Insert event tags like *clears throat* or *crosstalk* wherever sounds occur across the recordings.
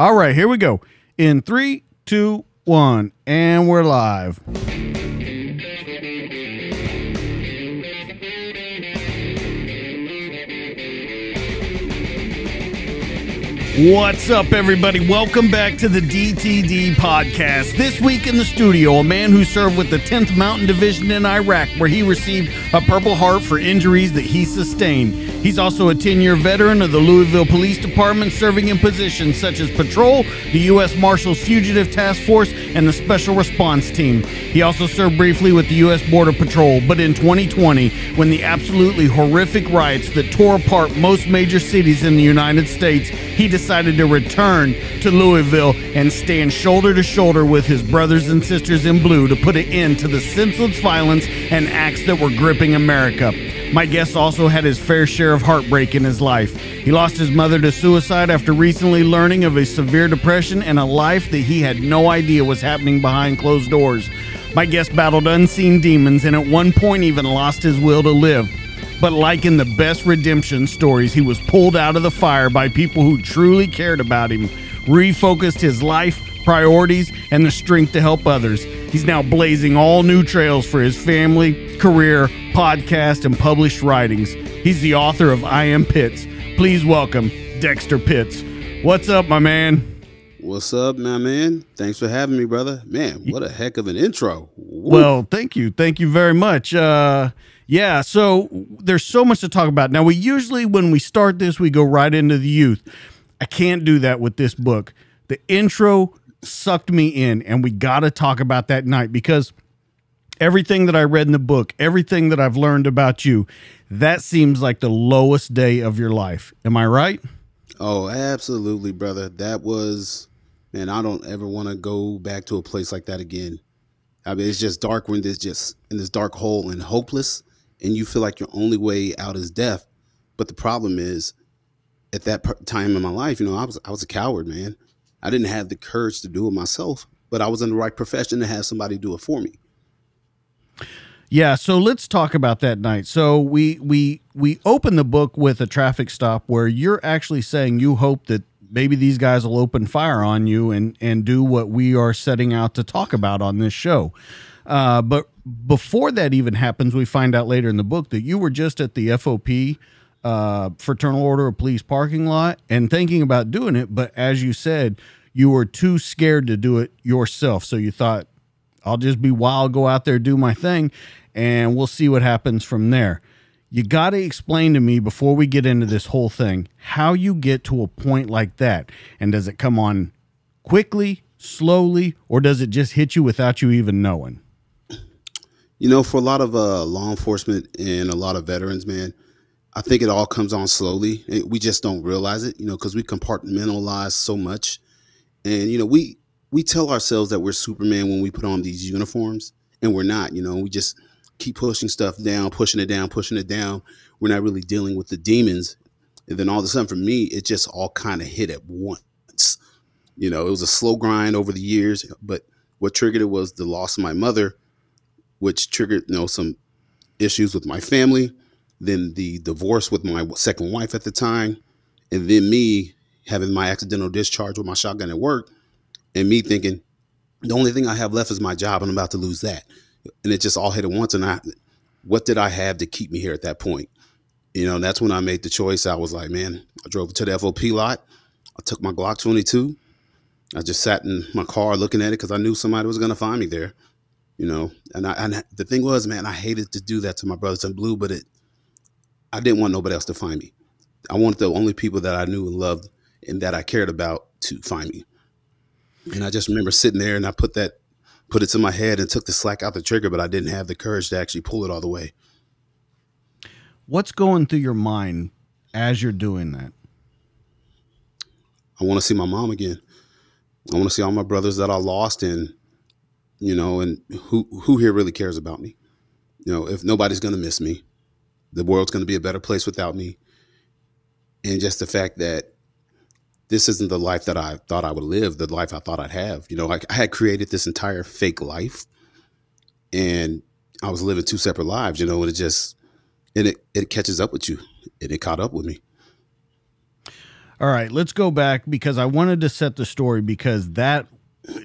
All right, here we go. In three, two, one, and we're live. What's up, everybody? Welcome back to the DTD podcast. This week in the studio, a man who served with the 10th Mountain Division in Iraq, where he received a Purple Heart for injuries that he sustained. He's also a 10 year veteran of the Louisville Police Department, serving in positions such as patrol, the U.S. Marshals Fugitive Task Force, and the Special Response Team. He also served briefly with the U.S. Border Patrol, but in 2020, when the absolutely horrific riots that tore apart most major cities in the United States, he decided to return to Louisville and stand shoulder to shoulder with his brothers and sisters in blue to put an end to the senseless violence and acts that were gripping America. My guest also had his fair share of heartbreak in his life. He lost his mother to suicide after recently learning of a severe depression and a life that he had no idea was happening behind closed doors. My guest battled unseen demons and at one point even lost his will to live. But like in the best redemption stories, he was pulled out of the fire by people who truly cared about him, refocused his life, priorities, and the strength to help others. He's now blazing all new trails for his family, career, podcast, and published writings. He's the author of I Am Pitts. Please welcome Dexter Pitts. What's up, my man? What's up, my man? Thanks for having me, brother. Man, what a heck of an intro. Woo. Well, thank you. Thank you very much. Uh, yeah, so there's so much to talk about. Now, we usually, when we start this, we go right into the youth. I can't do that with this book. The intro sucked me in, and we got to talk about that night because everything that I read in the book, everything that I've learned about you, that seems like the lowest day of your life. Am I right? Oh, absolutely, brother. That was, man, I don't ever want to go back to a place like that again. I mean, it's just dark when there's just in this dark hole and hopeless and you feel like your only way out is death. But the problem is, at that time in my life, you know, I was I was a coward, man. I didn't have the courage to do it myself, but I was in the right profession to have somebody do it for me. Yeah, so let's talk about that night. So we we we open the book with a traffic stop where you're actually saying you hope that maybe these guys will open fire on you and and do what we are setting out to talk about on this show. Uh, but before that even happens, we find out later in the book that you were just at the FOP uh, Fraternal Order of Police parking lot and thinking about doing it. But as you said, you were too scared to do it yourself. So you thought, I'll just be wild, go out there, do my thing, and we'll see what happens from there. You got to explain to me before we get into this whole thing how you get to a point like that. And does it come on quickly, slowly, or does it just hit you without you even knowing? You know, for a lot of uh, law enforcement and a lot of veterans, man, I think it all comes on slowly. We just don't realize it, you know, because we compartmentalize so much, and you know, we we tell ourselves that we're Superman when we put on these uniforms, and we're not. You know, we just keep pushing stuff down, pushing it down, pushing it down. We're not really dealing with the demons, and then all of a sudden, for me, it just all kind of hit at once. You know, it was a slow grind over the years, but what triggered it was the loss of my mother which triggered you know some issues with my family, then the divorce with my second wife at the time, and then me having my accidental discharge with my shotgun at work, and me thinking the only thing I have left is my job, and I'm about to lose that, and it just all hit at once. And I, what did I have to keep me here at that point? You know, that's when I made the choice. I was like, man, I drove to the FOP lot. I took my Glock 22. I just sat in my car looking at it because I knew somebody was going to find me there you know. And I, and the thing was, man, I hated to do that to my brothers in blue, but it, I didn't want nobody else to find me. I wanted the only people that I knew and loved and that I cared about to find me. And I just remember sitting there and I put that, put it to my head and took the slack out the trigger, but I didn't have the courage to actually pull it all the way. What's going through your mind as you're doing that? I want to see my mom again. I want to see all my brothers that I lost and you know, and who who here really cares about me? You know, if nobody's going to miss me, the world's going to be a better place without me. And just the fact that this isn't the life that I thought I would live, the life I thought I'd have. You know, I, I had created this entire fake life and I was living two separate lives, you know, and it just, and it, it catches up with you and it caught up with me. All right, let's go back because I wanted to set the story because that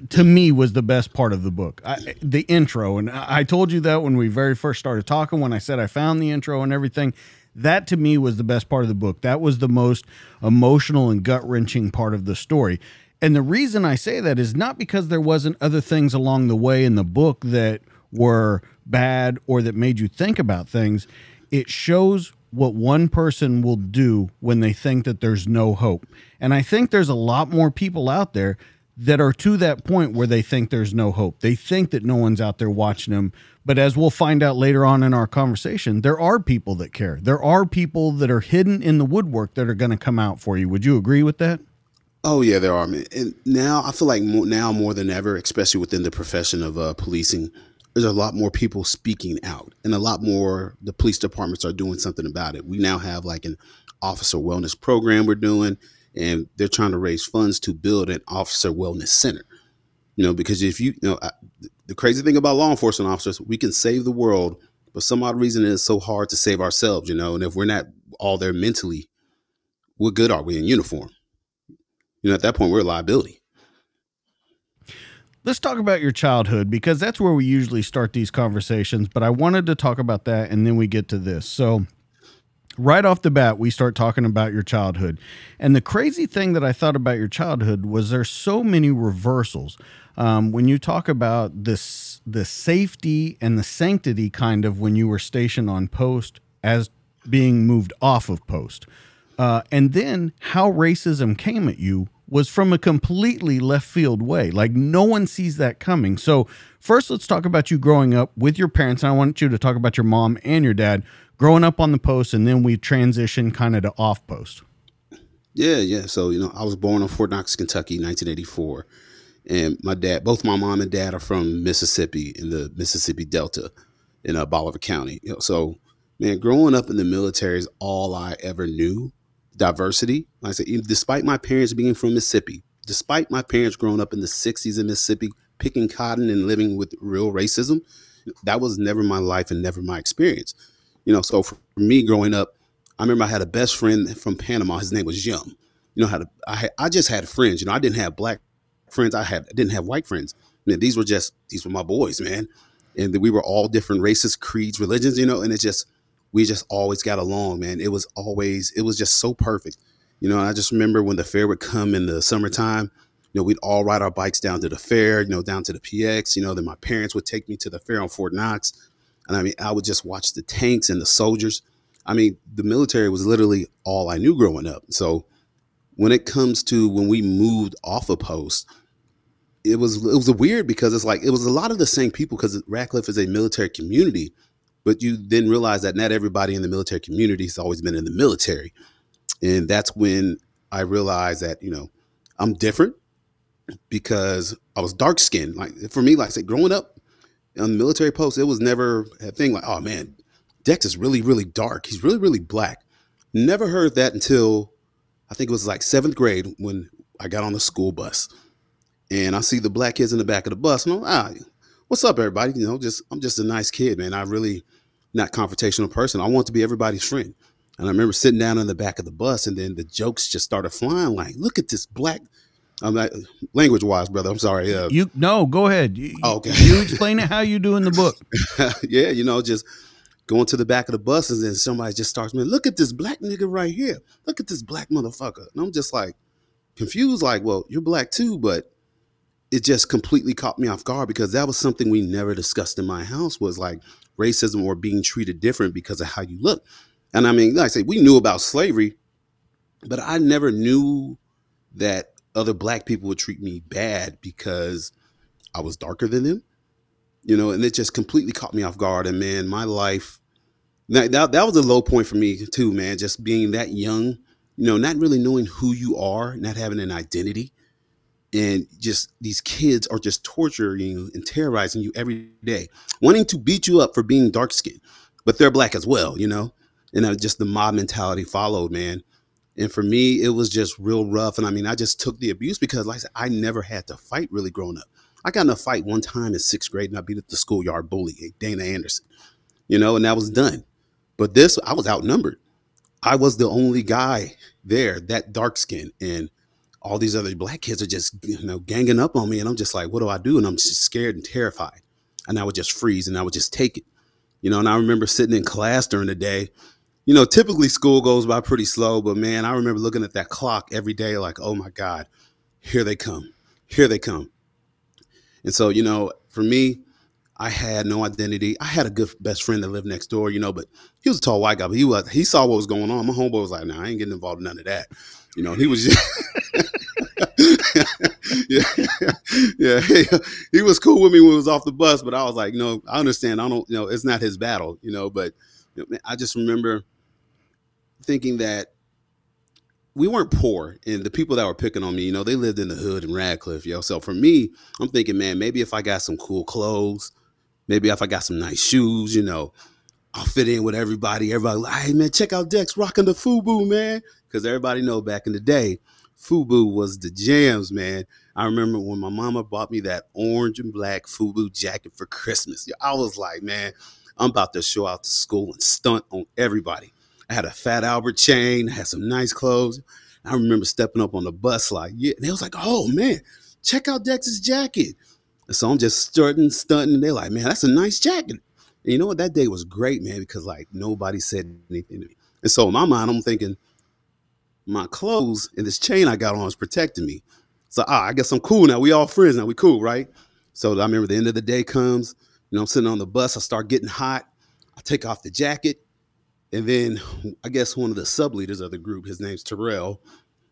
to me was the best part of the book. I, the intro and i told you that when we very first started talking when i said i found the intro and everything that to me was the best part of the book. That was the most emotional and gut-wrenching part of the story. And the reason i say that is not because there wasn't other things along the way in the book that were bad or that made you think about things. It shows what one person will do when they think that there's no hope. And i think there's a lot more people out there that are to that point where they think there's no hope. They think that no one's out there watching them. But as we'll find out later on in our conversation, there are people that care. There are people that are hidden in the woodwork that are going to come out for you. Would you agree with that? Oh yeah, there are. And now I feel like more, now more than ever, especially within the profession of uh, policing, there's a lot more people speaking out, and a lot more. The police departments are doing something about it. We now have like an officer wellness program we're doing and they're trying to raise funds to build an officer wellness center. You know, because if you, you know, I, the crazy thing about law enforcement officers, we can save the world, but some odd reason it's so hard to save ourselves. You know, and if we're not all there mentally, what good are we in uniform? You know, at that point, we're a liability. Let's talk about your childhood because that's where we usually start these conversations. But I wanted to talk about that and then we get to this. So, right off the bat, we start talking about your childhood. And the crazy thing that I thought about your childhood was there's so many reversals. Um, when you talk about this, the safety and the sanctity kind of when you were stationed on post as being moved off of post. Uh, and then how racism came at you was from a completely left field way. Like no one sees that coming. So, first, let's talk about you growing up with your parents. And I want you to talk about your mom and your dad growing up on the post, and then we transitioned kind of to off post. Yeah, yeah. So you know, I was born in Fort Knox, Kentucky, 1984, and my dad, both my mom and dad, are from Mississippi in the Mississippi Delta, in uh, Bolivar County. You know, so man, growing up in the military is all I ever knew. Diversity, like I said, despite my parents being from Mississippi, despite my parents growing up in the 60s in Mississippi, picking cotton and living with real racism, that was never my life and never my experience. You know, so for me growing up, I remember I had a best friend from Panama. His name was Yum. You know, how to I had, I just had friends. You know, I didn't have black friends. I had I didn't have white friends. Man, these were just these were my boys, man. And we were all different races, creeds, religions. You know, and it just we just always got along, man. It was always it was just so perfect. You know, I just remember when the fair would come in the summertime. You know, we'd all ride our bikes down to the fair. You know, down to the PX. You know, then my parents would take me to the fair on Fort Knox and I mean, I would just watch the tanks and the soldiers. I mean, the military was literally all I knew growing up. So when it comes to when we moved off a post, it was it was weird because it's like it was a lot of the same people because Radcliff is a military community, but you then realize that not everybody in the military community has always been in the military, and that's when I realized that you know I'm different because I was dark skinned. Like for me, like I said, growing up, on military post, it was never a thing like, oh man, Dex is really, really dark. He's really, really black. Never heard that until I think it was like seventh grade when I got on the school bus. And I see the black kids in the back of the bus, and I'm ah, what's up, everybody? You know, just I'm just a nice kid, man. I really not confrontational person. I want to be everybody's friend. And I remember sitting down in the back of the bus, and then the jokes just started flying. Like, look at this black I'm not language wise, brother. I'm sorry. Uh, you no, go ahead. You, oh, okay. you explain it how you do in the book. *laughs* yeah, you know, just going to the back of the buses and somebody just starts me. Look at this black nigga right here. Look at this black motherfucker. And I'm just like confused. Like, well, you're black too, but it just completely caught me off guard because that was something we never discussed in my house. Was like racism or being treated different because of how you look. And I mean, like I say, we knew about slavery, but I never knew that other black people would treat me bad because I was darker than them. You know, and it just completely caught me off guard. And man, my life that, that that was a low point for me too, man. Just being that young, you know, not really knowing who you are, not having an identity, and just these kids are just torturing you and terrorizing you every day, wanting to beat you up for being dark skinned, but they're black as well, you know. And uh, just the mob mentality followed, man. And for me, it was just real rough. And I mean, I just took the abuse because, like I said, I never had to fight really growing up. I got in a fight one time in sixth grade and I beat up the schoolyard bully, eh, Dana Anderson, you know, and that was done. But this, I was outnumbered. I was the only guy there that dark skin, and all these other black kids are just, you know, ganging up on me. And I'm just like, what do I do? And I'm just scared and terrified. And I would just freeze and I would just take it, you know. And I remember sitting in class during the day you know, typically school goes by pretty slow, but man, I remember looking at that clock every day like, oh my God, here they come. Here they come. And so, you know, for me, I had no identity. I had a good best friend that lived next door, you know, but he was a tall white guy, but he was he saw what was going on. My homeboy was like, nah, I ain't getting involved in none of that. You know, he was just *laughs* yeah, yeah, *laughs* he, he was cool with me when we was off the bus, but I was like, no, I understand. I don't, you know, it's not his battle, you know, but I just remember thinking that we weren't poor and the people that were picking on me, you know, they lived in the hood in Radcliff, yo. So for me, I'm thinking, man, maybe if I got some cool clothes, maybe if I got some nice shoes, you know, I'll fit in with everybody. Everybody, like, hey man, check out Dex rocking the FUBU, man. Because everybody know back in the day, FUBU was the jams, man. I remember when my mama bought me that orange and black FUBU jacket for Christmas. I was like, man, I'm about to show out to school and stunt on everybody. I had a Fat Albert chain, had some nice clothes. I remember stepping up on the bus like, yeah. And they was like, oh man, check out Dex's jacket. And so I'm just stunting. And They're like, man, that's a nice jacket. And you know what? That day was great, man, because like nobody said anything to me. And so in my mind, I'm thinking, my clothes and this chain I got on is protecting me. So ah, I guess I'm cool now. We all friends now. We cool, right? So I remember the end of the day comes. You know, I'm sitting on the bus. I start getting hot. I take off the jacket. And then I guess one of the sub leaders of the group, his name's Terrell,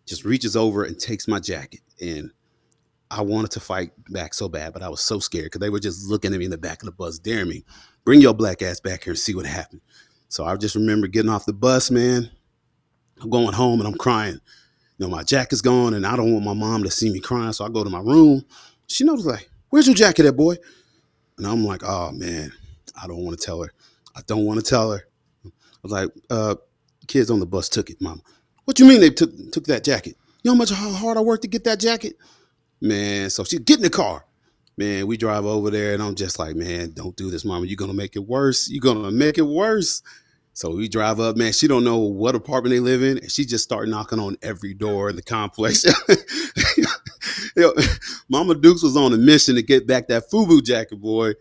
just reaches over and takes my jacket. And I wanted to fight back so bad, but I was so scared because they were just looking at me in the back of the bus, daring me, bring your black ass back here and see what happened. So I just remember getting off the bus, man. I'm going home and I'm crying. You know, my jacket's gone and I don't want my mom to see me crying. So I go to my room. She knows like, where's your jacket at, boy? And I'm like, oh man, I don't want to tell her. I don't want to tell her was like, uh, kids on the bus took it, mama. What you mean they took took that jacket? You know how much how hard I worked to get that jacket? Man, so she get in the car. Man, we drive over there and I'm just like, man, don't do this, mama. You're gonna make it worse. You're gonna make it worse. So we drive up, man. She don't know what apartment they live in, and she just start knocking on every door in the complex. *laughs* Yo, Mama Dukes was on a mission to get back that FUBU jacket, boy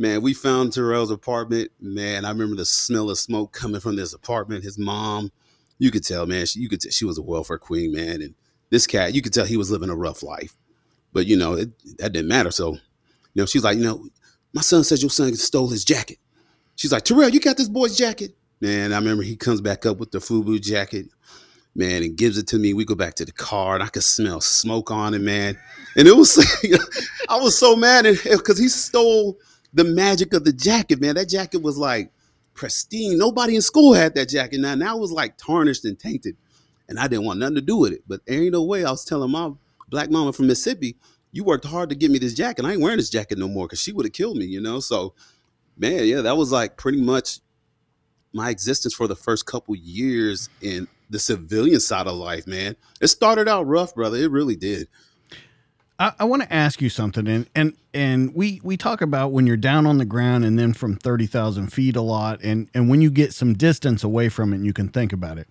man, we found Terrell's apartment. Man, I remember the smell of smoke coming from this apartment. His mom, you could tell, man, she, you could tell she was a welfare queen, man. And this cat, you could tell he was living a rough life. But you know, it, that didn't matter. So, you know, she's like, you know, my son says your son stole his jacket. She's like, Terrell, you got this boy's jacket? Man, I remember he comes back up with the FUBU jacket, man, and gives it to me. We go back to the car, and I could smell smoke on it, man. And it was, *laughs* I was so mad because he stole the magic of the jacket, man. That jacket was like pristine. Nobody in school had that jacket. Now, now it was like tarnished and tainted. And I didn't want nothing to do with it. But there ain't no way I was telling my black mama from Mississippi, you worked hard to get me this jacket. I ain't wearing this jacket no more because she would have killed me, you know? So, man, yeah, that was like pretty much my existence for the first couple years in the civilian side of life, man. It started out rough, brother. It really did. I, I want to ask you something, and and and we we talk about when you're down on the ground, and then from thirty thousand feet a lot, and and when you get some distance away from it, and you can think about it.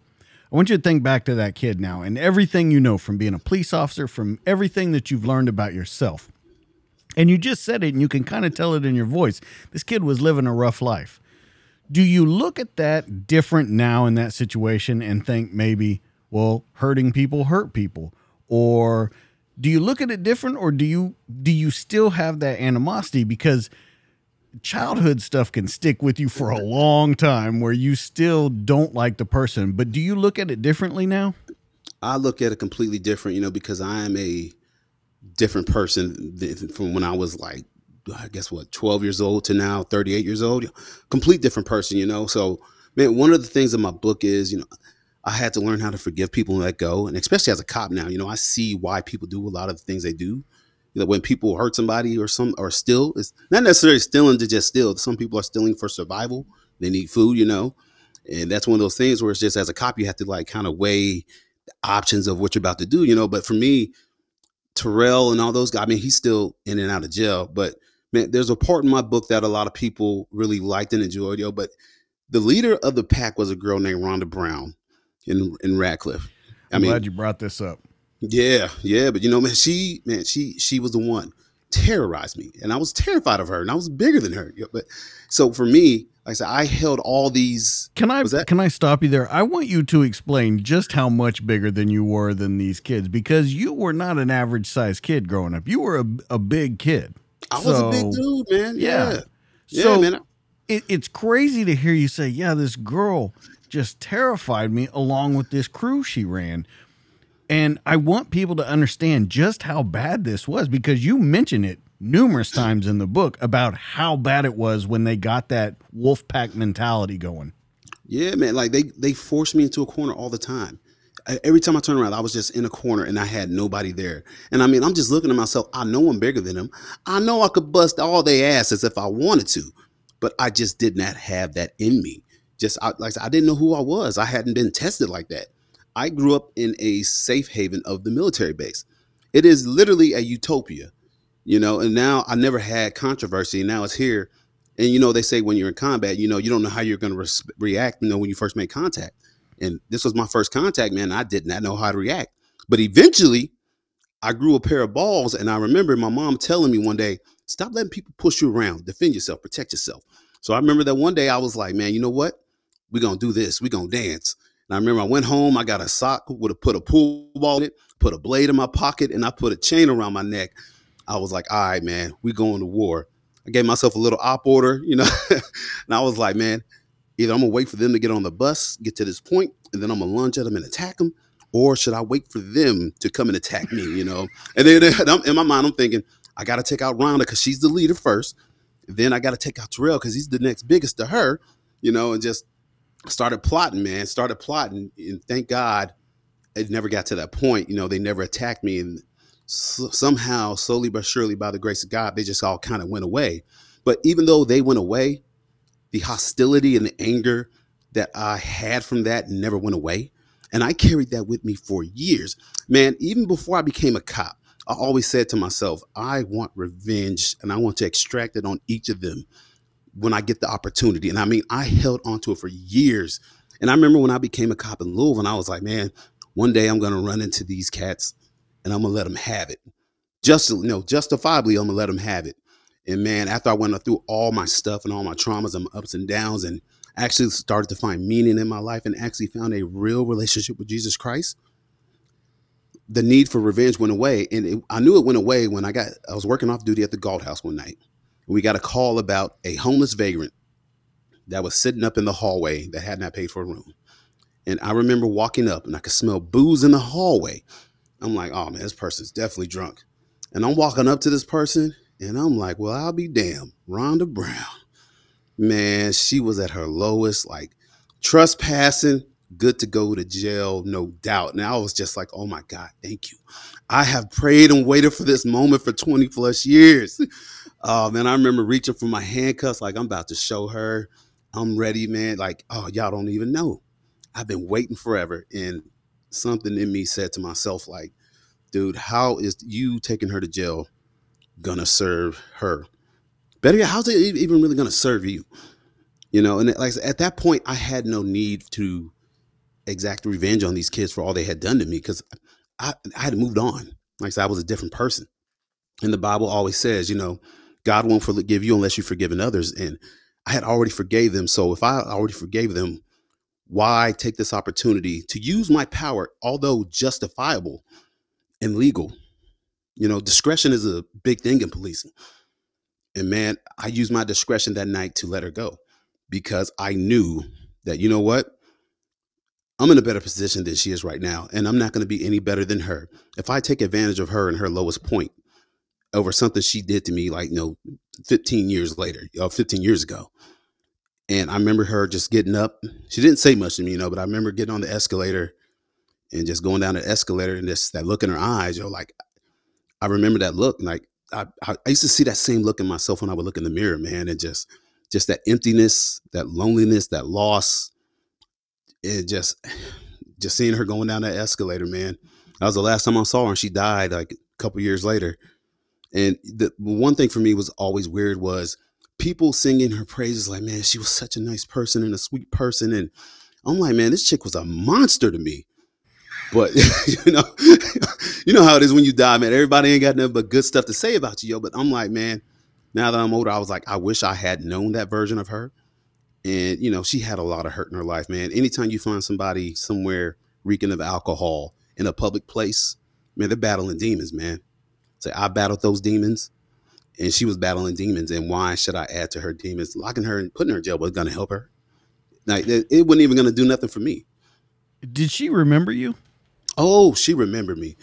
I want you to think back to that kid now, and everything you know from being a police officer, from everything that you've learned about yourself, and you just said it, and you can kind of tell it in your voice. This kid was living a rough life. Do you look at that different now in that situation and think maybe, well, hurting people hurt people, or do you look at it different or do you do you still have that animosity? Because childhood stuff can stick with you for a long time where you still don't like the person. But do you look at it differently now? I look at it completely different you know because i am a different person from when i was like i guess what 12 years old to now 38 years old? Complete different person you know? So man, one of the things in my book is, you know, I had to learn how to forgive people and let go. And especially as a cop now, you know, I see why people do a lot of the things they do. You know, when people hurt somebody or some or steal, it's not necessarily stealing to just steal. Some people are stealing for survival. They need food, you know. And that's one of those things where it's just as a cop, you have to like kind of weigh the options of what you're about to do, you know. But for me, Terrell and all those guys, I mean, he's still in and out of jail. But man, there's a part in my book that a lot of people really liked and enjoyed, yo. But the leader of the pack was a girl named Rhonda Brown in in Radcliff. I am mean, glad you brought this up. Yeah, yeah, but you know, man, she man, she she was the one terrorized me, and I was terrified of her, and I was bigger than her. But so for me, like I said, I held all these. Can I can I stop you there? I want you to explain just how much bigger than you were than these kids because you were not an average sized kid growing up. You were a, a big kid. I so, was a big dude, man. Yeah, yeah, yeah so man. It, it's crazy to hear you say, "Yeah, this girl just terrified me," along with this crew she ran. And I want people to understand just how bad this was because you mention it numerous times in the book about how bad it was when they got that wolf pack mentality going. Yeah, man. Like they they forced me into a corner all the time. Every time I turn around, I was just in a corner and I had nobody there. And I mean, I'm just looking at myself. I know I'm bigger than them. I know I could bust all their asses if I wanted to, but I just did not have that in me. Just I, like I didn't know who I was. I hadn't been tested like that. I grew up in a safe haven of the military base. It is literally a utopia you know, and now I never had controversy. Now it's here. And, you know, they say when you're in combat, you know, you don't know how you're going to re- react, you know, when you first make contact. And this was my first contact, man. I did not know how to react. But eventually, I grew a pair of balls. And I remember my mom telling me one day, stop letting people push you around, defend yourself, protect yourself. So I remember that one day I was like, man, you know what? We're to do this. We're to dance. And I remember I went home, I got a sock, would have put a pool ball in it, put a blade in my pocket, and I put a chain around my neck. I was like, all right, man, we going to war. I gave myself a little op order, you know, *laughs* and I was like, man, either I'm gonna wait for them to get on the bus, get to this point, and then I'm gonna lunge at them and attack them, or should I wait for them to come and attack me, you know? And then *laughs* in my mind, I'm thinking, I gotta take out Rhonda because she's the leader first. Then I gotta take out Terrell because he's the next biggest to her, you know, and just started plotting, man. Started plotting, and thank God it never got to that point. You know, they never attacked me, and somehow, slowly but surely, by the grace of God, they just all kind of went away. But even though they went away, the hostility and the anger that I had from that never went away. And I carried that with me for years. Man, even before I became a cop, I always said to myself, I want revenge and I want to extract it on each of them when I get the opportunity. And I mean, I held onto it for years. And I remember when I became a cop in Louisville, and I was like, man, one day I'm going to run into these cats and I'm gonna let them have it. Just you know, justifiably, I'm gonna let them have it. And man, after I went through all my stuff and all my traumas and my ups and downs, and actually started to find meaning in my life, and actually found a real relationship with Jesus Christ, the need for revenge went away. And it, I knew it went away when I got I was working off duty at the Galt House one night. We got a call about a homeless vagrant that was sitting up in the hallway that had not paid for a room. And I remember walking up and I could smell booze in the hallway. I'm like, oh man, this person's definitely drunk. And I'm walking up to this person and I'm like, well, I'll be damned. Rhonda Brown. Man, she was at her lowest, like trespassing, good to go to jail, no doubt. And I was just like, oh my God, thank you. I have prayed and waited for this moment for 20 plus years. *laughs* Um, oh man, I remember reaching for my handcuffs, like I'm about to show her. I'm ready, man. Like, oh, y'all don't even know. I've been waiting forever. And something in me said to myself, like, dude, how is you taking her to jail gonna serve her? Better yet, how's it even really gonna serve you? You know, and like at that point, I had no need to exact revenge on these kids for all they had done to me because I, I had moved on. Like I said, I was a different person. And the Bible always says, you know, God won't forgive you unless you've forgiven others. And I had already forgave them. So if I already forgave them, why take this opportunity to use my power, although justifiable and legal? You know, discretion is a big thing in policing. And man, I used my discretion that night to let her go because I knew that, you know what? I'm in a better position than she is right now, and I'm not going to be any better than her. If I take advantage of her in her lowest point over something she did to me, like, you know, 15 years later, or 15 years ago, And I remember her just getting up. She didn't say much to me, you know, but I remember getting on the escalator and just going down the escalator and just that look in her eyes, yo, like I remember that look. Like I, I used to see that same look in myself when I would look in the mirror, man, and just just that emptiness, that loneliness, that loss. It just just seeing her going down that escalator, man. That was the last time I saw her, and she died like a couple years later. And the one thing for me was always weird was people singing her praises, like, man, she was such a nice person and a sweet person. And I'm like, man, this chick was a monster to me. But *laughs* you know, *laughs* you know how it is when you die, man. Everybody ain't got nothing but good stuff to say about you, yo. But I'm like, man, now that I'm older, I was like, I wish I had known that version of her. And you know, she had a lot of hurt in her life, man. Anytime you find somebody somewhere reeking of alcohol in a public place, man, they're battling demons, man. Say, I battled those demons, and she was battling demons. And why should I add to her demons? Locking her and putting her in jail was going to help her. Like it, wasn't even going to do nothing for me. Did she remember you? Oh, she remembered me.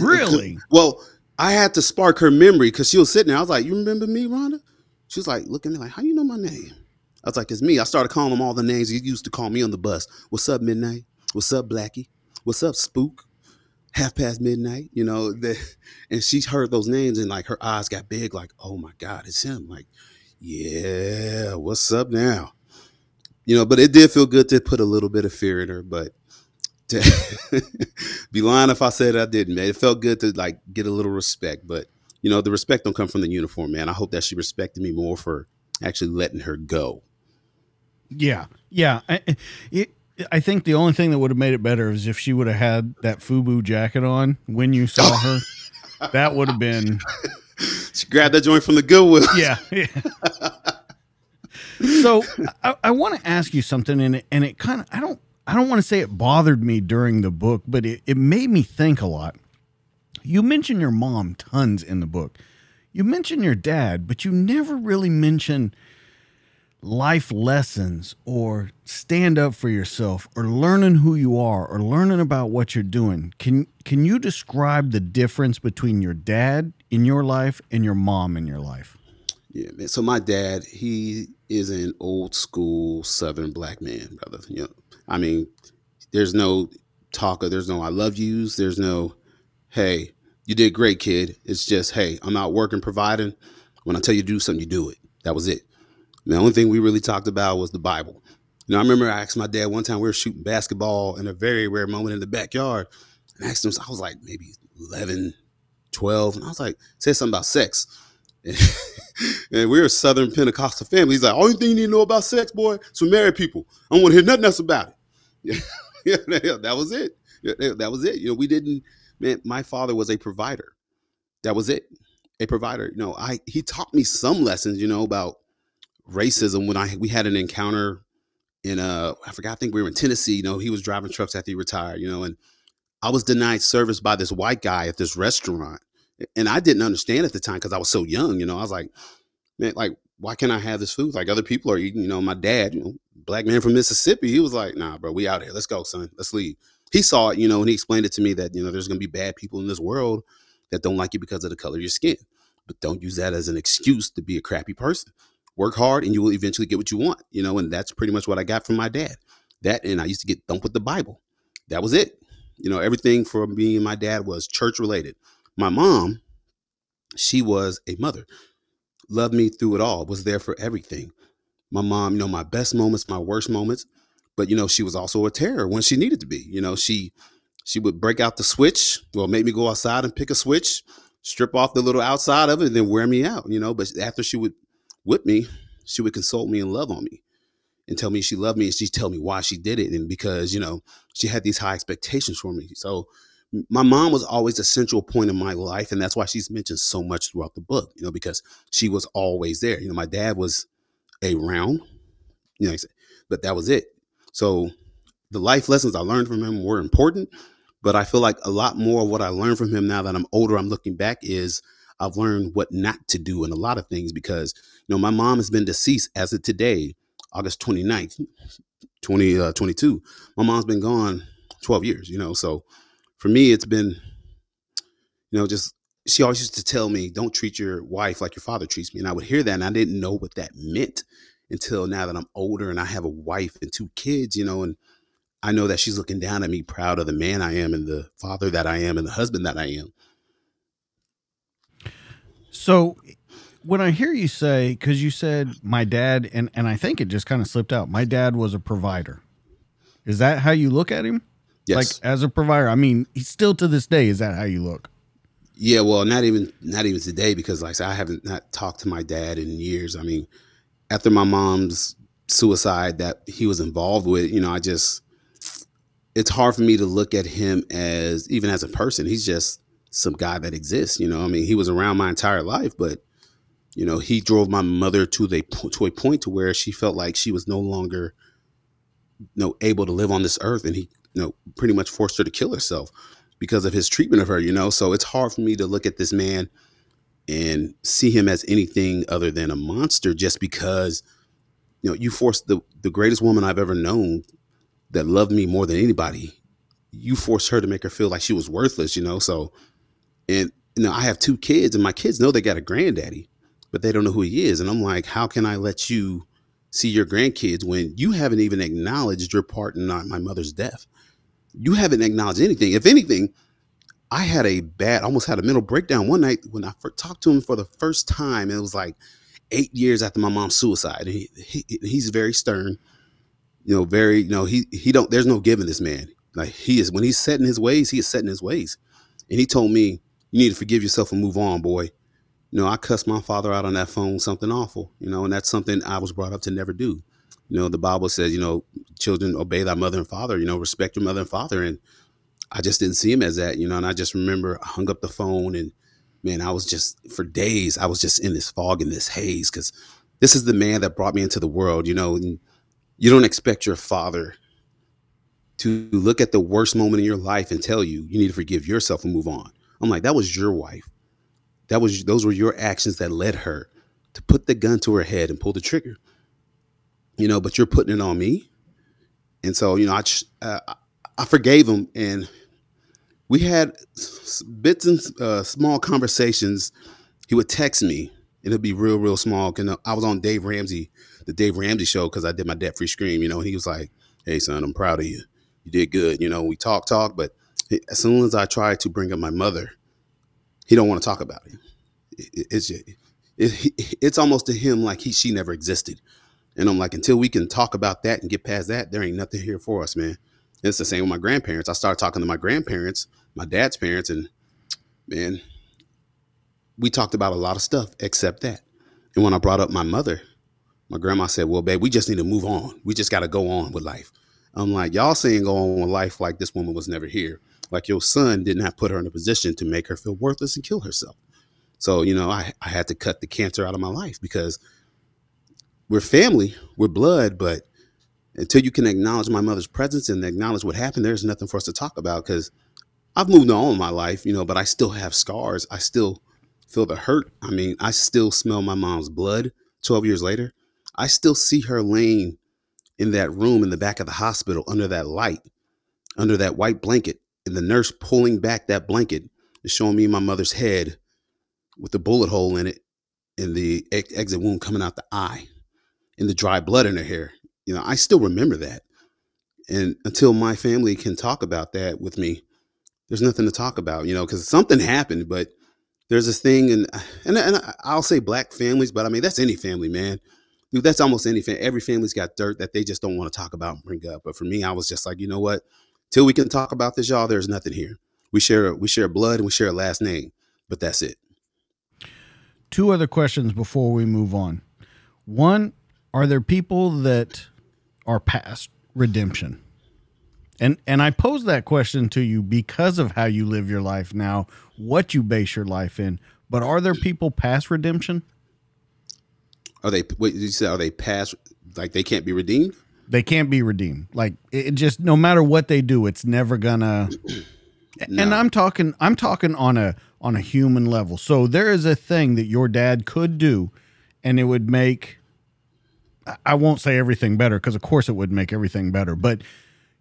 Really? well, I had to spark her memory because she was sitting there. I was like, "You remember me, Rhonda?" She was like, looking at me like, "How you know my name?" I was like, "It's me." I started calling them all the names you used to call me on the bus. What's up, Midnight? What's up, Blackie? What's up, Spook? Half past midnight. You know, the, and she heard those names and like her eyes got big, like, "Oh my God, it's him!" Like, yeah, what's up now? You know, but it did feel good to put a little bit of fear in her, but to *laughs* be lying if I said I didn't, man. It felt good to like get a little respect, but you know, the respect don't come from the uniform, man. I hope that she respected me more for actually letting her go. Yeah, yeah. It, I think the only thing that would have made it better is if she would have had that FUBU jacket on when you saw her. *laughs* that would have been She grabbed that joint from the Goodwill. *laughs* yeah. yeah. so I, I want to ask you something, and it, and it kind of I don't I don't want to say it bothered me during the book, but it, it made me think a lot. You mention your mom tons in the book. You mention your dad, but you never really mention life lessons or stand up for yourself or learning who you are or learning about what you're doing. Can can you describe the difference between your dad in your life and your mom in your life? Yeah, man. So my dad, he is an old school Southern black man, brother. You know, I mean, there's no talk of, there's no I love yous, there's no, hey, you did great, kid. It's just, hey, I'm out working, providing. When I tell you to do something, you do it. That was it. The only thing we really talked about was the Bible. You know, I remember I asked my dad one time we were shooting basketball in a very rare moment in the backyard. And I asked him, I was like maybe 11, 12. And I was like, said something about sex. *laughs* and we're a Southern Pentecostal family. He's like, only thing you need to know about sex, boy, is for married people. I don't want to hear nothing else about it. *laughs* Yeah, yeah, that was it. That was it. You know, we didn't, man, my father was a provider. That was it. A provider. You know, I he taught me some lessons, you know, about racism when I we had an encounter in uh I forgot, I think we were in Tennessee, you know, he was driving trucks after he retired, you know, and I was denied service by this white guy at this restaurant. And I didn't understand at the time because I was so young, you know. I was like, man, like, why can't I have this food? Like other people are eating, you know, my dad, you know, black man from Mississippi, he was like, nah, bro, we out here. Let's go, son. Let's leave. He saw it, you know, and he explained it to me that, you know, there's gonna be bad people in this world that don't like you because of the color of your skin. But don't use that as an excuse to be a crappy person. Work hard and you will eventually get what you want, you know, and that's pretty much what I got from my dad. That and I used to get dumped with the Bible. That was it. You know, everything for me and my dad was church related. My mom, she was a mother, loved me through it all, was there for everything. My mom, you know, my best moments, my worst moments, but you know, she was also a terror when she needed to be. You know, she she would break out the switch, well, make me go outside and pick a switch, strip off the little outside of it, and then wear me out. You know, but after she would whip me, she would console me and love on me and tell me she loved me and she'd tell me why she did it. And because you know she had these high expectations for me. So my mom was always a central point in my life and that's why she's mentioned so much throughout the book you know because she was always there. You know my dad was around you know but that was it. So the life lessons i learned from him were important but i feel like a lot more of what i learned from him now that i'm older i'm looking back is i've learned what not to do in a lot of things because you know my mom has been deceased as of today August 29th, 2022. Uh, my mom's been gone 12 years, you know. So for me, it's been, you know, just she always used to tell me, don't treat your wife like your father treats me. And I would hear that and I didn't know what that meant. until now that I'm older and I have a wife and two kids, you know, and I know that she's looking down at me, proud of the man I am and the father that I am and the husband that I am. So when I hear you say, because you said my dad, and, and I think it just kind of slipped out, my dad was a provider. Is that how you look at him? Yes. Like as a provider, I mean, he's still to this day. Is that how you look? Yeah, well, not even not even today because like I, said, I haven't not talked to my dad in years. I mean, after my mom's suicide that he was involved with, you know, I just it's hard for me to look at him as even as a person. He's just some guy that exists, you know. I mean, he was around my entire life, but you know, he drove my mother to the to a point to where she felt like she was no longer you know able to live on this earth and he you know pretty much forced her to kill herself because of his treatment of her, you know. So it's hard for me to look at this man and see him as anything other than a monster just because you know you forced the the greatest woman I've ever known that loved me more than anybody you forced her to make her feel like she was worthless you know so and you know I have two kids and my kids know they got a granddaddy but they don't know who he is and I'm like how can I let you see your grandkids when you haven't even acknowledged your part in my mother's death you haven't acknowledged anything if anything I had a bad, almost had a mental breakdown one night when I talked to him for the first time. It was like eight years after my mom's suicide. He, he he's very stern, you know, very you know he he don't. There's no giving this man. Like he is when he's set in his ways, he is set in his ways. And he told me, "You need to forgive yourself and move on, boy." You know, I cussed my father out on that phone, something awful. You know, and that's something I was brought up to never do. You know, the Bible says, you know, children obey thy mother and father. You know, respect your mother and father, and I just didn't see him as that, you know. And I just remember I hung up the phone and man, I was just for days, I was just in this fog and this haze because this is the man that brought me into the world, you know. And you don't expect your father to look at the worst moment in your life and tell you you need to forgive yourself and move on. I'm like, that was your wife. That was those were your actions that led her to put the gun to her head and pull the trigger. You know, but you're putting it on me. And so, you know, I uh, I forgave him, and we had bits and uh, small conversations. He would text me. And it'd be real, real small. Cause I was on Dave Ramsey, the Dave Ramsey show, because I did my debt free scream. You know, and he was like, "Hey, son, I'm proud of you. You did good." You know, we talk, talk, but as soon as I try to bring up my mother, he don't want to talk about it. It's it, it's almost to him like he she never existed. And I'm like, until we can talk about that and get past that, there ain't nothing here for us, man. It's the same with my grandparents. I started talking to my grandparents, my dad's parents, and man, we talked about a lot of stuff except that. And when I brought up my mother, my grandma said, Well, babe, we just need to move on. We just got to go on with life. I'm like, Y'all saying go on with life like this woman was never here. Like your son didn't put her in a position to make her feel worthless and kill herself. So, you know, I, I had to cut the cancer out of my life because we're family, we're blood, but until you can acknowledge my mother's presence and acknowledge what happened, there's nothing for us to talk about because I've moved on in my life, you know, but I still have scars. I still feel the hurt. I mean, I still smell my mom's blood 12 years later. I still see her laying in that room in the back of the hospital under that light, under that white blanket, the nurse pulling back that blanket is showing me my mother's head with the bullet hole in it and the exit wound coming out the eye and the dry blood in her hair. You know, I still remember that. And until my family can talk about that with me, there's nothing to talk about, you know, because something happened, but there's this thing, and, and and I'll say black families, but I mean that's any family, man. Dude, that's almost any family. Every family's got dirt that they just don't want to talk about and bring up. But for me, I was just like, you know what? Till we can talk about this, y'all, there's nothing here. We share we share blood and we share a last name, but that's it. Two other questions before we move on. One, are there people that are past redemption? And and I pose that question to you because of how you live your life now, what you base your life in. But are there people past redemption? Are they? What did you say? Are they past? Like they can't be redeemed? They can't be redeemed. Like it just no matter what they do, it's never gonna. *clears throat* no. And I'm talking. I'm talking on a on a human level. So there is a thing that your dad could do, and it would make I won't say everything better because of course it would make everything better, but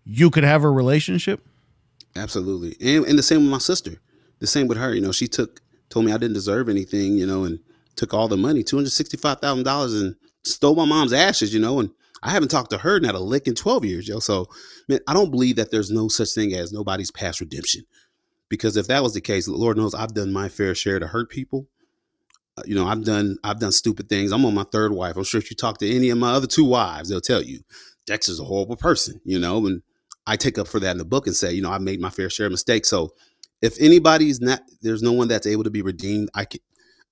you could have a relationship. Absolutely. And, and the same with my sister. The same with her. You know, she took, told me I didn't deserve anything, you know, and took all the money, $265,000 and stole my mom's ashes, you know, and I haven't talked to her not a lick in 12 years, yo. So, man, I don't believe that there's no such thing as nobody's past redemption. Because if that was the case, Lord knows I've done my fair share to hurt people. Uh, you know, I've done I've done stupid things. I'm on my third wife. I'm sure if you talk to any of my other two wives, they'll tell you Dexter's a horrible person, you know, and I take up for that in the book and say, you know, I made my fair share of mistakes. So if anybody's not there's no one that's able to be redeemed, I can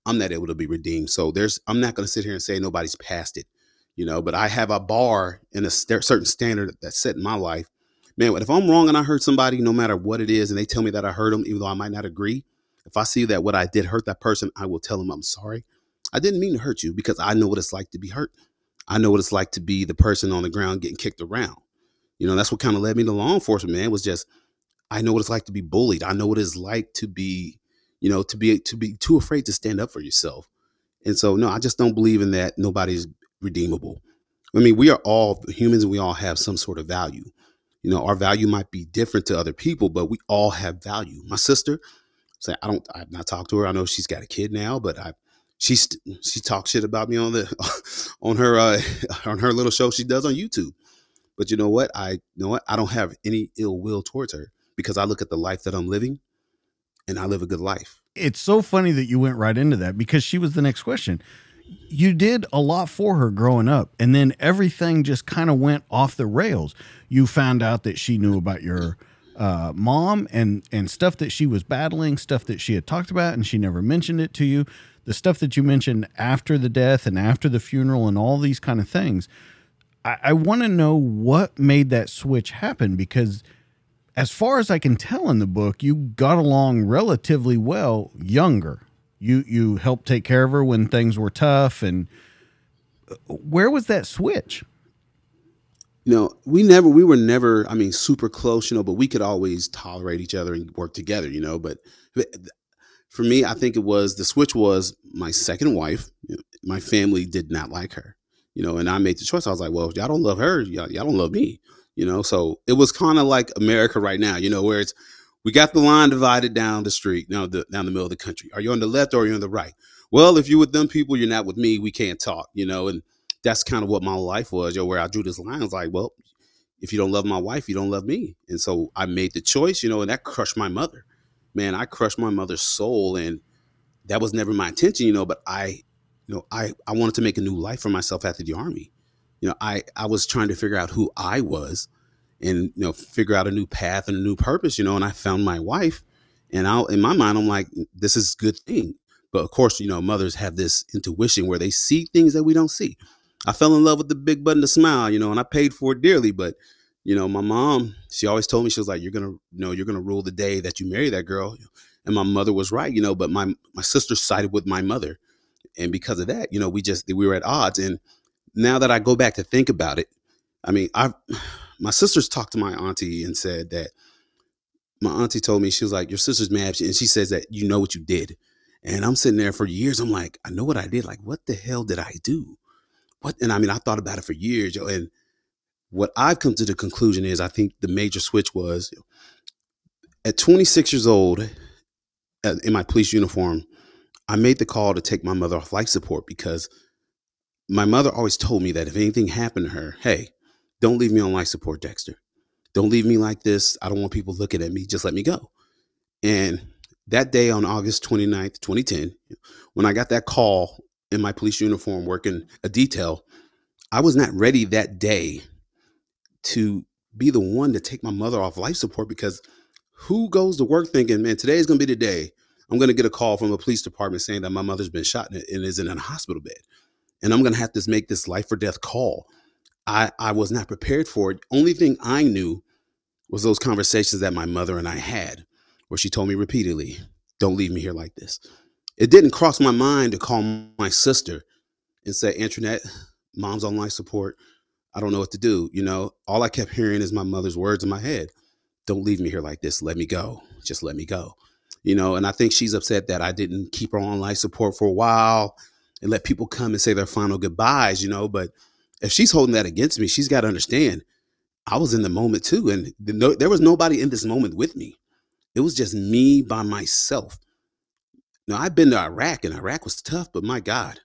I'm not able to be redeemed. So there's I'm not going to sit here and say nobody's past it, you know, but I have a bar and a st- certain standard that's set in my life. Man, if I'm wrong and I hurt somebody, no matter what it is, and they tell me that I hurt them, even though I might not agree, if I see that what I did hurt that person, I will tell them I'm sorry. I didn't mean to hurt you because I know what it's like to be hurt. I know what it's like to be the person on the ground getting kicked around. You know, that's what kind of led me to law enforcement, man. Was just I know what it's like to be bullied. I know what it's like to be, you know, to be to be too afraid to stand up for yourself. And so, no, I just don't believe in that. Nobody's redeemable. I mean, we are all humans and we all have some sort of value. You know, our value might be different to other people, but we all have value. My sister, say I don't, I've not talked to her. I know she's got a kid now, but I, she she talks shit about me on the *laughs* on her uh, *laughs* on her little show she does on YouTube. But you know what? I you know what? I don't have any ill will towards her because I look at the life that I'm living and I live a good life. It's so funny that you went right into that because she was the next question. You did a lot for her growing up, and then everything just kind of went off the rails. You found out that she knew about your uh, mom and and stuff that she was battling, stuff that she had talked about, and she never mentioned it to you. The stuff that you mentioned after the death and after the funeral and all these kind of things. I, I want to know what made that switch happen because, as far as I can tell in the book, you got along relatively well younger. You you helped take care of her when things were tough, and where was that switch? You know, we never, we were never, I mean, super close, you know, but we could always tolerate each other and work together, you know. But for me, I think it was the switch was my second wife. My family did not like her you know, and I made the choice. I was like, well, y'all don't love her, y'all, y'all don't love me, you know. So it was kind of like America right now, you know, where it's we got the line divided down the street, now the down the middle of the country. Are you on the left or are you on the right? Well, if you're with them people, you're not with me. We can't talk, you know, and that's kind of what my life was, yo, where I drew this line. I was like, well, if you don't love my wife, you don't love me. And so I made the choice, you know, and that crushed my mother. Man, I crushed my mother's soul and that was never my intention, you know, but I you know, I, I wanted to make a new life for myself after the army. You know, I, I was trying to figure out who I was and, you know, figure out a new path and a new purpose, you know, and I found my wife and I, in my mind, I'm like, this is a good thing. But of course, you know, mothers have this intuition where they see things that we don't see. I fell in love with the big button to smile, you know, and I paid for it dearly. But, you know, my mom, she always told me, she was like, you're to, you know, you're to rule the day that you marry that girl. And my mother was right, you know, but my, my sister sided with my mother and because of that, you know, we just we were at odds. And now that I go back to think about it, I mean, I my sisters talked to my auntie and said that my auntie told me she was like, "Your sister's mad," and she says that you know what you did. And I'm sitting there for years. I'm like, I know what I did. Like, what the hell did I do? What? And I mean, I thought about it for years. And what I've come to the conclusion is, I think the major switch was at 26 years old, uh, in my police uniform. I made the call to take my mother off life support because my mother always told me that if anything happened to her, hey, don't leave me on life support, Dexter. Don't leave me like this. I don't want people looking at me. Just let me go. And that day on August 29th, 2010, when I got that call in my police uniform working a detail, I was not ready that day to be the one to take my mother off life support because who goes to work thinking, man, today is going to be the day I'm going to get a call from a police department saying that my mother's been shot and is in a hospital bed. And I'm going to have to make this life or death call. I, I was not prepared for it. Only thing I knew was those conversations that my mother and I had, where she told me repeatedly, Don't leave me here like this. It didn't cross my mind to call my sister and say, Antoinette, mom's on life support. I don't know what to do. You know, all I kept hearing is my mother's words in my head. Don't leave me here like this. Let me go. Just let me go you know, and I think she's upset that I didn't keep her on life support for a while and let people come and say their final goodbyes, you know. But if she's holding that against me, she's got to understand I was in the moment too, and there was nobody in this moment with me. It was just me by myself. Now I've been to Iraq, and Iraq was tough, but my God,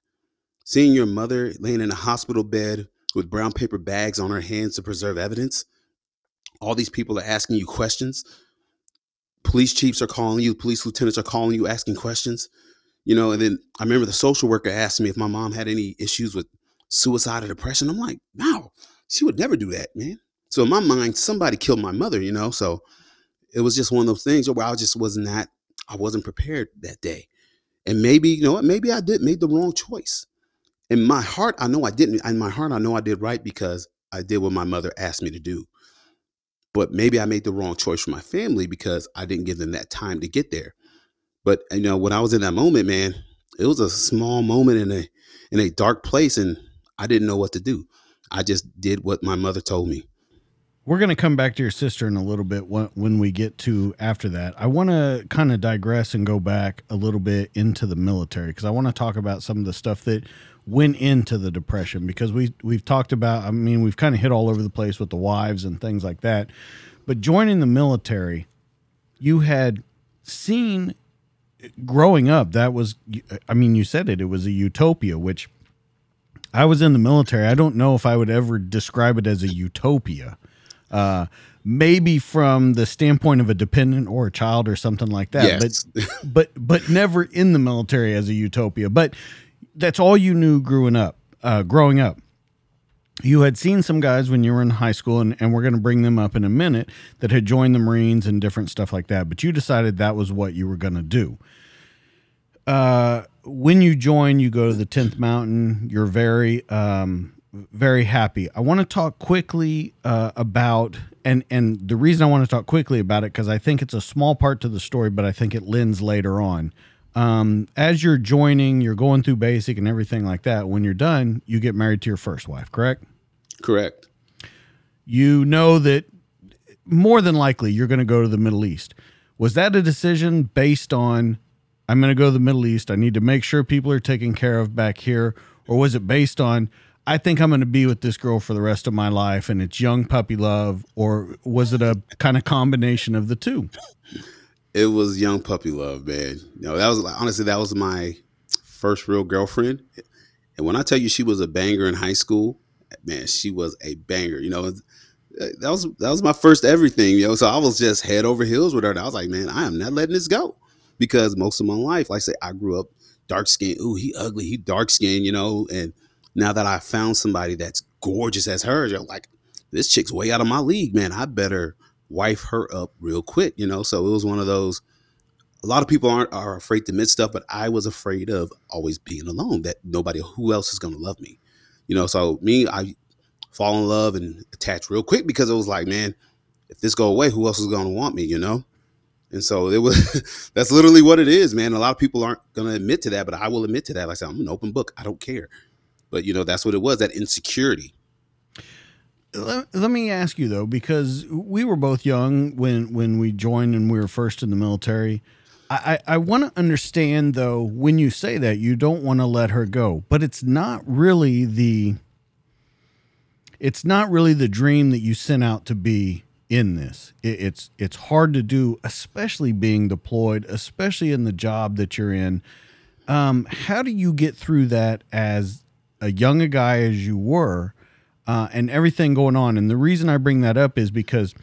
Seeing your mother laying in a hospital bed with brown paper bags on her hands to preserve evidence. All these people are asking you questions. Police chiefs are calling you, police lieutenants are calling you, asking questions. You know, and then I remember the social worker asked me if my mom had any issues with suicide or depression. I'm like, no, she would never do that, man. So in my mind, somebody killed my mother, you know. So it was just one of those things where I just was not, I wasn't prepared that day. And maybe, you know what, maybe I did made the wrong choice. In my heart, I know I didn't. In my heart, I know I did right because I did what my mother asked me to do. But maybe I made the wrong choice for my family because I didn't give them that time to get there. But you know, when I was in that moment, man, it was a small moment in a in a dark place, and I didn't know what to do. I just did what my mother told me. We're going to come back to your sister in a little bit when we get to after that. I want to kind of digress and go back a little bit into the military because I want to talk about some of the stuff that went into the depression because we we've talked about I mean we've kind of hit all over the place with the wives and things like that. But joining the military, you had seen growing up that was I mean you said it it was a utopia which I was in the military. I don't know if I would ever describe it as a utopia. Uh, maybe from the standpoint of a dependent or a child or something like that. Yes. But *laughs* but but never in the military as a utopia. But that's all you knew growing up. Uh, growing up, you had seen some guys when you were in high school, and, and we're going to bring them up in a minute that had joined the Marines and different stuff like that. But you decided that was what you were going to do. Uh, when you join, you go to the 10th Mountain. You're very, um, very happy. I want to talk quickly uh, about, and and the reason I want to talk quickly about it because I think it's a small part to the story, but I think it lends later on. Um, as you're joining, you're going through basic and everything like that. When you're done, you get married to your first wife, correct? Correct. You know that more than likely you're going to go to the Middle East. Was that a decision based on I'm going to go to the Middle East. I need to make sure people are taken care of back here. Or was it based on, I think I'm going to be with this girl for the rest of my life and it's young puppy love? Or was it a kind of combination of the two? It was young puppy love, man. Know, that was honestly, that was my first real girlfriend. And when I tell you she was a banger in high school, man, she was a banger. You know, that was that was my first everything. You know, so I was just head over heels with her. And I was like, man, I am not letting this go because most of my life, like I say, I grew up dark skinned. Ooh, he ugly. He dark skinned, you know. And now that I found somebody that's gorgeous as her, you're like, this chick's way out of my league, man. I better wife her up real quick, you know. So it was one of those. A lot of people aren't are afraid to admit stuff, but I was afraid of always being alone. That nobody, who else is going to love me, you know. So me, I fall in love and attach real quick because it was like, man, if this go away, who else is going to want me, you know? And so it was *laughs* that's literally what it is, man. A lot of people aren't gonna admit to that, but I will admit to that. Like I said, I'm an open book. I don't care. But you know, that's what it was, that insecurity. Let, let me ask you though, because we were both young when when we joined and we were first in the military. I, I, want to understand though, when you say that you don't want to let her go, but it's not really the it's not really the dream that you sent out to be in this. It, it's it's hard to do, especially being deployed, especially in the job that you're in. Um, how do you get through that as a young guy as you were, uh, and everything going on? And the reason I bring that up is because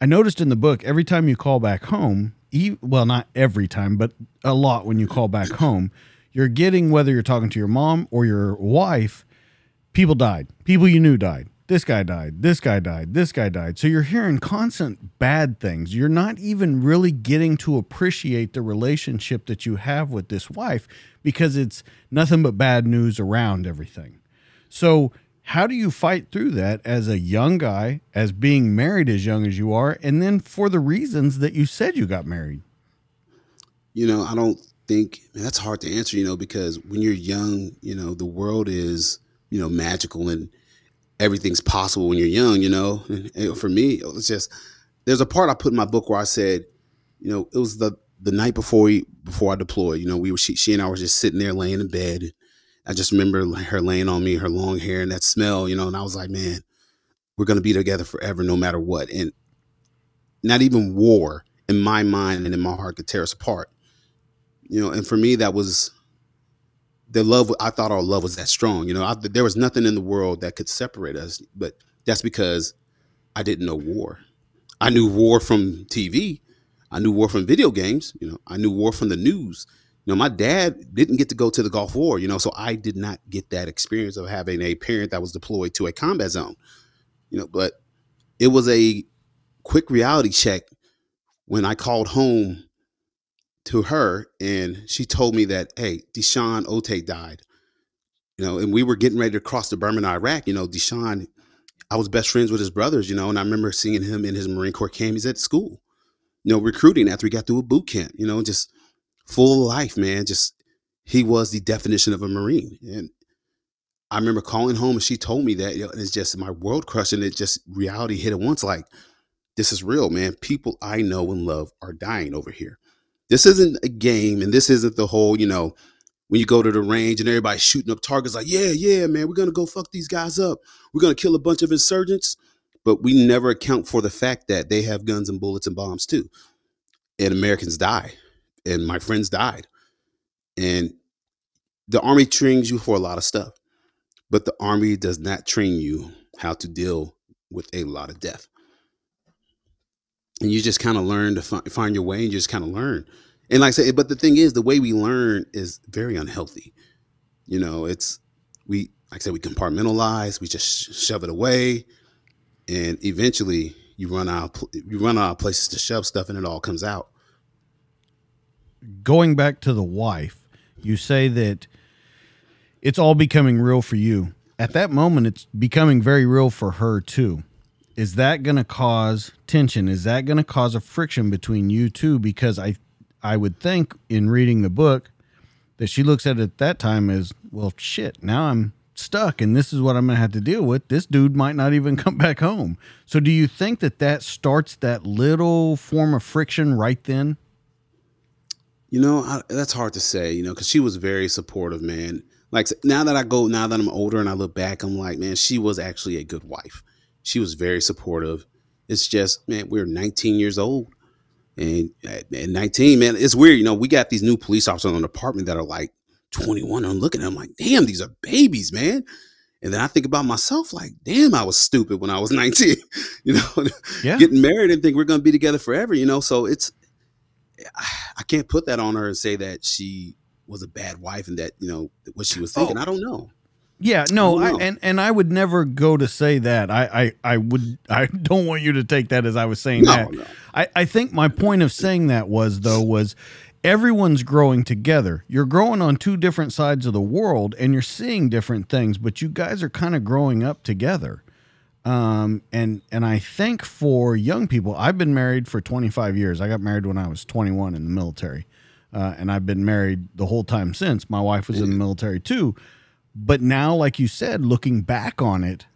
I noticed in the book every time you call back home, well, not every time, but a lot when you call back home, you're getting whether you're talking to your mom or your wife, people died, people you knew died this guy died, this guy died, this guy died. So you're hearing constant bad things. You're not even really getting to appreciate the relationship that you have with this wife because it's nothing but bad news around everything. So, how do you fight through that as a young guy, as being married as young as you are, and then for the reasons that you said you got married? You know, I don't think man, that's hard to answer, you know, because when you're young, you know, the world is, you know, magical and everything's possible when you're young, you know. And for me, it was just there's a part I put in my book where I said, you know, it was the the night before we before I deployed. You know, we were she, she and I were just sitting there laying in bed. I just remember her laying on me, her long hair and that smell, you know, and I was like, man, we're gonna be together forever, no matter what. And not even war in my mind and in my heart could tear us apart. You know, and for me that was the love I thought our love was that strong. You know, I, there was nothing in the world that could separate us. But that's because I didn't know war. I knew war from TV. I knew war from video games. You know, I knew war from the news. You know, my dad didn't get to go to the Gulf War. You know, so I did not get that experience of having a parent that was deployed to a combat zone. You know, but it was a quick reality check when I called home to her and she told me that, hey, Deshaun Ote died. You know, and we were getting ready to cross the Burma Iraq. You know, Deshaun, I was best friends with his brothers, you know, and I remember seeing him in his Marine Corps camp. He's at school, you know, recruiting after we got through a boot camp, you know, just full of life, man. Just he was the definition of a Marine. And I remember calling home and she told me that, you know, it's just my world crushing. It just reality hit at once like, this is real, man. People I know and love are dying over here. This isn't a game, and this isn't the whole, you know, when you go to the range and everybody's shooting up targets like, yeah, yeah, man, we're gonna go fuck these guys up. We're gonna kill a bunch of insurgents. But we never account for the fact that they have guns and bullets and bombs too. And Americans die. And my friends died. And the army trains you for a lot of stuff. But the army does not train you how to deal with a lot of death and you just kind of learn to fi- find your way and you just kind of learn. And like i said but the thing is the way we learn is very unhealthy. You know it's we like i said we compartmentalize we just shove it away and eventually you run out you run out of places to shove stuff and it all comes out. Going back to the wife you say that it's all becoming real for you. At that moment it's becoming very real for her too is that going to cause tension? Is that going to cause a friction between you two? Because I, I would think in reading the book that she looks at it at that time as well. Shit, now I'm stuck, and this is what I'm going to have to deal with. This dude might not even *laughs* come back home. So, do you think that that starts that little form of friction right then? You know, I, that's hard to say. You know, because she was very supportive, man. Like now that I go, now that I'm older and I look back, I'm like, man, she was actually a good wife she was very supportive. It's just, man, we're 19 years old. And at, 19, man, it's weird. You know, we got these new police officers on the department that are like 21. I'm looking at them like, damn, these are babies, man. And then I think about myself like, damn, I was stupid when I was *laughs* 19. you know, yeah. getting married and think we're going to be together forever, you know? So it's, I can't put that on her and say that she was a bad wife and that, you know, what she was oh. thinking. Oh. I don't know. Yeah, no, I, and and I would never go to say that. I, I I would I *laughs* don't want you to take that as I was saying no, that. No. I I think my point of saying that was though was everyone's growing together. You're growing on two different sides of the world and you're seeing different things, but you guys are kind of growing up together. Um, and and I think for young people, I've been married for 25 years. I got married when I was 21 in the military, uh, and I've been married the whole time since. My wife was in the military too. But now, like you said, looking back on it,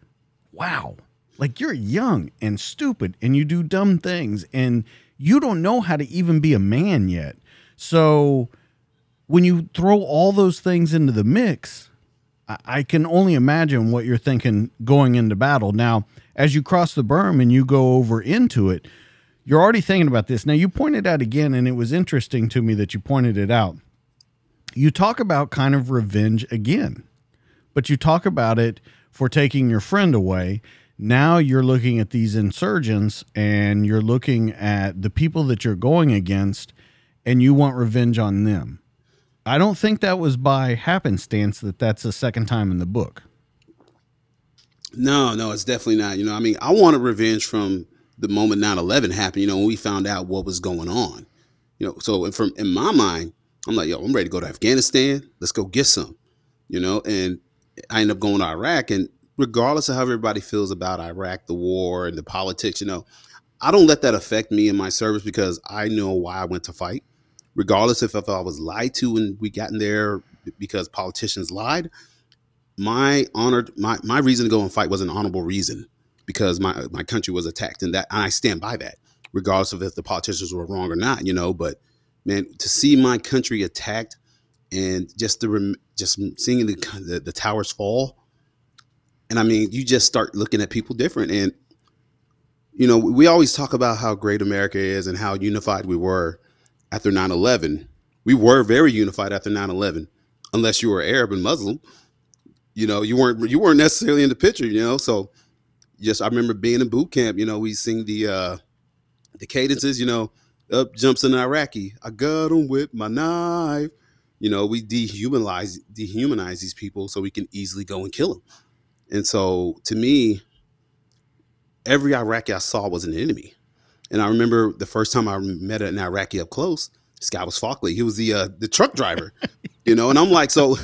wow, like you're young and stupid and you do dumb things and you don't know how to even be a man yet. So when you throw all those things into the mix, I can only imagine what you're thinking going into battle. Now, as you cross the berm and you go over into it, you're already thinking about this. Now, you pointed out again, and it was interesting to me that you pointed it out. You talk about kind of revenge again but you talk about it for taking your friend away. Now you're looking at these insurgents and you're looking at the people that you're going against and you want revenge on them. I don't think that was by happenstance that that's the second time in the book. No, no, it's definitely not. You know, I mean, I wanted revenge from the moment 9-11 happened, you know, when we found out what was going on. You know, so from in my mind, I'm like, yo, I'm ready to go to Afghanistan. Let's go get some. You know, and I end up going to Iraq, and regardless of how everybody feels about Iraq, the war, and the politics, you know, I don't let that affect me in my service because I know why I went to fight. Regardless if, if I was lied to and we got in there because politicians lied, my honored my my reason to go and fight was an honorable reason because my my country was attacked, and that and I stand by that, regardless of if the politicians were wrong or not, you know. But man, to see my country attacked and just the rem- just seeing the, the, the towers fall, and I mean, you just start looking at people different. And you know, we always talk about how great America is and how unified we were after 9/11. We were very unified after 9/11. unless you were Arab and Muslim. You know, you weren't you weren't necessarily in the picture. You know, so just I remember being in boot camp. You know, we sing the uh, the cadences. You know, up jumps an Iraqi. I got him with my knife. You know, we dehumanize dehumanize these people so we can easily go and kill them. And so, to me, every Iraqi I saw was an enemy. And I remember the first time I met an Iraqi up close, this guy was Falkley. He was the uh, the truck driver, *laughs* you know. And I'm like, so,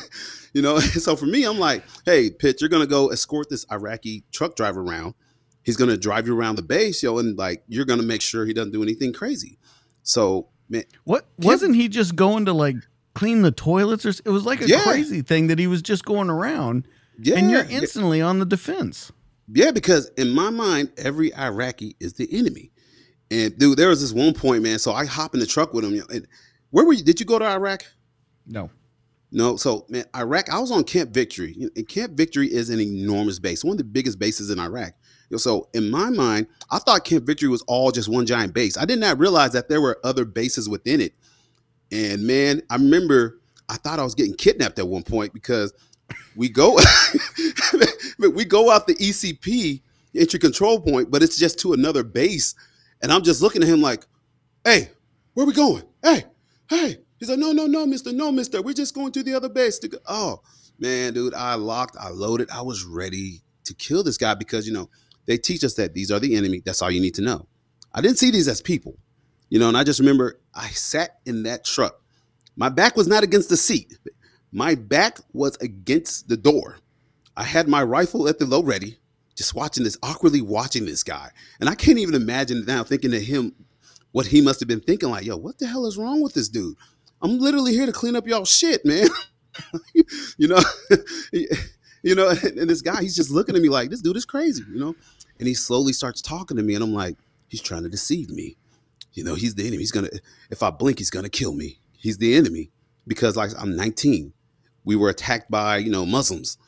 *laughs* you know, *laughs* so for me, I'm like, hey, Pitts, you're gonna go escort this Iraqi truck driver around. He's gonna drive you around the base, yo, and like you're gonna make sure he doesn't do anything crazy. So, man, what wasn't he just going to like clean the toilets or it was like a yeah. crazy thing that he was just going around. Yeah, and you're instantly on the defense. Yeah, because in my mind, every Iraqi is the enemy. And dude, there was this one point, man. So I hop in the truck with him. And where were you? Did you go to Iraq? No. No. So man, Iraq. I was on Camp Victory. And Camp Victory is an enormous base, one of the biggest bases in Iraq. So in my mind, I thought Camp Victory was all just one giant base. I did not realize that there were other bases within it. And man, I remember I thought I was getting kidnapped at one point because we go *laughs* we go out the ECP entry control point, but it's just to another base and I'm just looking at him like, hey, where we going? Hey, hey. He's like, no, no, no, mister, no, mister. We're just going to the other base. To go. Oh, man, dude, I locked, I loaded. I was ready to kill this guy because, you know, they teach us that these are the enemy. That's all you need to know. I didn't see these as people, you know, and I just remember I sat in that truck. My back was not against the seat. My back was against the door. I had my rifle at the low ready just watching this, awkwardly watching this guy. And I can't even imagine now thinking to him what he must have been thinking like, yo, what the hell is wrong with this dude? I'm literally here to clean up y'all shit, man. *laughs* you know, *laughs* you know, and this guy, he's just looking at me like, this dude is crazy, you know? And he slowly starts talking to me, and I'm like, he's trying to deceive me. You know, he's the enemy. He's gonna, if I blink, he's gonna kill me. He's the enemy because, like, I'm 19. We were attacked by, you know, Muslims.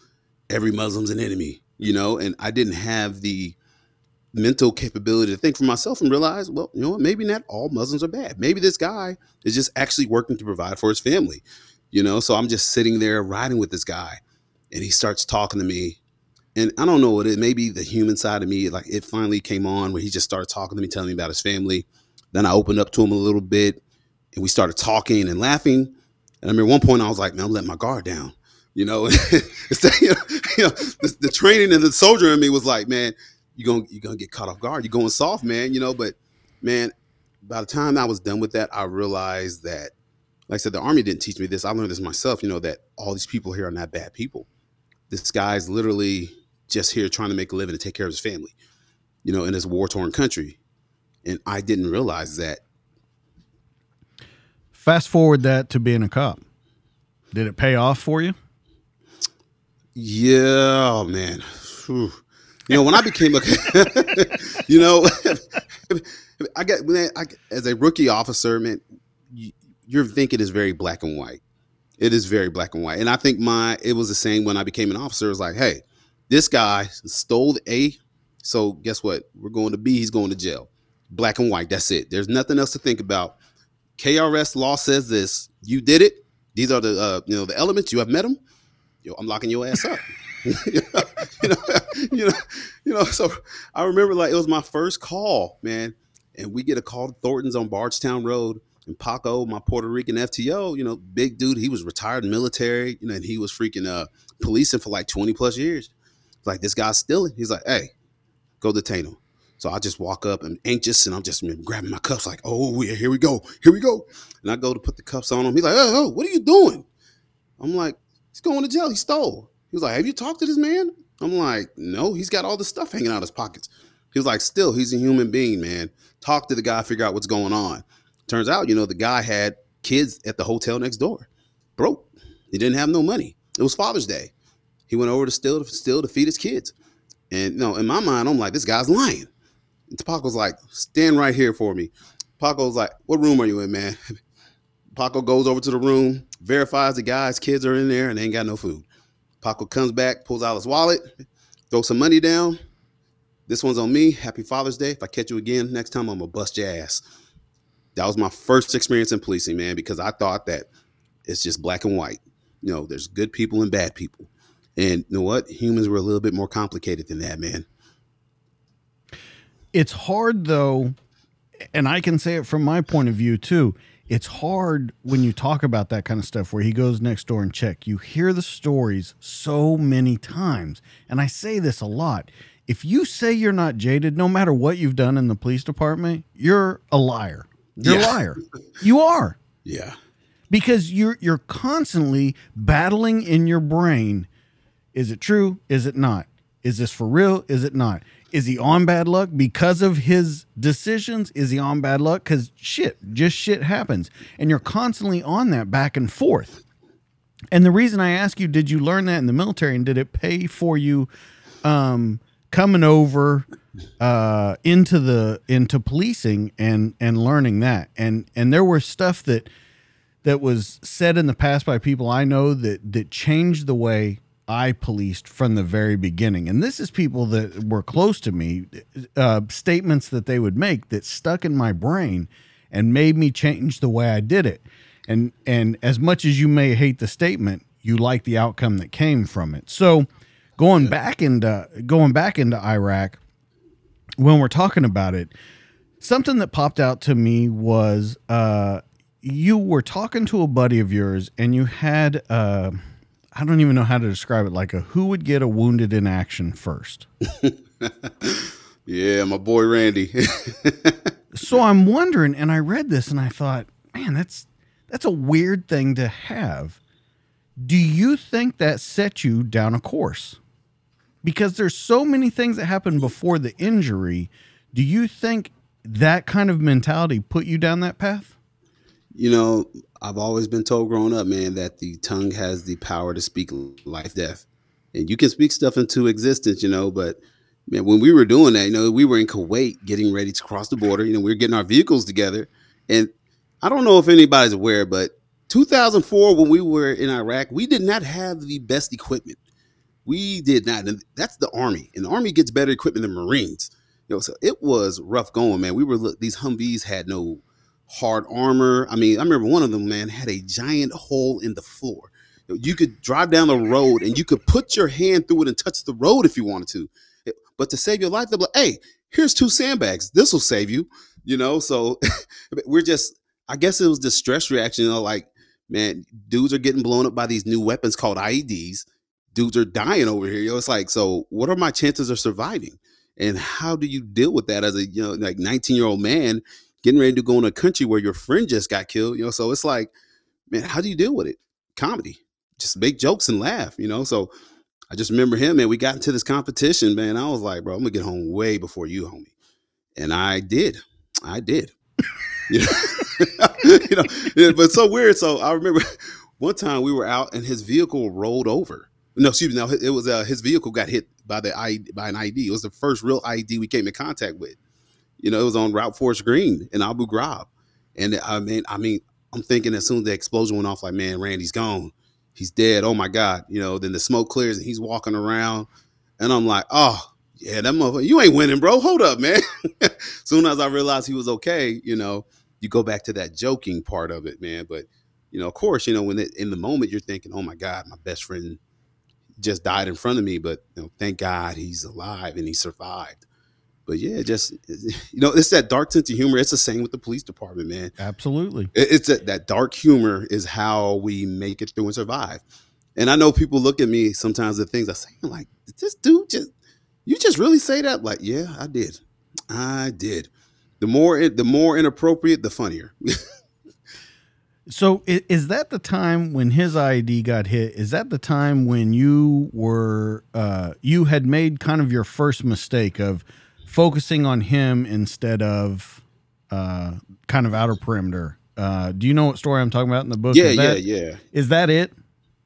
Every Muslim's an enemy you know, and I didn't have the mental capability to think for myself and realize, well, you know what, maybe not all Muslims are bad. Maybe this guy is just actually working to provide for his family, you know. So I'm just sitting there riding with this guy, and he starts talking to me. And I don't know what it maybe the human side of me, like it finally came on where he just started talking to me, telling me about his family. Then I opened up to him a little bit and we started talking and laughing. And I remember one point I was like, man, I'm letting my guard down. *laughs* You know, you know, the, the, training and the soldier in me was like, man, you're gonna you're gonna get caught off guard. You're going soft, man. You know, but man, by the time I was done with that, I realized that, like I said, the army didn't teach me this. I learned this myself. You know, that all these people here are not bad people. This guy's literally just here trying to make a living and take care of his family. You know, in this war torn country, and I didn't realize that. Fast forward that to being a cop. Did it pay off for you? Yeah, oh, man. Whew. You know, when I became a, *laughs* you know, *laughs* I get man, I, as a rookie officer, man, you, your thinking is very black and white. It is very black and white, and I think my it was the same when I became an officer. It was like, hey, this guy stole the A, so guess what? We're going to B. He's going to jail. Black and white. That's it. There's nothing else to think about. KRS law says this. You did it. These are the uh, you know the elements. You have met them I'm locking your ass up. *laughs* you, know, *laughs* you know, you know, So I remember like it was my first call, man, and we get a call to Thornton's on Bardstown Road, and Paco, my Puerto Rican FTO, you know, big dude, he was retired military, you know, and he was freaking uh policing for like 20 plus years. Like this guy's stealing. He's like, hey, go detain him. So I just walk up and anxious, and I'm just grabbing my cuffs, like, oh, yeah, here we go, here we go. And I go to put the cuffs on him. He's like, oh, oh what are you doing? I'm like, He's going to jail. He stole. He was like, Have you talked to this man? I'm like, No, he's got all this stuff hanging out his pockets. He was like, Still, he's a human being, man. Talk to the guy, figure out what's going on. Turns out, you know, the guy had kids at the hotel next door. Broke. He didn't have no money. It was Father's Day. He went over to steal, still to feed his kids. And you know, in my mind, I'm like, this guy's lying. Paco's like, stand right here for me. Paco's like, what room are you in, man? *laughs* Paco goes over to the room, verifies the guy's kids are in there and they ain't got no food. Paco comes back, pulls out his wallet, throws some money down. This one's on me. Happy Father's Day. If I catch you again next time, I'm gonna bust your ass. That was my first experience in policing, man, because I thought that it's just black and white. You know, there's good people and bad people. And you know what? Humans were a little bit more complicated than that, man. It's hard though, and I can say it from my point of view too. It's hard when you talk about that kind of stuff where he goes next door and check. You hear the stories so many times. And I say this a lot. If you say you're not jaded, no matter what you've done in the police department, you're a liar. You're Yeah. a liar. You are. Yeah. because you're you're constantly battling in your brain is it true is it not is this for real? Is it not? Is he on bad luck? Because of his decisions is he on bad luck? Cuz shit just shit happens. And you're constantly on that back and forth. And the reason i ask you did you learn that in the military and did it pay for you um coming over uh into the into policing and and learning that? And and there were stuff that that was said in the past by people I know that that changed the way I policed from the very beginning. And this is people that were close to me, uh, statements that they would make that stuck in my brain and made me change the way I did it. And and as much as you may hate the statement, you like the outcome that came from it. So going back into going back into Iraq, when we're talking about it, something that popped out to me was uh, you were talking to a buddy of yours and you had uh, I don't even know how to describe it like a who would get a wounded in action first. *laughs* Yeah, my boy Randy. *laughs* So I'm wondering and I read this and I thought, man, that's that's a weird thing to have. Do you think that set you down a course? Because there's so many things that happened before the injury. Do you think that kind of mentality put you down that path? you know, I've always been told growing up, man, that the tongue has the power to speak life, death. And you can speak stuff into existence, you know, but man, when we were doing that, you know, we were in Kuwait getting ready to cross the border. You know, we were getting our vehicles together. And I don't know if anybody's aware, but 2004, when we were in Iraq, we did not have the best equipment. We did not. And that's the Army. And the Army gets better equipment than Marines. You know, so it was rough going, man. We were, look, these Humvees had no hard armor. I mean, I remember one of them, man, had a giant hole in the floor. You could drive down the road and you could put your hand through it and touch the road if you wanted to. But to save your life, they're like, hey, here's two sandbags. This will save you. You know, so *laughs* we're just, I guess it was the stress reaction, you know, like, man, dudes are getting blown up by these new weapons called IEDs. Dudes are dying over here. Know, it's like, so what are my chances of surviving? And how do you deal with that as a, you know, like 19 year old man getting ready to go in a country where your friend just got killed? You know, so it's like, man, how do you deal with it? Comedy, just make jokes and laugh, you know? So I just remember him, man. We got into this competition, man. I was like, bro, I'm gonna get home way before you, homie. And I did. I did. *laughs* you know, *laughs* you know yeah, but so weird. So I remember *laughs* one time we were out and his vehicle rolled over. No, excuse me. No, it was uh, his vehicle got hit by the by an IED. It was the first real IED we came in contact with. You know, it was on Route Forest Green in Abu Ghraib, and I mean, I mean, I'm thinking as soon as the explosion went off, like, man, Randy's gone. He's dead. Oh my God. You know, then the smoke clears and he's walking around. And I'm like, oh, yeah, that motherfucker, you ain't winning, bro. Hold up, man. *laughs* soon as I realized he was okay, you know, you go back to that joking part of it, man. But, you know, of course, you know, when it, in the moment you're thinking, oh my God, my best friend just died in front of me. But, you know, thank God he's alive and he survived. But yeah, just, you know, it's that dark sense of humor. It's the same with the police department, man. Absolutely. It's that, that dark humor is how we make it through and survive. And I know people look at me sometimes the things I say, I'm like, did this dude just, you just really say that? Like, yeah, I did. I did. The more, the more inappropriate, the funnier. *laughs* So is that the time when his IED got hit? Is that the time when you were uh, you had made kind of your first mistake of focusing on him instead of uh, kind of outer perimeter? Uh, do you know what story I'm talking about in the book? yeah, is yeah, that, yeah. Is that it?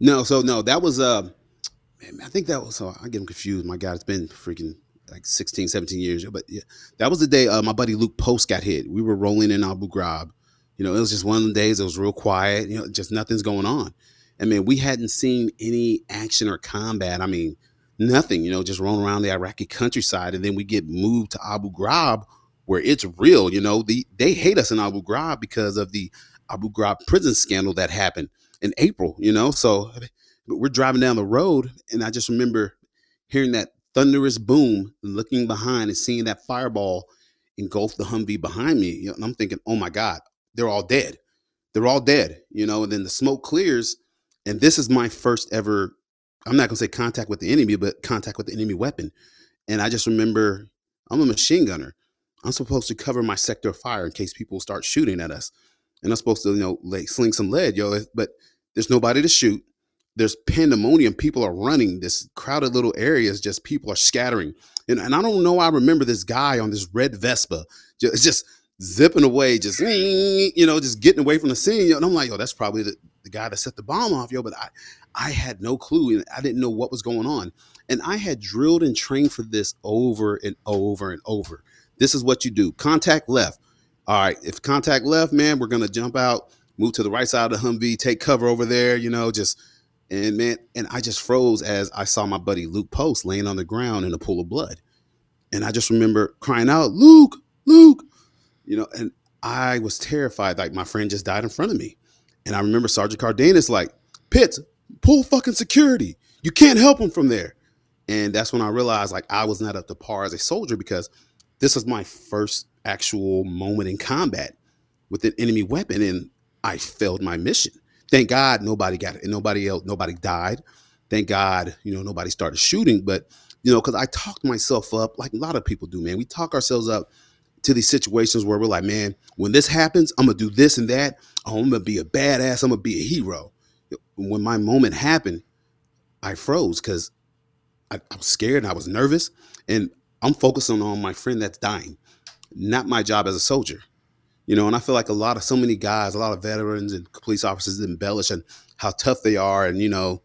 No, so no, that was, uh, man, I think that was, so I get him confused. My God, it's been freaking like 16, 17 years. But yeah, that was the day uh, my buddy Luke Post got hit. We were rolling in Abu Ghraib. You know, it was just one of the days. It was real quiet. You know, just nothing's going on. I mean, we hadn't seen any action or combat. I mean, nothing. You know, just rolling around the Iraqi countryside, and then we get moved to Abu Ghraib, where it's real. You know, the they hate us in Abu Ghraib because of the Abu Ghraib prison scandal that happened in April, you know. So we're driving down the road, and I just remember hearing that thunderous boom, looking behind and seeing that fireball engulf the Humvee behind me. You know, and I'm thinking, oh my God, they're all dead. They're all dead, you know. And then the smoke clears, and this is my first ever. I'm not gonna say contact with the enemy, but contact with the enemy weapon. And I just remember I'm a machine gunner. I'm supposed to cover my sector of fire in case people start shooting at us. And I'm supposed to, you know, like sling some lead, yo. But there's nobody to shoot. There's pandemonium. People are running. This crowded little area is just people are scattering. And, and I don't know. I remember this guy on this red Vespa just, just zipping away, just you know, just getting away from the scene. And I'm like, yo, that's probably the, the guy that set the bomb off, yo. But I, I had no clue, and I didn't know what was going on. And I had drilled and trained for this over and over and over. This is what you do. Contact left. All right, if contact left, man, we're gonna jump out, move to the right side of the Humvee, take cover over there. You know, just and man, and I just froze as I saw my buddy Luke Post laying on the ground in a pool of blood. And I just remember crying out, Luke, Luke, you know, and I was terrified. Like my friend just died in front of me. And I remember Sergeant Cardenas like, Pitts, pull fucking security. You can't help him from there. And that's when I realized like I was not up to par as a soldier because this was my first actual moment in combat with an enemy weapon and I failed my mission. Thank God nobody got it. Nobody else, nobody died. Thank God, you know, nobody started shooting. But, you know, because I talked myself up like a lot of people do, man. We talk ourselves up to these situations where we're like, man, when this happens, I'm gonna do this and that. Oh, I'm gonna be a badass. I'm gonna be a hero. When my moment happened, I froze because I, I, was scared and I was nervous, and I'm focusing on my friend that's dying, not my job as a soldier. You know, and I feel like a lot of so many guys, a lot of veterans and police officers embellish on how tough they are, and you know,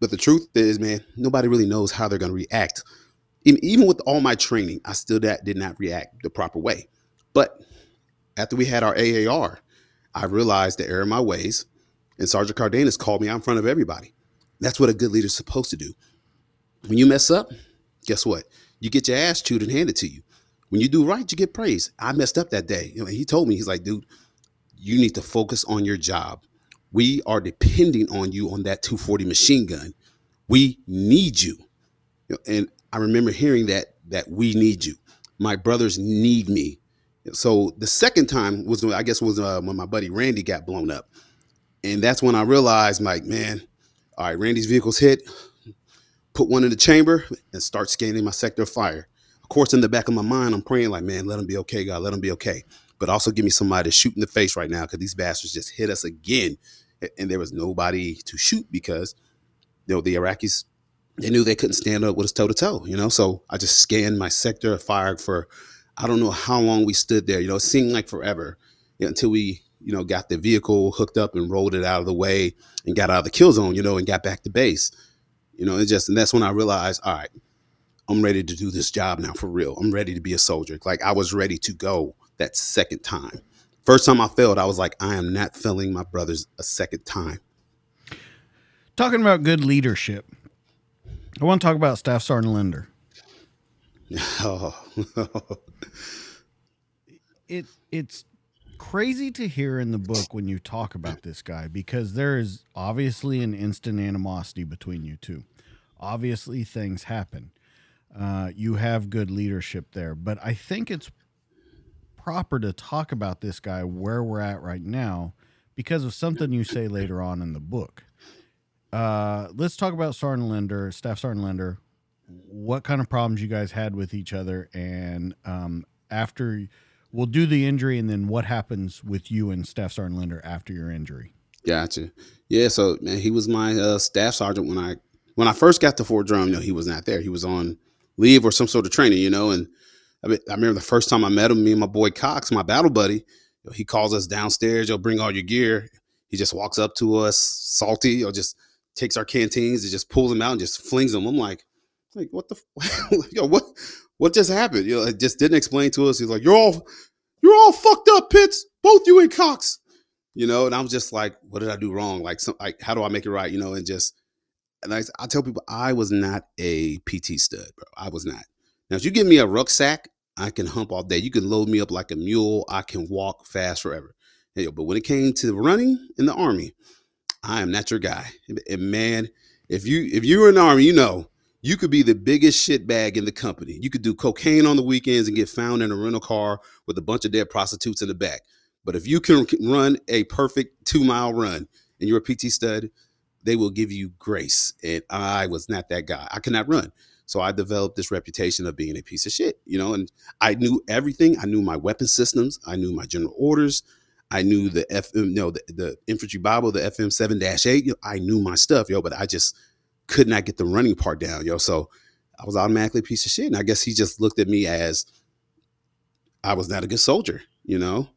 but the truth is, man, nobody really knows how they're gonna react even with all my training, I still that did not react the proper way. But after we had our AAR, I realized the error in my ways, and Sergeant Cardenas called me out in front of everybody. That's what a good leader's supposed to do. When you mess up, guess what? You get your ass chewed and handed to you. When you do right, you get praise. I messed up that day. You know, he told me, he's like, dude, you need to focus on your job. We are depending on you on that 240 machine gun. We need you. you know, and I remember hearing that that we need you. My brothers need me. So the second time was I guess was uh, when my buddy Randy got blown up, and that's when I realized, like, man, all right, Randy's vehicle's hit. Put one in the chamber and start scanning my sector of fire. Of course, in the back of my mind, I'm praying like, man, let him be okay, God, let him be okay. But also give me somebody to shoot in the face right now because these bastards just hit us again, and there was nobody to shoot because you know the Iraqis they knew they couldn't stand up with us toe to toe, you know. So I just scanned my sector, of fire for I don't know how long we stood there. You know, it seemed like forever you know, until we, you know, got the vehicle hooked up and rolled it out of the way and got out of the kill zone, you know, and got back to base. You know, it just and that's when I realized, all right, I'm ready to do this job now for real. I'm ready to be a soldier. Like I was ready to go that second time. First time I failed, I was like, I am not failing my brothers a second time. Talking about good leadership I want to talk about Staff Sergeant Linder. *laughs* Oh. it it's crazy to hear in the book when you talk about this guy because there is obviously an instant animosity between you two. Obviously, things happen. Uh, you have good leadership there, but I think it's proper to talk about this guy where we're at right now because of something you say later on in the book. Uh, let's talk about Sergeant Linder, Staff Sergeant Linder. What kind of problems you guys had with each other, and um, after we'll do the injury, and then what happens with you and Staff Sergeant Linder after your injury? Gotcha. Yeah. So man, he was my uh, staff sergeant when I when I first got to Fort Drum. No, he was not there. He was on leave or some sort of training, you know. And I, mean, I remember the first time I met him, me and my boy Cox, my battle buddy, you know, he calls us downstairs. You'll bring all your gear. He just walks up to us, salty, or just takes our canteens and just pulls them out and just flings them. I'm like, like what the, *laughs* yo, what, what just happened? You know, it just didn't explain to us. He's like, you're all, you're all fucked up, Pitts, both you and Cox. You know, and I was just like, what did I do wrong? Like, some, like, how do I make it right? You know, and just, and I, I tell people, I was not a PT stud, bro. I was not. Now, if you give me a rucksack, I can hump all day. You can load me up like a mule. I can walk fast forever. Hey, but when it came to running in the army, I am not your guy. And man, if you if you were in the army, you know you could be the biggest shit bag in the company. You could do cocaine on the weekends and get found in a rental car with a bunch of dead prostitutes in the back. But if you can run a perfect two mile run and you're a PT stud, they will give you grace. And I was not that guy. I could not run. So I developed this reputation of being a piece of shit, you know, and I knew everything. I knew my weapon systems. I knew my general orders. I knew the FM, no, the, the infantry Bible, the FM 7 8. I knew my stuff, yo, but I just could not get the running part down, yo. So I was automatically a piece of shit. And I guess he just looked at me as I was not a good soldier, you know?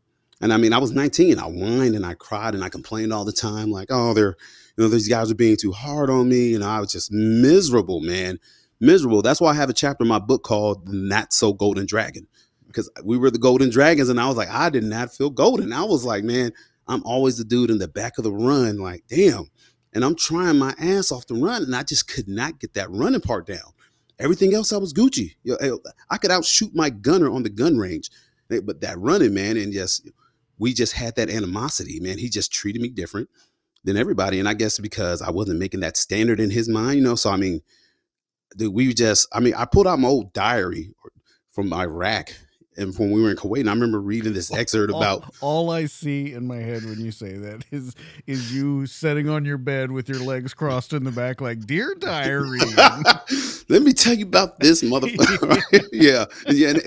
And I mean, I was 19. I whined and I cried and I complained all the time, like, oh, they're, you know, these guys are being too hard on me. And I was just miserable, man. Miserable. That's why I have a chapter in my book called Not So Golden Dragon. Because we were the Golden Dragons, and I was like, I did not feel golden. I was like, man, I'm always the dude in the back of the run, like, damn. And I'm trying my ass off the run, and I just could not get that running part down. Everything else, I was Gucci. Eh, I could outshoot my gunner on the gun range, but that running, man, and just we just had that animosity, man. He just treated me different than everybody. And I guess because I wasn't making that standard in his mind, you know. So I mean, dude, we just I mean, I pulled out my old diary from Iraq and when we were in Kuwait, and I remember reading this excerpt all, about all I see in my head when you say that *laughs* is is you sitting on your bed with your legs crossed in the back, like "Dear Diary." *laughs* Let me tell you about this *laughs* motherfucker. yeah, yeah, and,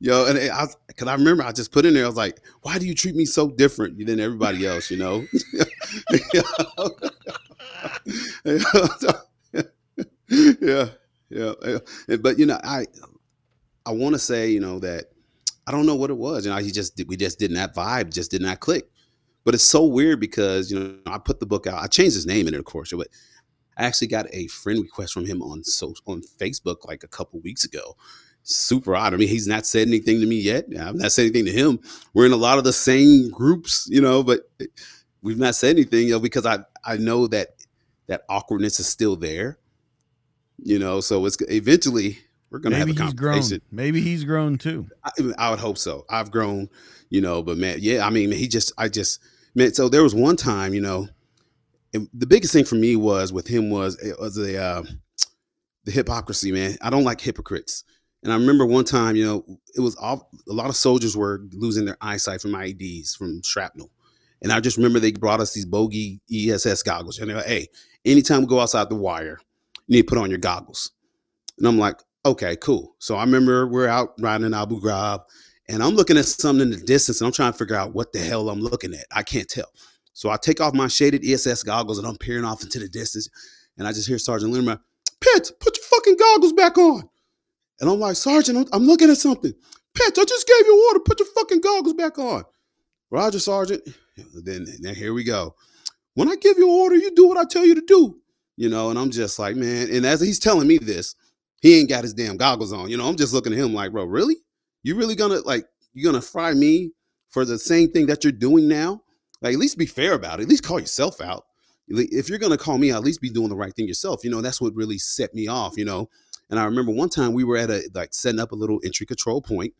yo, and I, cause I remember I just put in there. I was like, "Why do you treat me so different than everybody else?" You know. yeah, yeah, yeah. But you know, I I want to say, you know, that I don't know what it was. You know, he just we just didn't that vibe just did not click. But it's so weird because you know I put the book out. I changed his name in it, of course, but I actually got a friend request from him on so on Facebook like a couple weeks ago. Super odd. I mean, he's not said anything to me yet. I've not said anything to him. We're in a lot of the same groups, you know, but we've not said anything, you know, because I I know that that awkwardness is still there, you know. So it's eventually we're gonna Maybe have a conversation. Maybe he's grown too. I, I, would hope so. I've grown, you know. But man, yeah, I mean, he just, I just, man. So there was one time, you know, the biggest thing for me was with him was it was the uh, the hypocrisy, man. I don't like hypocrites. And I remember one time, you know, it was all, a lot of soldiers were losing their eyesight from IEDs, from shrapnel. And I just remember they brought us these bogey ESS goggles. And they're like, hey, anytime we go outside the wire, you need to put on your goggles. And I'm like, okay, cool. So I remember we're out riding in Abu Ghraib and I'm looking at something in the distance and I'm trying to figure out what the hell I'm looking at. I can't tell. So I take off my shaded ESS goggles and I'm peering off into the distance and I just hear Sergeant Lindemann, Pitts, put your fucking goggles back on. And I'm like, Sergeant, I'm looking at something. Pitts, I just gave you order. Put your fucking goggles back on. Roger, Sergeant. Then, then here we go. When I give you order, you do what I tell you to do. You know, and I'm just like, man. And as he's telling me this, he ain't got his damn goggles on. You know, I'm just looking at him like, bro, really? You really gonna like you gonna fry me for the same thing that you're doing now? Like, at least be fair about it. At least call yourself out. If you're gonna call me, at least be doing the right thing yourself. You know, that's what really set me off. You know, and I remember one time we were at a like setting up a little entry control point,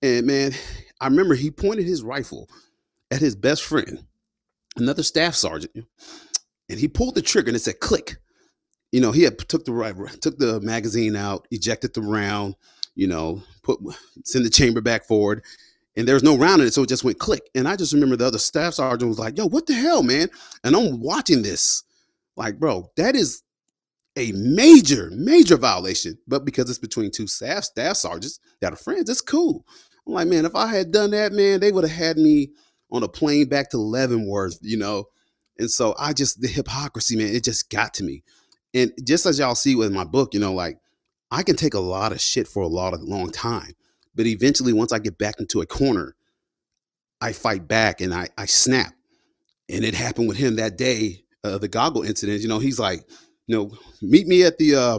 and man, I remember he pointed his rifle at his best friend, another staff sergeant, and he pulled the trigger and it said click you know, he had took the right, took the magazine out, ejected the round, you know, put send the chamber back forward, and there was no round in it, so it just went click. And I just remember the other staff sergeant was like, "Yo, what the hell, man?" And I'm watching this, like, bro, that is a major, major violation. But because it's between two staff staff sergeants that are friends, it's cool. I'm like, man, if I had done that, man, they would have had me on a plane back to Leavenworth, you know. And so I just the hypocrisy, man, it just got to me. And just as y'all see with my book, you know, like I can take a lot of shit for a lot of long time. But eventually, once I get back into a corner, I fight back and I, I snap. And it happened with him that day, uh, the goggle incident. You know, he's like, you know, meet me at the, uh,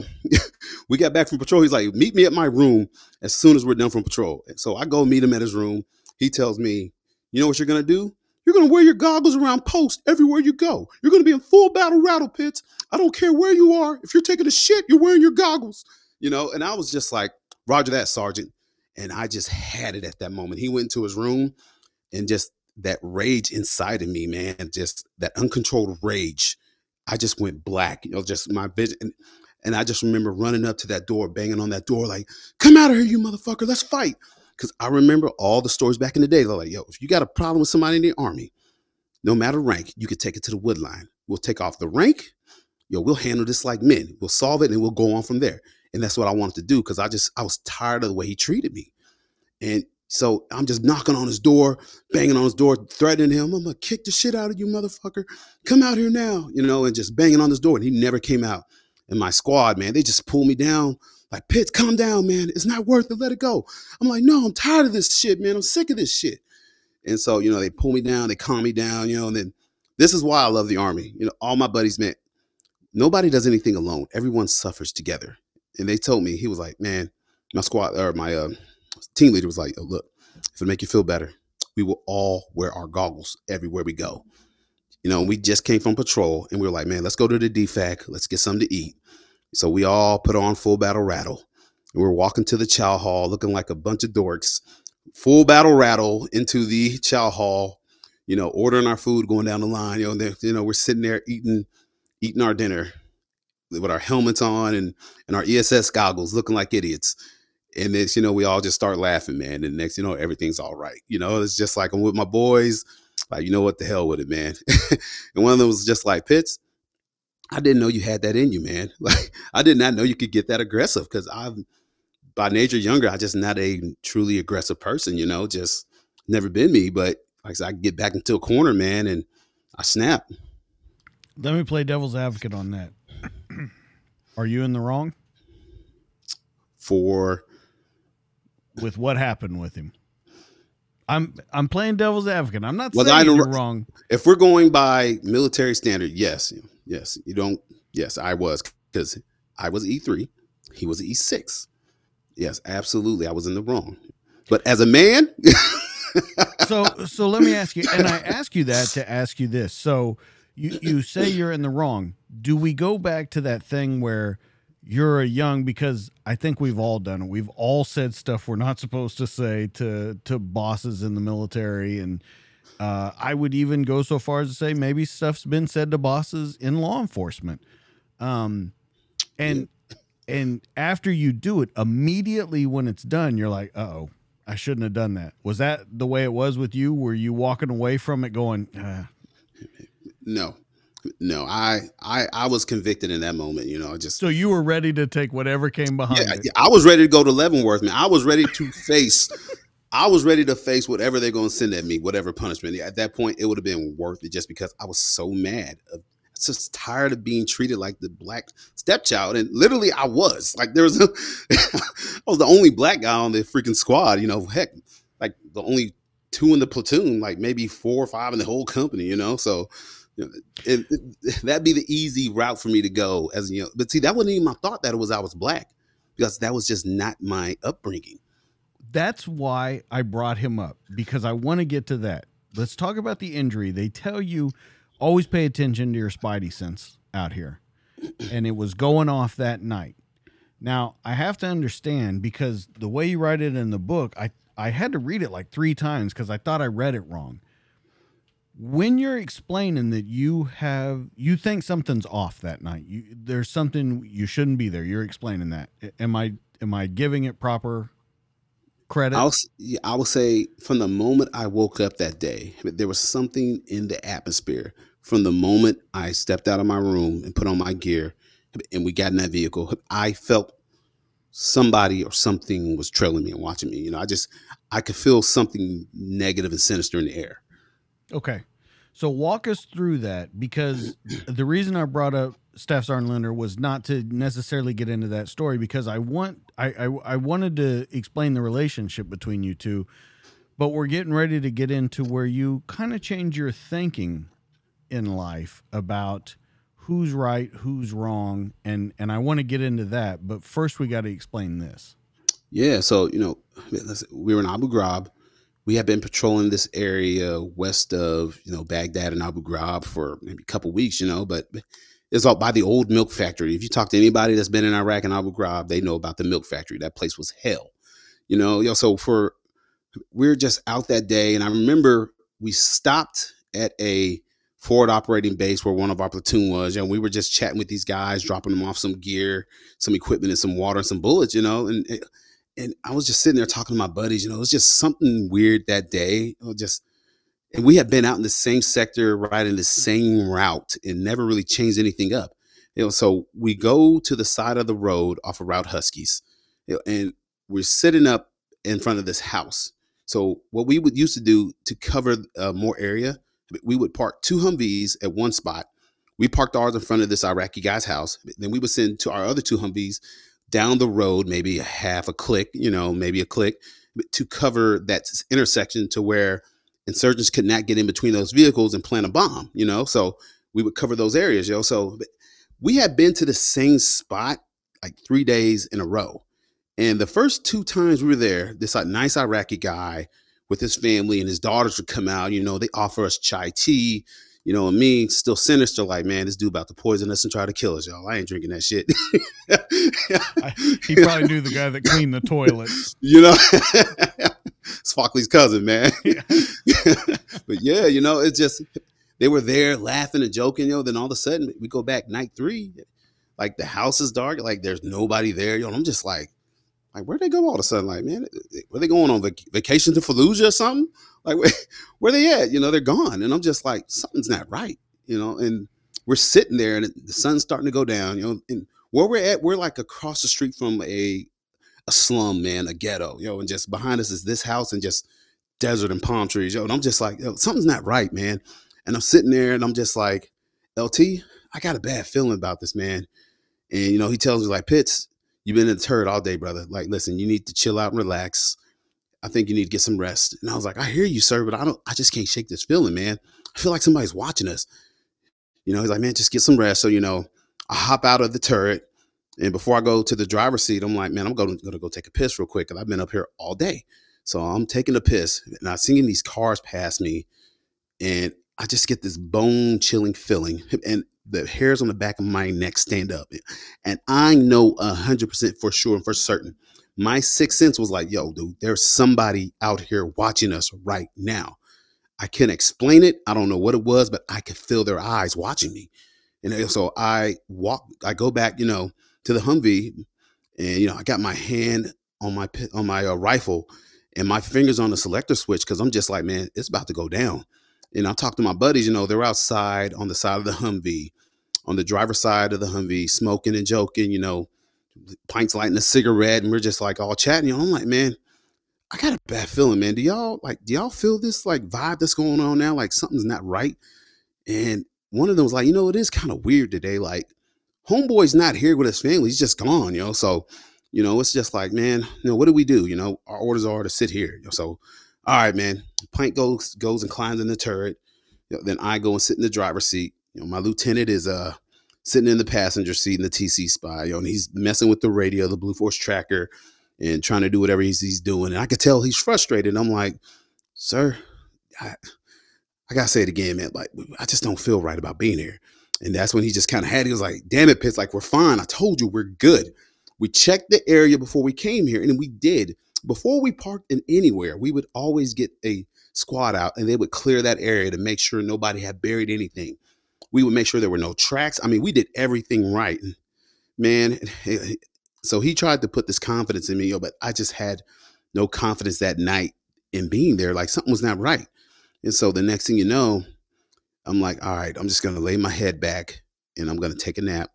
*laughs* we got back from patrol. He's like, meet me at my room as soon as we're done from patrol. And so I go meet him at his room. He tells me, you know what you're going to do? You're going to wear your goggles around post everywhere you go. You're going to be in full battle rattle pits. I don't care where you are. If you're taking a shit, you're wearing your goggles. You know, and I was just like, Roger that, Sergeant. And I just had it at that moment. He went into his room and just that rage inside of me, man, just that uncontrolled rage. I just went black, you know, just my vision. And, and I just remember running up to that door, banging on that door, like, come out of here, you motherfucker, let's fight. Because I remember all the stories back in the day. They're like, yo, if you got a problem with somebody in the army, no matter rank, you could take it to the wood line. We'll take off the rank. Yo, we'll handle this like men. We'll solve it and we'll go on from there. And that's what I wanted to do because I just I was tired of the way he treated me. And so I'm just knocking on his door, banging on his door, threatening him. I'm gonna kick the shit out of you, motherfucker. Come out here now, you know, and just banging on his door. And he never came out. And my squad, man, they just pulled me down. Like, Pitts, calm down, man. It's not worth it. Let it go. I'm like, no, I'm tired of this shit, man. I'm sick of this shit. And so, you know, they pull me down, they calm me down, you know, and then this is why I love the army. You know, all my buddies, man, nobody does anything alone. Everyone suffers together. And they told me, he was like, man, my squad or my uh, team leader was like, oh, look, if it make you feel better, we will all wear our goggles everywhere we go. You know, we just came from patrol and we were like, man, let's go to the DFAC. Let's get something to eat. So we all put on full battle rattle. We we're walking to the chow hall looking like a bunch of dorks full battle rattle into the chow hall, you know, ordering our food, going down the line. You know, you know, we're sitting there eating, eating our dinner with our helmets on and and our ESS goggles, looking like idiots. And it's you know, we all just start laughing, man. And next, you know, everything's all right. You know, it's just like I'm with my boys, like you know what the hell with it, man. *laughs* and one of them was just like Pitts. I didn't know you had that in you, man. *laughs* Like I did not know you could get that aggressive because I've by nature younger, I just not a truly aggressive person, you know, just never been me. But like I said, I get back into a corner, man, and I snap. Let me play devil's advocate on that. *clears throat* Are you in the wrong? For with what happened with him. I'm I'm playing devil's advocate. I'm not well, saying you're wrong. If we're going by military standard, yes, yes, you don't. Yes, I was because I was E three, he was E six. Yes, absolutely. I was in the wrong. But as a man. *laughs* so so let me ask you, and I ask you that to ask you this. So you you say you're in the wrong. Do we go back to that thing where you're a young because I think we've all done it. We've all said stuff we're not supposed to say to to bosses in the military and uh, I would even go so far as to say maybe stuff's been said to bosses in law enforcement. Um, and and after you do it, immediately when it's done, you're like, oh, I shouldn't have done that. Was that the way it was with you? Were you walking away from it going, uh. no, no, I, I, I was convicted in that moment. You know, just so you were ready to take whatever came behind. Yeah, it. I was ready to go to Leavenworth, man. I was ready to face. I was ready to face whatever they're going to send at me, whatever punishment. At that point, it would have been worth it just because I was so mad of just tired of being treated like the black stepchild. And literally, I was like, there was, a, *laughs* I was the only black guy on the freaking squad. You know, heck, like the only two in the platoon, like maybe four or five in the whole company. You know, so it, it, *laughs* that'd be the easy route for me to go as you know. But see, that wasn't even my thought that it was I was black because that was just not my upbringing. That's why I brought him up because I want to get to that. Let's talk about the injury. They tell you always pay attention to your spidey sense out here. And it was going off that night. Now, I have to understand because the way you write it in the book, I, I had to read it like three times because I thought I read it wrong. When you're explaining that you have you think something's off that night, you, there's something you shouldn't be there. You're explaining that. Am I am I giving it proper credit? I'll, I will say from the moment I woke up that day, there was something in the atmosphere from the moment I stepped out of my room and put on my gear and we got in that vehicle, I felt somebody or something was trailing me and watching me. You know, I just I could feel something negative and sinister in the air. Okay. So walk us through that because the reason I brought up Staff Sergeant Linder was not to necessarily get into that story because I want I, I I wanted to explain the relationship between you two, but we're getting ready to get into where you kind of change your thinking in life about who's right, who's wrong, and and I want to get into that. But first, we got to explain this. Yeah, so you know, we were in Abu Ghraib. We have been patrolling this area west of you know Baghdad and Abu Ghraib for maybe a couple weeks, you know, but it's all by the old milk factory. If you talk to anybody that's been in Iraq and Abu Ghraib, they know about the milk factory. That place was hell, you know. Know, so for we're just out that day, and I remember we stopped at a forward operating base where one of our platoon was, and we were just chatting with these guys, dropping them off some gear, some equipment, and some water and some bullets, you know. And and I was just sitting there talking to my buddies, you know, it was just something weird that day. It was just and we had been out in the same sector, riding the same route, and never really changed anything up. You know, so we go to the side of the road off of Route Huskies, you know, and we're sitting up in front of this house. So what we would used to do to cover uh, more area, we would park two Humvees at one spot. We parked ours in front of this Iraqi guy's house. Then we would send to our other two Humvees down the road, maybe a half a click, you know, maybe a click to cover that intersection to where insurgents could not get in between those vehicles and plant a bomb, you know? So we would cover those areas, yo. So we had been to the same spot like three days in a row. And the first two times we were there, this like nice Iraqi guy with his family and his daughters would come out, you know, they offer us chai tea, you know, and me still sinister, like, man, this dude about to poison us and try to kill us, y'all. I ain't drinking that shit. he probably knew the guy that cleaned the toilets. *laughs* You know, *laughs* it's Fockley's cousin, man. *laughs* Yeah. but yeah, you know, it's just they were there laughing and joking, you know. Then all of a sudden we go back night three, like the house is dark, like there's nobody there. You know, I'm just like, like where'd they go all of a sudden? Like, man, were they going on vac- vacation to Fallujah or something? Like, *laughs* where, they at? You know, they're gone. And I'm just like, something's not right, you know. And we're sitting there and the sun's starting to go down, you know. And where we're at, we're like across the street from a a slum, man, a ghetto, you know, and just behind us is this house and just desert and palm trees, yo. And I'm just like, yo, something's not right, man. And I'm sitting there and I'm just like, LT, I got a bad feeling about this, man. And you know, he tells me like, Pitts, you've been in the turret all day, brother. Like, listen, you need to chill out and relax. I think you need to get some rest. And I was like, I hear you, sir, but I don't, I just can't shake this feeling, man. I feel like somebody's watching us. You know, he's like, man, just get some rest. So, you know, I hop out of the turret. And before I go to the driver's seat, I'm like, man, I'm going to go take a piss real quick. Cause I've been up here all day. So I'm taking a piss and I'm seeing these cars pass me. And I just get this bone chilling feeling. *laughs* And the hairs on the back of my neck stand up. And I know 100% for sure and for certain. My sixth sense was like, yo, dude, there's somebody out here watching us right now. I can't explain it. I don't know what it was, but I could feel their eyes watching me. And so I walk, I go back, you know, to the Humvee, and you know, I got my hand on my on my uh, rifle, and my fingers on the selector switch because I'm just like, man, it's about to go down. And I talked to my buddies, you know, they're outside on the side of the Humvee, on the driver's side of the Humvee, smoking and joking, you know, pints lighting a cigarette, and we're just like all chatting. You know, I'm like, man, I got a bad feeling, man. Do y'all like do y'all feel this like vibe that's going on now? Like something's not right. And one of them was like, you know, it is kind of weird today. Like, homeboy's not here with his family. He's just gone, you know. So, you know, it's just like, man, you know, what do we do? You know, our orders are to sit here. You know? So, all right, man. Pint goes goes and climbs in the turret. You know, then I go and sit in the driver's seat. You know, my lieutenant is uh sitting in the passenger seat in the TC spy, know, and he's messing with the radio, the Blue Force tracker, and trying to do whatever he's, he's doing. And I could tell he's frustrated. I'm like, sir, I, I gotta say it again, man. Like, I just don't feel right about being here. And that's when he just kind of had, he was like, damn it, Pitts, like, we're fine. I told you we're good. We checked the area before we came here, and we did. Before we parked in anywhere, we would always get a squad out and they would clear that area to make sure nobody had buried anything. We would make sure there were no tracks. I mean, we did everything right. Man, *laughs* so he tried to put this confidence in me, yo, but I just had no confidence that night in being there. Like something was not right. And so the next thing you know, I'm like, all right, I'm just gonna lay my head back and I'm gonna take a nap.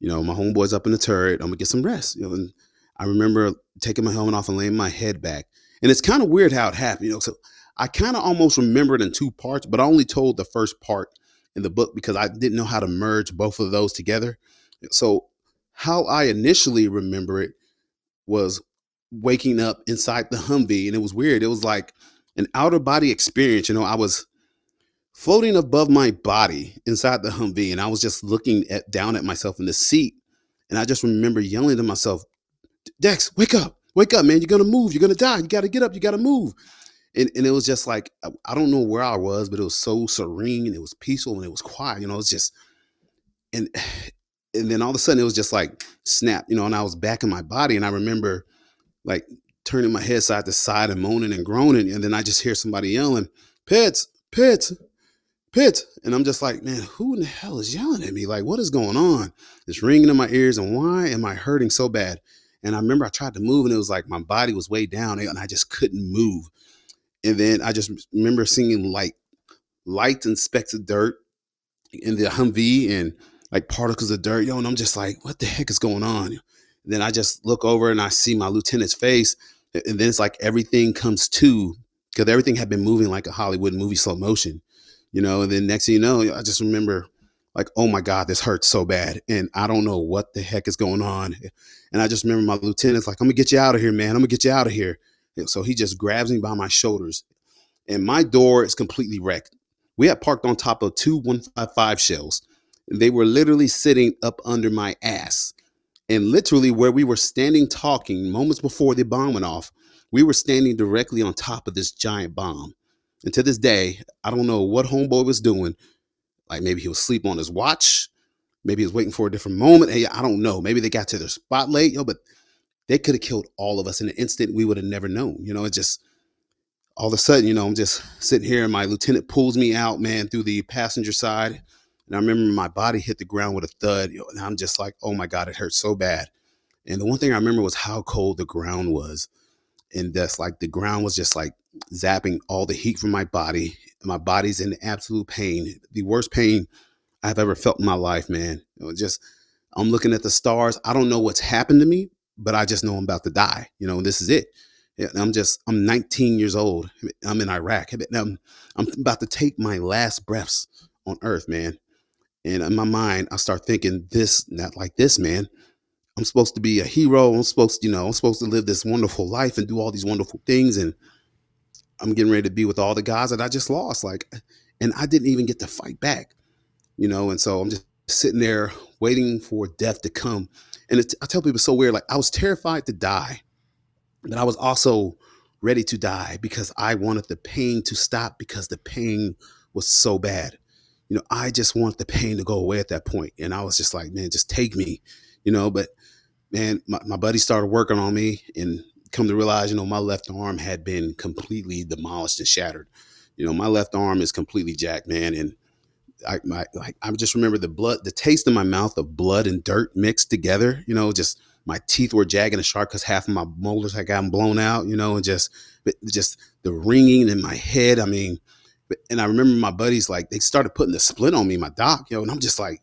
You know, my homeboy's up in the turret. I'm gonna get some rest. You know, and I remember taking my helmet off and laying my head back. And it's kind of weird how it happened. You know, so I kind of almost remember it in two parts, but I only told the first part in the book because I didn't know how to merge both of those together. So how I initially remember it was waking up inside the Humvee, and it was weird. It was like an outer body experience. You know, I was floating above my body inside the Humvee, and I was just looking at down at myself in the seat, and I just remember yelling to myself, "Dex, wake up! Wake up, man! You're gonna move. You're gonna die. You got to get up. You got to move." And, and it was just like I don't know where I was, but it was so serene and it was peaceful and it was quiet. You know, it's just and *sighs* and then all of a sudden it was just like snap, you know, and I was back in my body, and I remember like turning my head side to side and moaning and groaning, and then I just hear somebody yelling, "Pitts, Pitts, Pitts. And I'm just like, man, who in the hell is yelling at me? Like, what is going on? It's ringing in my ears. And why am I hurting so bad? And I remember I tried to move and it was like my body was way down and I just couldn't move. And then I just remember seeing like light and specks of dirt in the Humvee and like particles of dirt, yo. And I'm just like, what the heck is going on? And then I just look over and I see my lieutenant's face. And then it's like everything comes to because everything had been moving like a Hollywood movie slow motion, you know. And then next thing you know, I just remember like, oh my God, this hurts so bad. And I don't know what the heck is going on. And I just remember my lieutenant's like, I'm gonna get you out of here, man. I'm gonna get you out of here. And so he just grabs me by my shoulders, and my door is completely wrecked. We had parked on top of two 155 shells. They were literally sitting up under my ass. And literally, where we were standing talking moments before the bomb went off, we were standing directly on top of this giant bomb. And to this day, I don't know what homeboy was doing. Like maybe he was asleep on his watch. Maybe he was waiting for a different moment. Hey, I don't know. Maybe they got to their spot late, yo, but they could have killed all of us in an instant. We would have never known. You know, it just all of a sudden, you know, I'm just sitting here and my lieutenant pulls me out, man, through the passenger side. And I remember my body hit the ground with a thud. You know, and I'm just like, oh my God, it hurts so bad. And the one thing I remember was how cold the ground was. And that's like the ground was just like zapping all the heat from my body. My body's in absolute pain, the worst pain I've ever felt in my life, man. You know, just I'm looking at the stars. I don't know what's happened to me, but I just know I'm about to die. You know, this is it. I'm just I'm 19 years old. I'm in Iraq. I'm, I'm about to take my last breaths on earth, man. And in my mind, I start thinking this, not like this, man. I'm supposed to be a hero. I'm supposed, to, you know, I'm supposed to live this wonderful life and do all these wonderful things. And I'm getting ready to be with all the guys that I just lost. Like, and I didn't even get to fight back, you know. And so I'm just sitting there waiting for death to come. And I tell people it's so weird. Like I was terrified to die, but I was also ready to die because I wanted the pain to stop because the pain was so bad. You know, I just want the pain to go away at that point. And I was just like, man, just take me, you know. But man, my, my buddy started working on me and come to realize, you know, my left arm had been completely demolished and shattered. You know, my left arm is completely jacked, man. And I, my, like, I just remember the blood, the taste in my mouth of blood and dirt mixed together. You know, just my teeth were jagging and sharp because half of my molars had gotten blown out. You know, and just, just the ringing in my head. I mean, and I remember my buddies like they started putting the splint on me, my doc, yo, and I'm just like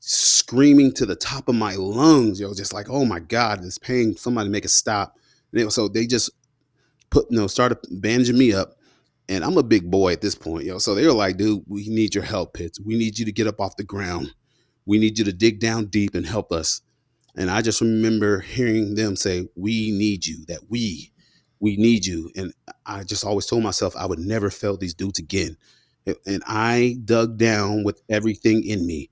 screaming to the top of my lungs, yo, just like, oh my god, this pain. Somebody make it stop. And so they just put, you know, started bandaging me up. And I'm a big boy at this point, yo. So they were like, dude, we need your help, Pitts. We need you to get up off the ground. We need you to dig down deep and help us. And I just remember hearing them say, We need you, that we, we need you. And I just always told myself I would never fail these dudes again. And I dug down with everything in me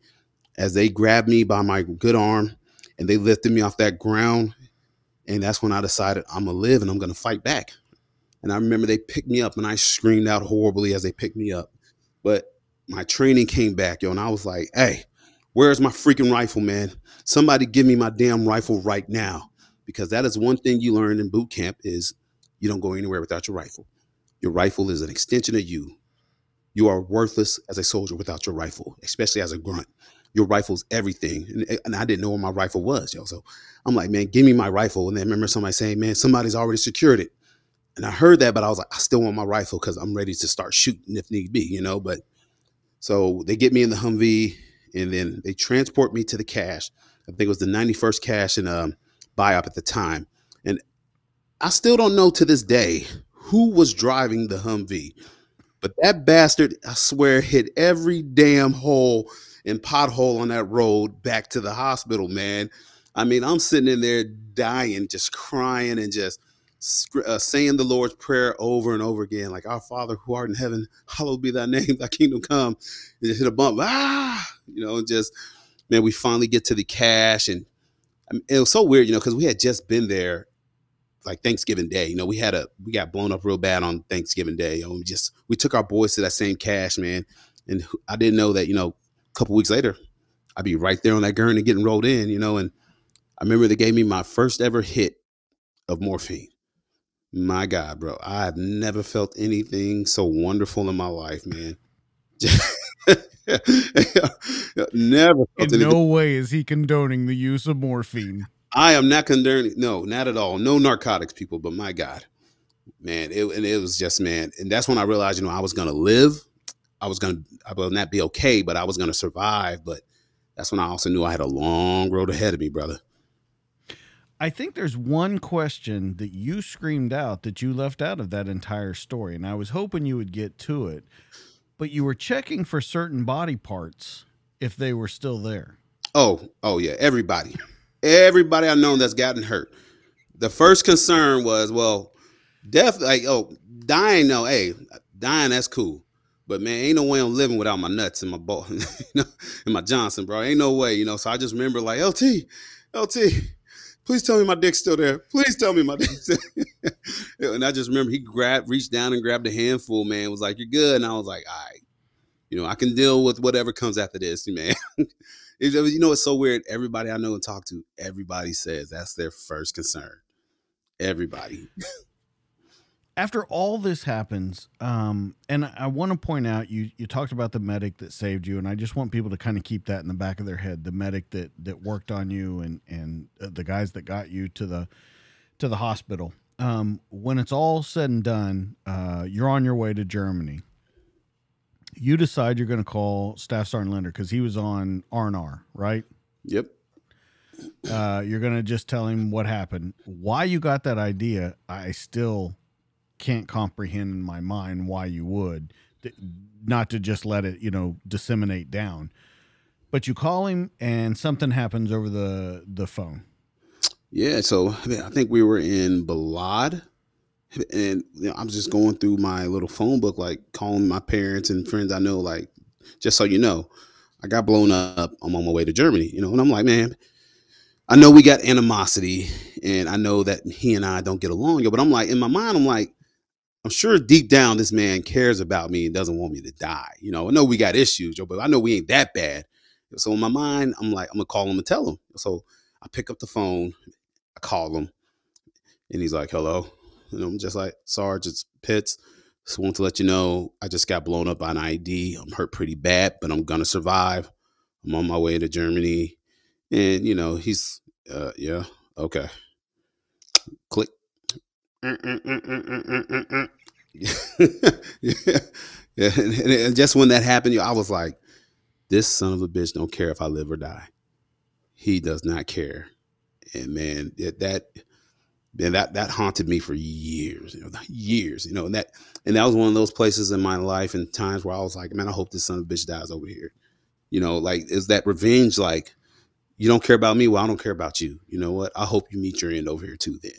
as they grabbed me by my good arm and they lifted me off that ground. And that's when I decided I'm going to live and I'm going to fight back. And I remember they picked me up and I screamed out horribly as they picked me up. But my training came back, yo, and I was like, hey, where's my freaking rifle, man? Somebody give me my damn rifle right now. Because that is one thing you learn in boot camp is you don't go anywhere without your rifle. Your rifle is an extension of you. You are worthless as a soldier without your rifle, especially as a grunt. Your rifle's everything. And, and I didn't know where my rifle was, yo. So I'm like, man, give me my rifle. And then I remember somebody saying, man, somebody's already secured it. And I heard that, but I was like, I still want my rifle because I'm ready to start shooting if need be, you know. But so they get me in the Humvee and then they transport me to the CSH. I think it was the 91st CSH in um, BIAP at the time. And I still don't know to this day who was driving the Humvee. But that bastard, I swear, hit every damn hole and pothole on that road back to the hospital, man. I mean, I'm sitting in there dying, just crying and just uh, saying the Lord's Prayer over and over again, like Our Father who art in heaven, hallowed be thy name, thy kingdom come. And hit a bump, ah, you know, just man, we finally get to the CSH, and I mean, it was so weird, you know, because we had just been there like Thanksgiving Day. You know, we had a we got blown up real bad on Thanksgiving Day. Know, we just we took our boys to that same CSH, man, and I didn't know that you know a couple weeks later I'd be right there on that gurney getting rolled in, you know, and I remember they gave me my first ever hit of morphine My God, bro, I have never felt anything so wonderful in my life, man. *laughs* never felt In anything. no way is he condoning the use of morphine. I am not condoning. No, not at all. No narcotics, people. But my God, man, it, and it was just man, and that's when I realized, you know, I was gonna live. I was gonna, I will not be okay, but I was gonna survive. But that's when I also knew I had a long road ahead of me, brother. I think there's one question that you screamed out that you left out of that entire story, and I was hoping you would get to it. But you were checking for certain body parts if they were still there. Oh, oh yeah, everybody, everybody I know that's gotten hurt. The first concern was, well, death, like, oh, dying, no, hey, dying, that's cool. But man, ain't no way I'm living without my nuts and my ball, *laughs* you know, and my Johnson, bro. Ain't no way, you know. So I just remember like, LT, LT, please tell me my dick's still there. Please tell me my dick's *laughs* there. and I just remember he grabbed, reached down and grabbed a handful, man. Was like, you're good. And I was like, all right, you know, I can deal with whatever comes after this, man. *laughs* you know, it's so weird. Everybody I know and talk to, everybody says that's their first concern. Everybody. *laughs* after all this happens, um, and I want to point out you you talked about the medic that saved you, and I just want people to kind of keep that in the back of their head. The medic that that worked on you, and and uh, the guys that got you to the to the hospital. Um, when it's all said and done, uh, you're on your way to Germany. You decide you're going to call Staff Sergeant Linder because he was on R and R, right? Yep. Uh, you're going to just tell him what happened. Why you got that idea, I still can't comprehend in my mind why you would not to just let it you know disseminate down. But you call him and something happens over the the phone. Yeah so i think we were in balad and you know, i'm just going through my little phone book like calling my parents and friends i know like just so you know i got blown up i'm on my way to germany you know and i'm like man i know we got animosity and i know that he and i don't get along but i'm like in my mind i'm like I'm sure deep down this man cares about me and doesn't want me to die. You know, I know we got issues, Joe, but I know we ain't that bad. So in my mind, I'm like, I'm gonna call him and tell him. So I pick up the phone, I call him, and he's like, "Hello," and I'm just like, "Sarge, it's Pitts. Just want to let you know I just got blown up on ID. I'm hurt pretty bad, but I'm gonna survive. I'm on my way to Germany." And you know, he's, uh, yeah, okay. Click. *laughs* yeah, yeah. And, just when that happened, I was like, "This son of a bitch don't care if I live or die. He does not care." And man, it, that that that haunted me for years, you know, years, you know, and that and that was one of those places in my life and times where I was like, "Man, I hope this son of a bitch dies over here." You know, like is that revenge? Like, you don't care about me, well, I don't care about you. You know what? I hope you meet your end over here too. Then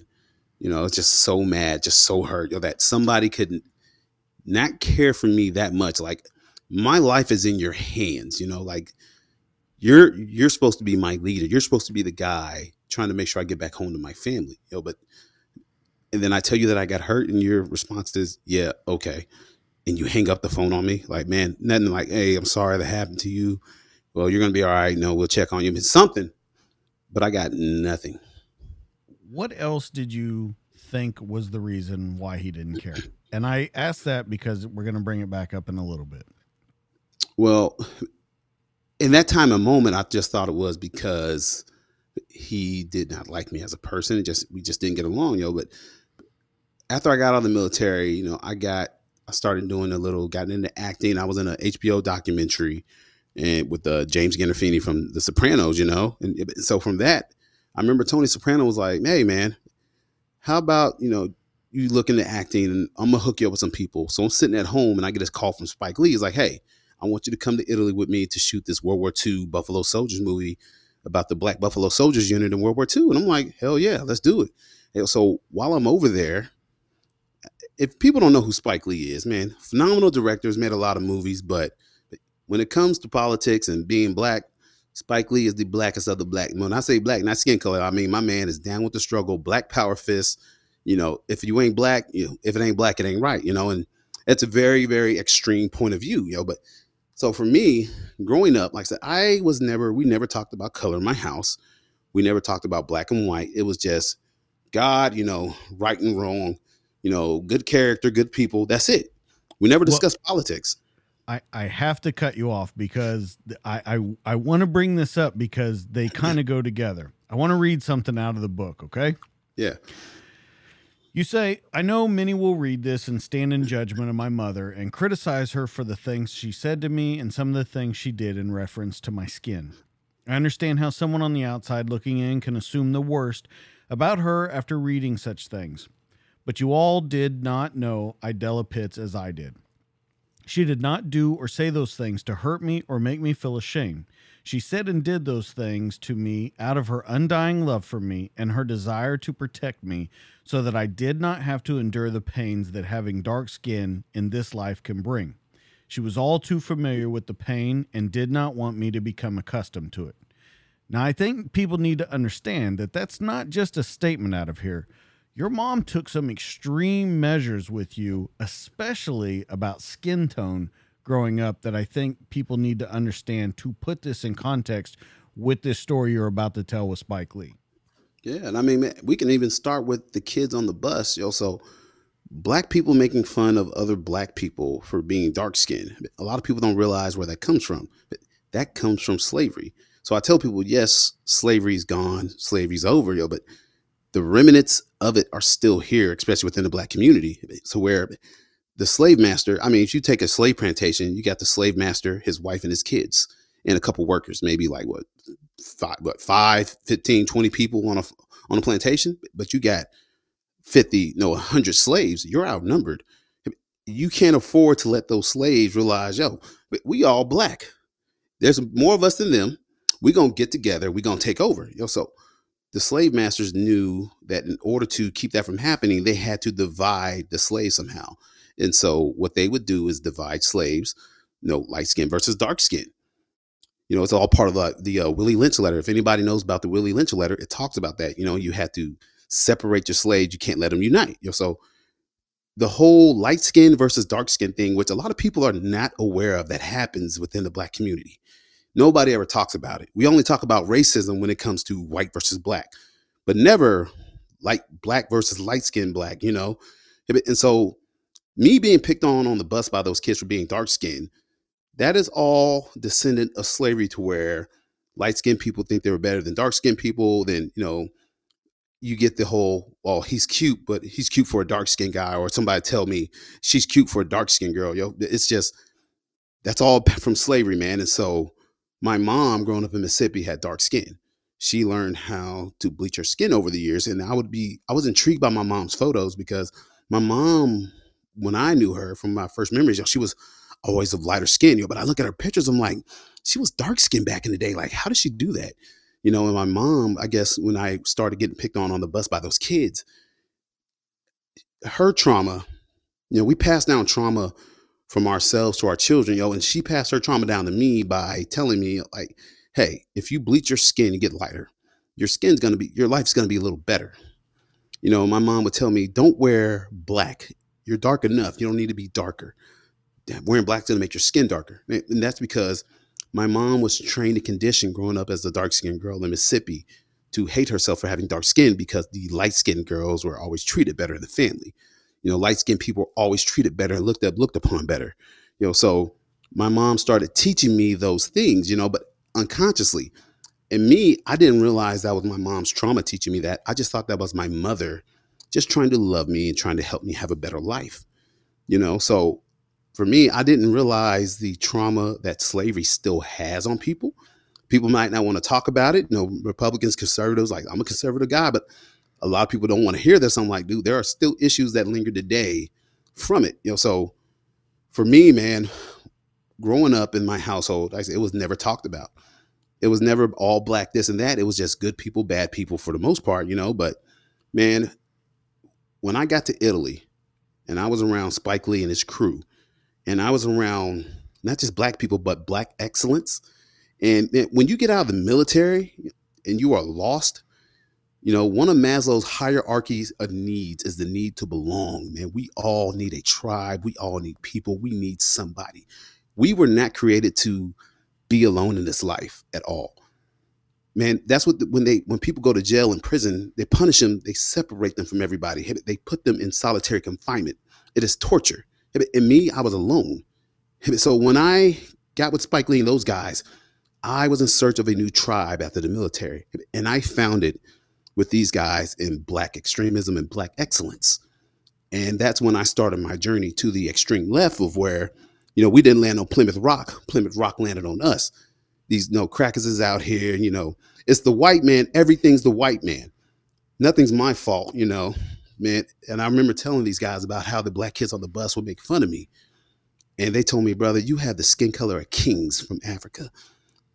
you know, it's just so mad, just so hurt that somebody could not care for me that much. Like my life is in your hands, you know, like you're you're supposed to be my leader. You're supposed to be the guy trying to make sure I get back home to my family. You know, but and then I tell you that I got hurt, and your response is, "Yeah, okay," and you hang up the phone on me, like, man, nothing like, "Hey, I'm sorry that happened to you." Well, you're gonna be all right. No, we'll check on you. It's something, but I got nothing what else did you think was the reason why he didn't care? And I ask that because we're going to bring it back up in a little bit. Well, in that time and moment, I just thought it was because he did not like me as a person. It just we just didn't get along, yo. But after I got out of the military, you know, I got I started doing a little, got into acting. I was in an HBO documentary and with uh, James Gandolfini from The Sopranos, you know, and so from that, I remember Tony Soprano was like, "Hey, man, how about you know you look into acting and I'm gonna hook you up with some people." So I'm sitting at home and I get this call from Spike Lee. He's like, "Hey, I want you to come to Italy with me to shoot this World War II Buffalo Soldiers movie about the Black Buffalo Soldiers unit in World War II." And I'm like, "Hell yeah, let's do it." And so while I'm over there, if people don't know who Spike Lee is, man, phenomenal director, has made a lot of movies, but when it comes to politics and being black, Spike Lee is the blackest of the black. When I say black, not skin color, I mean my man is down with the struggle, black power fist. You know, if you ain't black, you know, if it ain't black, it ain't right. You know, and it's a very, very extreme point of view. You know, but so for me, growing up, like I said, I was never, we never talked about color in my house. We never talked about black and white. It was just God, you know, right and wrong, you know, good character, good people. That's it. We never discussed well, politics. I, I have to cut you off because I, I, I want to bring this up because they kind of go together. I want to read something out of the book, okay? Yeah. You say, I know many will read this and stand in judgment of my mother and criticize her for the things she said to me and some of the things she did in reference to my skin. I understand how someone on the outside looking in can assume the worst about her after reading such things. But you all did not know Idella Pitts as I did. She did not do or say those things to hurt me or make me feel ashamed. She said and did those things to me out of her undying love for me and her desire to protect me so that I did not have to endure the pains that having dark skin in this life can bring. She was all too familiar with the pain and did not want me to become accustomed to it. Now, I think people need to understand that that's not just a statement out of here your mom took some extreme measures with you, especially about skin tone growing up, that I think people need to understand to put this in context with this story you're about to tell with Spike Lee. Yeah, and I mean, we can even start with the kids on the bus. Know, so black people making fun of other black people for being dark skinned. A lot of people don't realize where that comes from. That comes from slavery. So I tell people, yes, slavery's gone, slavery's over, yo, but the remnants of it are still here, especially within the black community. So where the slave master, I mean, if you take a slave plantation, you got the slave master, his wife and his kids, and a couple workers, maybe like what five, what five, 15, 20 people on a on a plantation, but you got 50, no, 100 slaves, you're outnumbered. You can't afford to let those slaves realize, yo, we all black. There's more of us than them. We're going to get together. We're going to take over. Yo, so the slave masters knew that in order to keep that from happening, they had to divide the slaves somehow. And so what they would do is divide slaves, you know, light skin versus dark skin. You know, it's all part of the, the uh, Willie Lynch letter. If anybody knows about the Willie Lynch letter, it talks about that. You know, you had to separate your slaves. You can't let them unite. You know, so the whole light skin versus dark skin thing, which a lot of people are not aware of, that happens within the black community. Nobody ever talks about it. We only talk about racism when it comes to white versus black, but never like black versus light skinned black, you know? And so me being picked on on the bus by those kids for being dark skinned, that is all descendant of slavery to where light skinned people think they were better than dark skinned people. Then, you know, you get the whole, well, he's cute, but he's cute for a dark skinned guy, or somebody tell me she's cute for a dark skinned girl. Yo, it's just that's all *laughs* from slavery, man. And so my mom, growing up in Mississippi, had dark skin. She learned how to bleach her skin over the years. And I would be, I was intrigued by my mom's photos because my mom, when I knew her from my first memories, she was always of lighter skin. You know, but I look at her pictures, I'm like, she was dark skinned back in the day. Like, how did she do that? You know, and my mom, I guess when I started getting picked on on the bus by those kids, her trauma, you know, we passed down trauma from ourselves to our children, yo. And she passed her trauma down to me by telling me, like, hey, if you bleach your skin, you get lighter. Your skin's gonna be, your life's gonna be a little better. You know, my mom would tell me, don't wear black. You're dark enough. You don't need to be darker. Wearing black's gonna make your skin darker. And that's because my mom was trained and conditioned growing up as a dark skinned girl in Mississippi to hate herself for having dark skin because the light skinned girls were always treated better in the family you know, light skinned people are always treated better and looked up, looked upon better. You know, so my mom started teaching me those things, you know, but unconsciously. And me, I didn't realize that was my mom's trauma teaching me that. I just thought that was my mother just trying to love me and trying to help me have a better life. You know, so for me, I didn't realize the trauma that slavery still has on people. People might not want to talk about it. You know, Republicans, conservatives, like I'm a conservative guy, but a lot of people don't want to hear this. I'm like, dude, there are still issues that linger today from it. You know, so for me, man, growing up in my household, I said it was never talked about. It was never all black, this and that. It was just good people, bad people for the most part, you know. But man, when I got to Italy and I was around Spike Lee and his crew, and I was around not just black people, but black excellence. And when you get out of the military and you are lost, you know, one of Maslow's hierarchies of needs is the need to belong, man. We all need a tribe. We all need people. We need somebody. We were not created to be alone in this life at all. man, that's what the, when they when people go to jail and prison, they punish them, they separate them from everybody. They put them in solitary confinement. It is torture. And me, I was alone. So when I got with Spike Lee and those guys, I was in search of a new tribe after the military, and I found it with these guys in black extremism and black excellence. And that's when I started my journey to the extreme left of where, you know, we didn't land on Plymouth Rock. Plymouth Rock landed on us. These no crackers is out here, you know. It's the white man. Everything's the white man. Nothing's my fault, you know, man. And I remember telling these guys about how the black kids on the bus would make fun of me. And they told me, brother, you have the skin color of kings from Africa.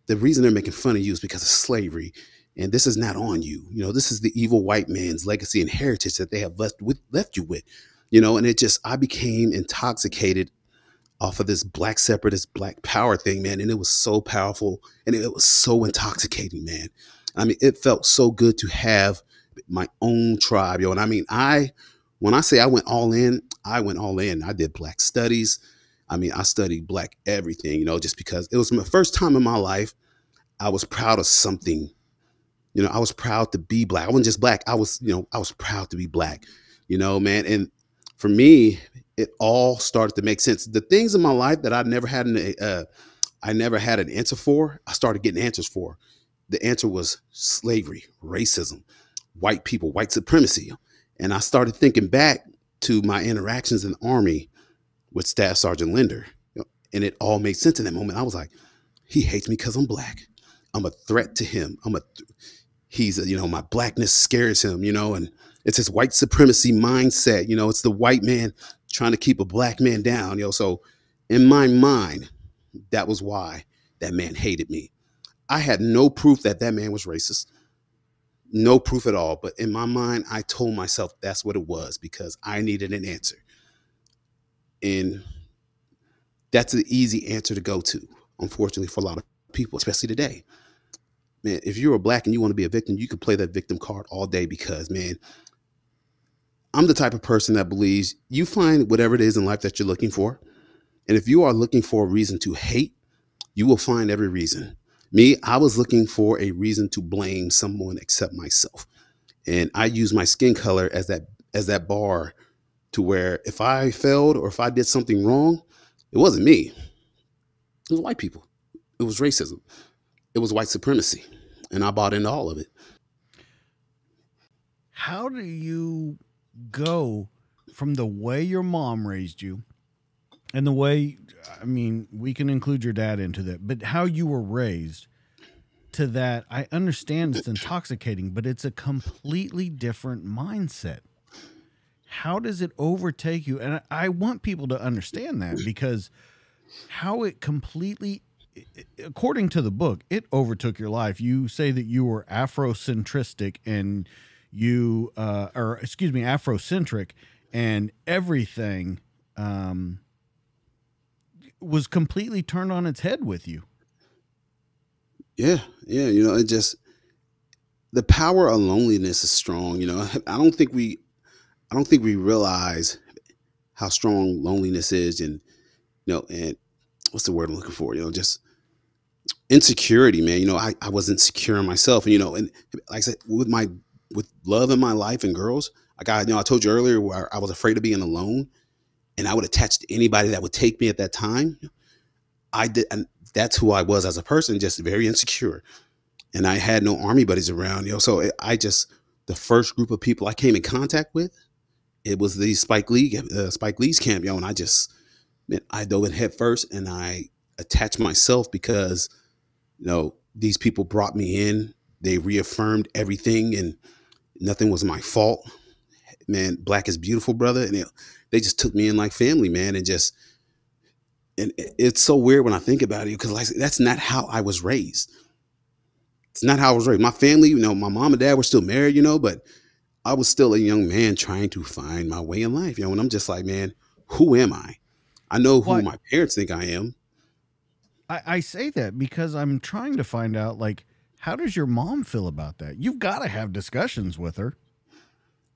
The reason they're making fun of you is because of slavery and this is not on you. You know this is the evil white man's legacy and heritage that they have left with left you with you know and it just i became intoxicated off of this black separatist black power thing man and it was so powerful and it was so intoxicating man. I mean it felt so good to have my own tribe yo and i mean i when i say i went all in i went all in. I did black studies. I mean i studied black everything you know just because it was my first time in my life i was proud of something you know, I was proud to be black. I wasn't just black. I was, you know, I was proud to be black. You know, man. And for me, it all started to make sense. The things in my life that I never had an, uh, I never had an answer for, I started getting answers for. The answer was slavery, racism, white people, white supremacy. And I started thinking back to my interactions in the army with Staff Sergeant Linder. And it all made sense in that moment. I was like, he hates me because I'm black. I'm a threat to him. I'm a th- he's you know my blackness scares him you know and it's his white supremacy mindset you know it's the white man trying to keep a black man down you know so in my mind that was why that man hated me. I had no proof that that man was racist. No proof at all but in my mind i told myself that's what it was because i needed an answer. And that's an easy answer to go to unfortunately for a lot of people especially today man, if you're a black and you want to be a victim, you can play that victim card all day because, man, I'm the type of person that believes you find whatever it is in life that you're looking for. And if you are looking for a reason to hate, you will find every reason. Me, I was looking for a reason to blame someone except myself. And I use my skin color as that as that bar to where if I failed or if I did something wrong, it wasn't me. It was white people. It was racism. It was white supremacy and I bought into all of it. How do you go from the way your mom raised you and the way, I mean, we can include your dad into that, but how you were raised to that? I understand it's intoxicating, but it's a completely different mindset. How does it overtake you? And I want people to understand that because how it completely according to the book, it overtook your life. You say that you were Afrocentristic and you, uh, or excuse me, Afrocentric, and everything um, was completely turned on its head with you. Yeah, yeah. You know, it just the power of loneliness is strong. You know, *laughs* I don't think we, I don't think we realize how strong loneliness is, and you know, and what's the word I'm looking for? You know, just insecurity, man. You know, I, I wasn't secure in myself. And, you know, and like I said, with my with love in my life and girls, I you know, I told you earlier where I was afraid of being alone and I would attach to anybody that would take me at that time. I did and that's who I was as a person, just very insecure. And I had no army buddies around, you know. So I just the first group of people I came in contact with, it was the Spike Lee uh, Spike Lee's camp, yo, know, and I just man, I dove in head first and I attached myself because you know, these people brought me in. They reaffirmed everything, and nothing was my fault. Man, black is beautiful, brother. And it, they just took me in like family, man, and just and it's so weird when I think about it because like that's not how I was raised. It's not how I was raised. My family, you know, my mom and dad were still married, you know, but I was still a young man trying to find my way in life, you know. And I'm just like, man, who am I? I know who what? my parents think I am, I, I say that because I'm trying to find out like how does your mom feel about that? You've got to have discussions with her.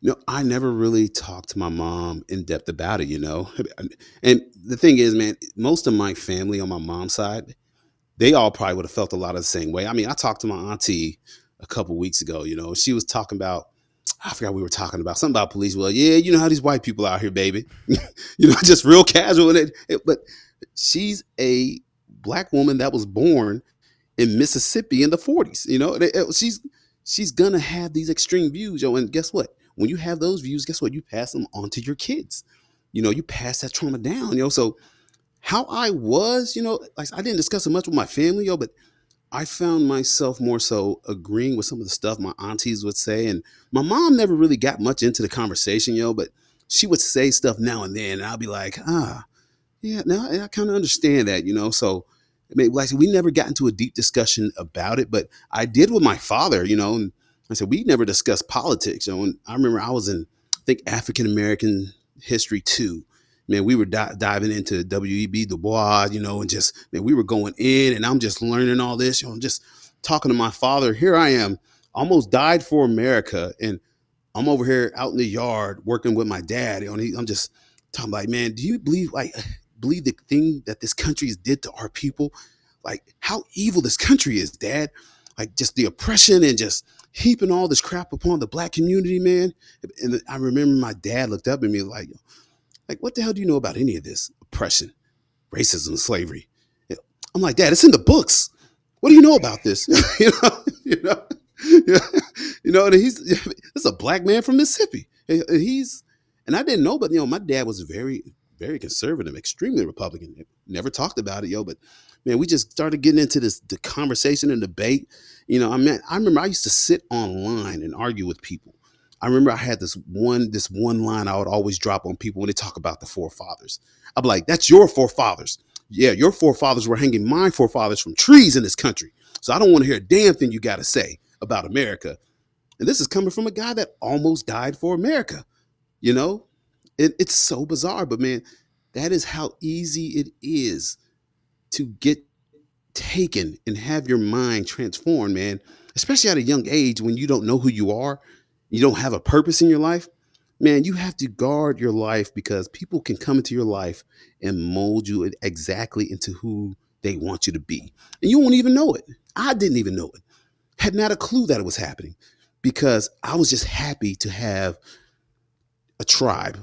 You know, I never really talked to my mom in depth about it, you know. *laughs* And the thing is, man, most of my family on my mom's side, they all probably would have felt a lot of the same way. I mean, I talked to my auntie a couple weeks ago. You know, she was talking about. I forgot we were talking about something about police. Well, yeah, you know how these white people out here, baby. *laughs* you know, *laughs* just real casual. But she's a black woman that was born in Mississippi in the 40s. You know, she's she's gonna have these extreme views, yo. And guess what? When you have those views, guess what? You pass them on to your kids. You know, you pass that trauma down, yo. So how I was, you know, like I didn't discuss it much with my family, yo, but I found myself more so agreeing with some of the stuff my aunties would say. And my mom never really got much into the conversation, yo, but she would say stuff now and then, and I'll be like, ah, yeah, now I kind of understand that, you know. So I mean, like I said, we never got into a deep discussion about it, but I did with my father, you know, and I said we never discussed politics. You know, and I remember I was in, I think African American history too. Man, we were di- diving into W.E.B. Du Bois, you know, and just man, we were going in, and I'm just learning all this. You know, I'm just talking to my father. Here I am, almost died for America, and I'm over here out in the yard working with my dad. You know, I'm just talking like, man, do you believe like believe the thing that this country did to our people? Like how evil this country is, Dad. Like just the oppression and just heaping all this crap upon the black community, man. And I remember my dad looked up at me like, like what the hell do you know about any of this oppression, racism, slavery? I'm like, Dad, it's in the books. What do you know about this? *laughs* you know, you know, *laughs* you know, and he's *laughs* this is a black man from Mississippi. He's and I didn't know, but you know, my dad was very very conservative, extremely Republican. Eh, never talked about it, yo. But man, we just started getting into this the conversation and debate. You know, I mean, I remember I used to sit online and argue with people. I remember I had this one this one line I would always drop on people when they talk about the forefathers. I'm like, that's your forefathers. Yeah, your forefathers were hanging my forefathers from trees in this country. So I don't want to hear a damn thing you got to say about America. And this is coming from a guy that almost died for America. You know, it, it's so bizarre, but man, that is how easy it is to get taken and have your mind transformed, man. Especially at a young age when you don't know who you are, you don't have a purpose in your life. Man, you have to guard your life because people can come into your life and mold you exactly into who they want you to be. And you won't even know it. I didn't even know it. Had not a clue that it was happening because I was just happy to have a tribe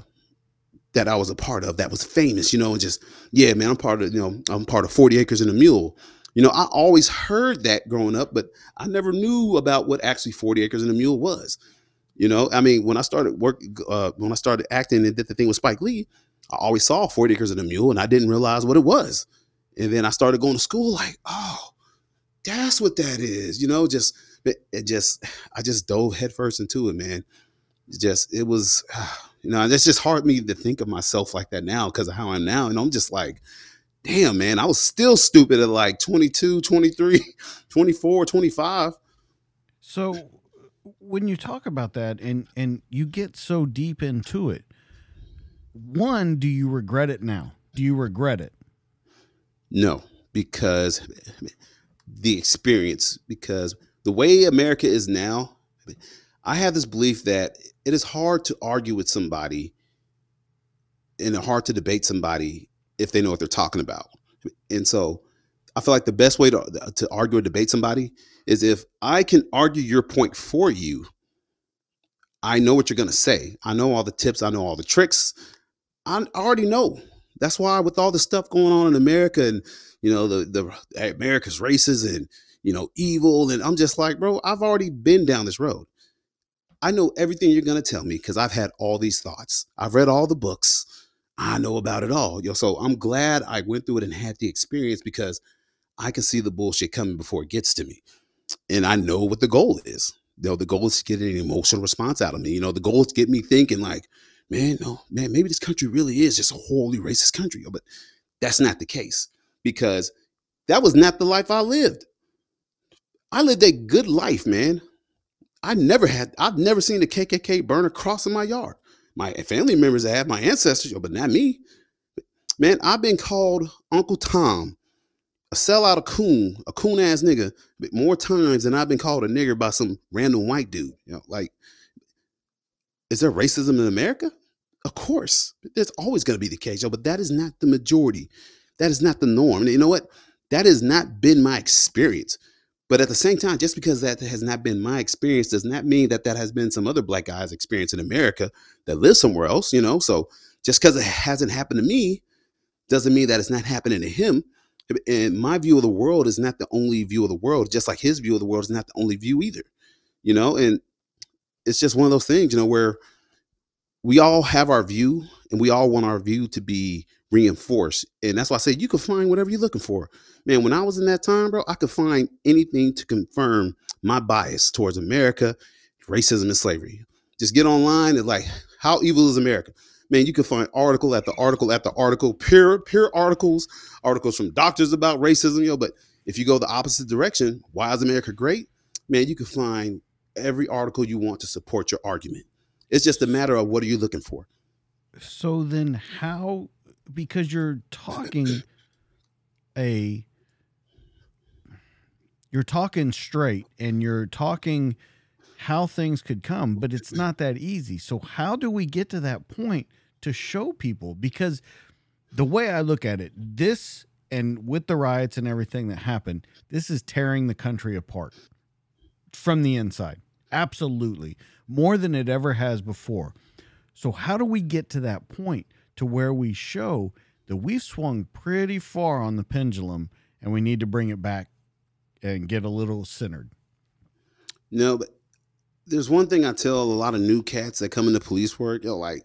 that I was a part of that was famous, you know, and just, yeah, man, I'm part of, you know, I'm part of 40 Acres and a Mule. You know, I always heard that growing up, but I never knew about what actually 40 Acres and a Mule was. You know, I mean, when I started work, uh, when I started acting and did the thing with Spike Lee, I always saw 40 Acres and a Mule and I didn't realize what it was. And then I started going to school like, oh, that's what that is. You know, just, it just, *sighs* I just dove headfirst into it, man. It just, it was, *sighs* You know, it's just hard me to think of myself like that now because of how I'm now. And I'm just like, damn, man, I was still stupid at like 22, 23, *laughs* 24, 25. So when you talk about that and and you get so deep into it, one, do you regret it now? Do you regret it? No, because the experience, because the way America is now, I have this belief that it is hard to argue with somebody and hard to debate somebody if they know what they're talking about. And so I feel like the best way to, to argue or debate somebody is if I can argue your point for you, I know what you're going to say. I know all the tips, I know all the tricks. I already know. That's why with all the stuff going on in America and you know the the America's races and you know evil and I'm just like, bro, I've already been down this road. I know everything you're going to tell me because I've had all these thoughts. I've read all the books. I know about it all. Yo, so I'm glad I went through it and had the experience because I can see the bullshit coming before it gets to me. And I know what the goal is. You know, the goal is to get an emotional response out of me. You know, the goal is to get me thinking like, man, no, man, maybe this country really is just a wholly racist country. But that's not the case because that was not the life I lived. I lived a good life, man. I never had, I've never seen the KKK burn a cross in my yard. My family members have, my ancestors, but not me. Man, I've been called Uncle Tom, a sellout, a coon, a coon ass nigga, more times than I've been called a nigger by some random white dude. You know, like, is there racism in America? Of course, there's always going to be the case, yo, but that is not the majority. That is not the norm. And you know what? that has not been my experience. But at the same time, just because that has not been my experience does not mean that that has been some other black guy's experience in America that lives somewhere else, you know? So just because it hasn't happened to me doesn't mean that it's not happening to him. And my view of the world is not the only view of the world, just like his view of the world is not the only view either, you know? And it's just one of those things, you know, where we all have our view and we all want our view to be reinforced. And that's why I say you can find whatever you're looking for. Man, when I was in that time, bro, I could find anything to confirm my bias towards America, racism, and slavery. Just get online and like, how evil is America? Man, you can find article after article after article, pure, pure articles, articles from doctors about racism, yo. But if you go the opposite direction, why is America great? Man, you can find every article you want to support your argument. It's just a matter of what are you looking for. So then how because you're talking a you're talking straight and you're talking how things could come, but it's not that easy. So how do we get to that point to show people? Because the way I look at it, this and with the riots and everything that happened, this is tearing the country apart from the inside. Absolutely. More than it ever has before. So how do we get to that point to where we show that we've swung pretty far on the pendulum and we need to bring it back and get a little centered. No, but there's one thing I tell a lot of new cats that come into police work. Yo, like,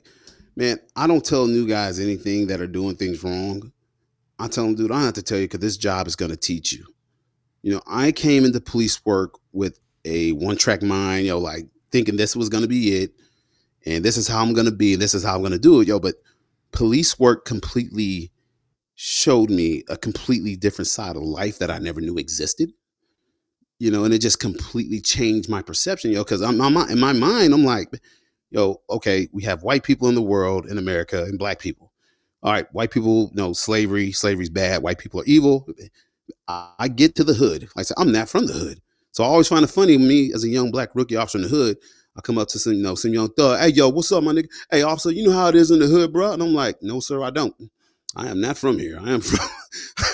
man, I don't tell new guys anything that are doing things wrong. I tell them, dude, I don't have to tell you because this job is going to teach you. You know, I came into police work with a one track mind, yo, like thinking this was going to be it. And this is how I'm going to be. and This is how I'm going to do it, yo. But police work completely showed me a completely different side of life that I never knew existed. You know, and it just completely changed my perception, yo, because I'm, I'm in my mind, I'm like, yo, okay, we have white people in the world in America and black people. All right, white people know slavery, slavery's bad, white people are evil. I get to the hood. Like I said, I'm not from the hood. So I always find it funny me as a young black rookie officer in the hood. I come up to some, you know, some young thug. Hey, yo, what's up, my nigga? Hey, officer, you know how it is in the hood, bro? And I'm like, no, sir, I don't. I am not from here. I am *laughs* from,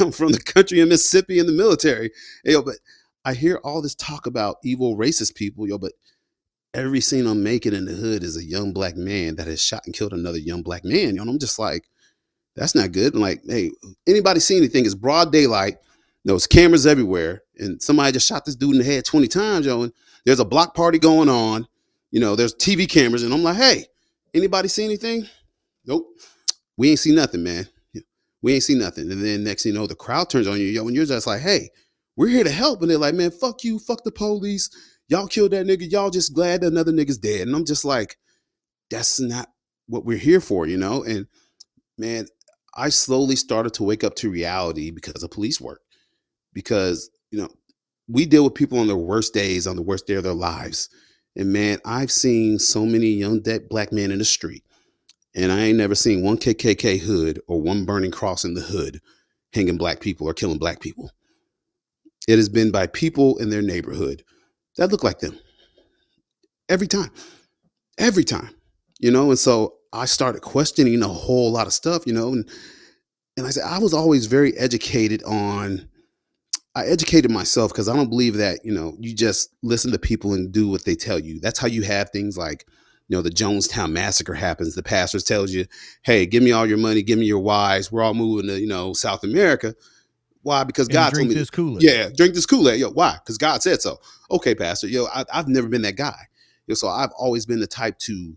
I'm from the country in Mississippi in the military. Hey, yo, but I hear all this talk about evil racist people, yo, but every scene I'm making in the hood is a young black man that has shot and killed another young black man. Know, and I'm just like, that's not good. And like, hey, anybody see anything? It's broad daylight. There's cameras everywhere, and somebody just shot this dude in the head 20 times, yo. And there's a block party going on. You know, there's TV cameras, and I'm like, hey, anybody see anything? Nope. We ain't see nothing, man. We ain't see nothing. And then next thing you know, the crowd turns on you, yo, and you're just like, hey, we're here to help. And they're like, man, fuck you, fuck the police. Y'all killed that nigga. Y'all just glad another nigga's dead. And I'm just like, that's not what we're here for, you know? And man, I slowly started to wake up to reality because of police work. Because, you know, we deal with people on their worst days, on the worst day of their lives. And man, I've seen so many young dead black men in the street, and I ain't never seen one KKK hood or one burning cross in the hood hanging black people or killing black people. It has been by people in their neighborhood that look like them every time, every time, you know. And so I started questioning a whole lot of stuff, you know, and and I said I was always very educated on I educated myself because I don't believe that, you know, you just listen to people and do what they tell you. That's how you have things like, you know, the Jonestown massacre happens. The pastor tells you, hey, give me all your money, give me your wives. We're all moving to, you know, South America. Why? Because God told me. this Kool-Aid. Yeah, drink this Kool-Aid. Yo, why? Because God said so. Okay, Pastor. Yo, I, I've never been that guy. Yo, so I've always been the type to,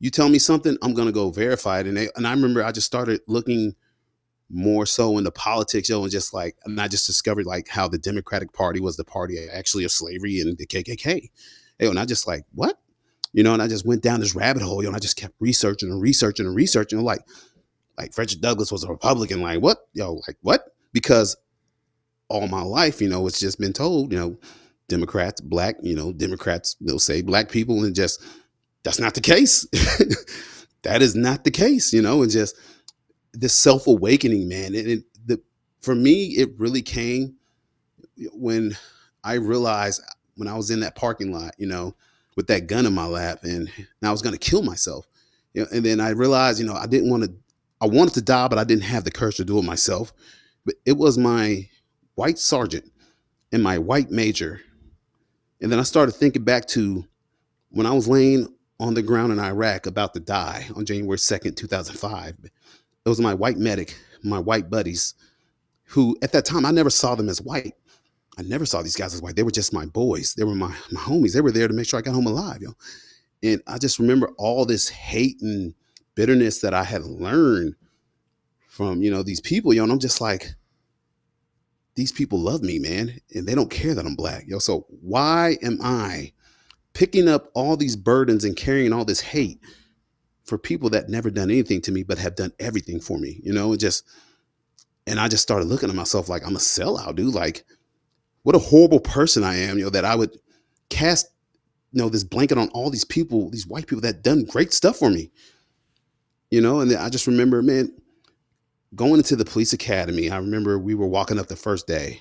you tell me something, I'm gonna go verify it. And they, and I remember I just started looking more so into politics, yo, and just like, and I just discovered like how the Democratic Party was the party actually of slavery and the KKK. Yo, and I just like, what? You know, and I just went down this rabbit hole, yo, and I just kept researching and researching and researching. Like, like Frederick Douglass was a Republican. Like, what? Yo, like what? Because all my life, you know, it's just been told, you know, Democrats, black, you know, Democrats, they'll say black people, and just that's not the case. *laughs* that is not the case, you know, and just this self awakening, man. And it, the for me, it really came when I realized when I was in that parking lot, you know, with that gun in my lap, and, and I was going to kill myself. You know, and then I realized, you know, I didn't want to. I wanted to die, but I didn't have the courage to do it myself. But it was my white sergeant and my white major. And then I started thinking back to when I was laying on the ground in Iraq about to die on January 2nd, 2005. It was my white medic, my white buddies, who at that time I never saw them as white. I never saw these guys as white. They were just my boys. They were my, my homies. They were there to make sure I got home alive, yo. And I just remember all this hate and bitterness that I had learned from, you know, these people, yo. And I'm just like, these people love me, man, and they don't care that I'm black, yo. So why am I picking up all these burdens and carrying all this hate for people that never done anything to me but have done everything for me, you know? And just and I just started looking at myself like I'm a sellout, dude. Like, what a horrible person I am, you know, that I would cast, you know, this blanket on all these people, these white people that done great stuff for me. You know, and I just remember, man, going into the police academy, I remember we were walking up the first day.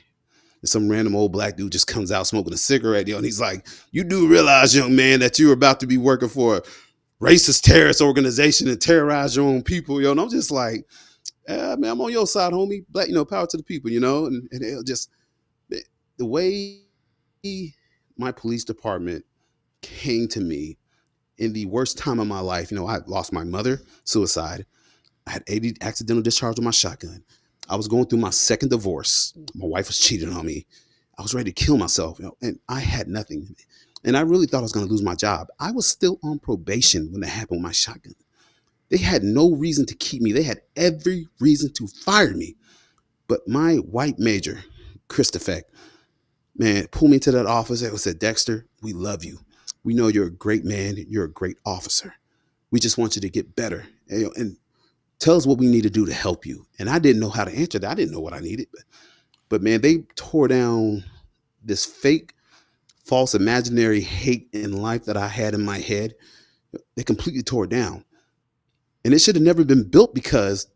And some random old black dude just comes out smoking a cigarette, yo, and he's like, You do realize, young man, that you're about to be working for a racist terrorist organization and terrorize your own people, yo. And I'm just like, eh, man, I'm on your side, homie. Black, you know, power to the people, you know, and, and it'll just the way my police department came to me in the worst time of my life. You know, I lost my mother, suicide. I had 80 accidental discharge with my shotgun. I was going through my second divorce. My wife was cheating on me. I was ready to kill myself, you know, and I had nothing. And I really thought I was going to lose my job. I was still on probation when that happened with my shotgun. They had no reason to keep me. They had every reason to fire me. But my white major, Chris Defect, man, pulled me into that office and said, Dexter, we love you. We know you're a great man. You're a great officer. We just want you to get better. And, and tell us what we need to do to help you. And I didn't know how to answer that. I didn't know what I needed. But, but man, they tore down this fake, false, imaginary hate in life that I had in my head. They completely tore it down. And it should have never been built because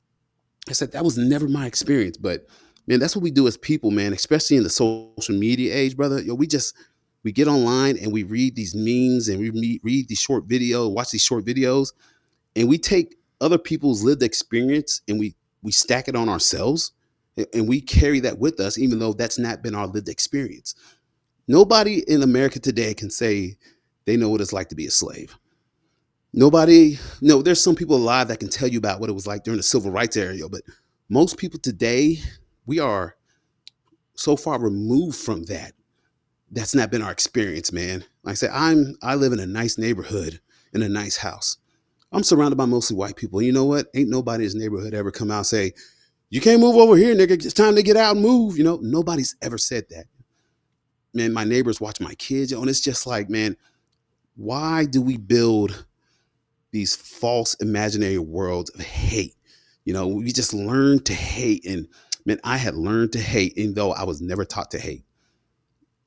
I said that was never my experience. But man, that's what we do as people, man, especially in the social media age, brother. Yo, we just we get online and we read these memes and we read these short videos, watch these short videos, and we take other people's lived experience and we we stack it on ourselves and we carry that with us even though that's not been our lived experience. Nobody in america today can say they know what it's like to be a slave. Nobody no there's some people alive that can tell you about what it was like during the civil rights era but most people today we are so far removed from that. That's not been our experience man. Like i said i'm i live in a nice neighborhood in a nice house I'm surrounded by mostly white people. You know what? Ain't nobody in this neighborhood ever come out and say, you can't move over here, nigga. It's time to get out and move. You know, nobody's ever said that. Man, my neighbors watch my kids, and it's just like, man, why do we build these false imaginary worlds of hate? You know, we just learn to hate. And man, I had learned to hate, even though I was never taught to hate.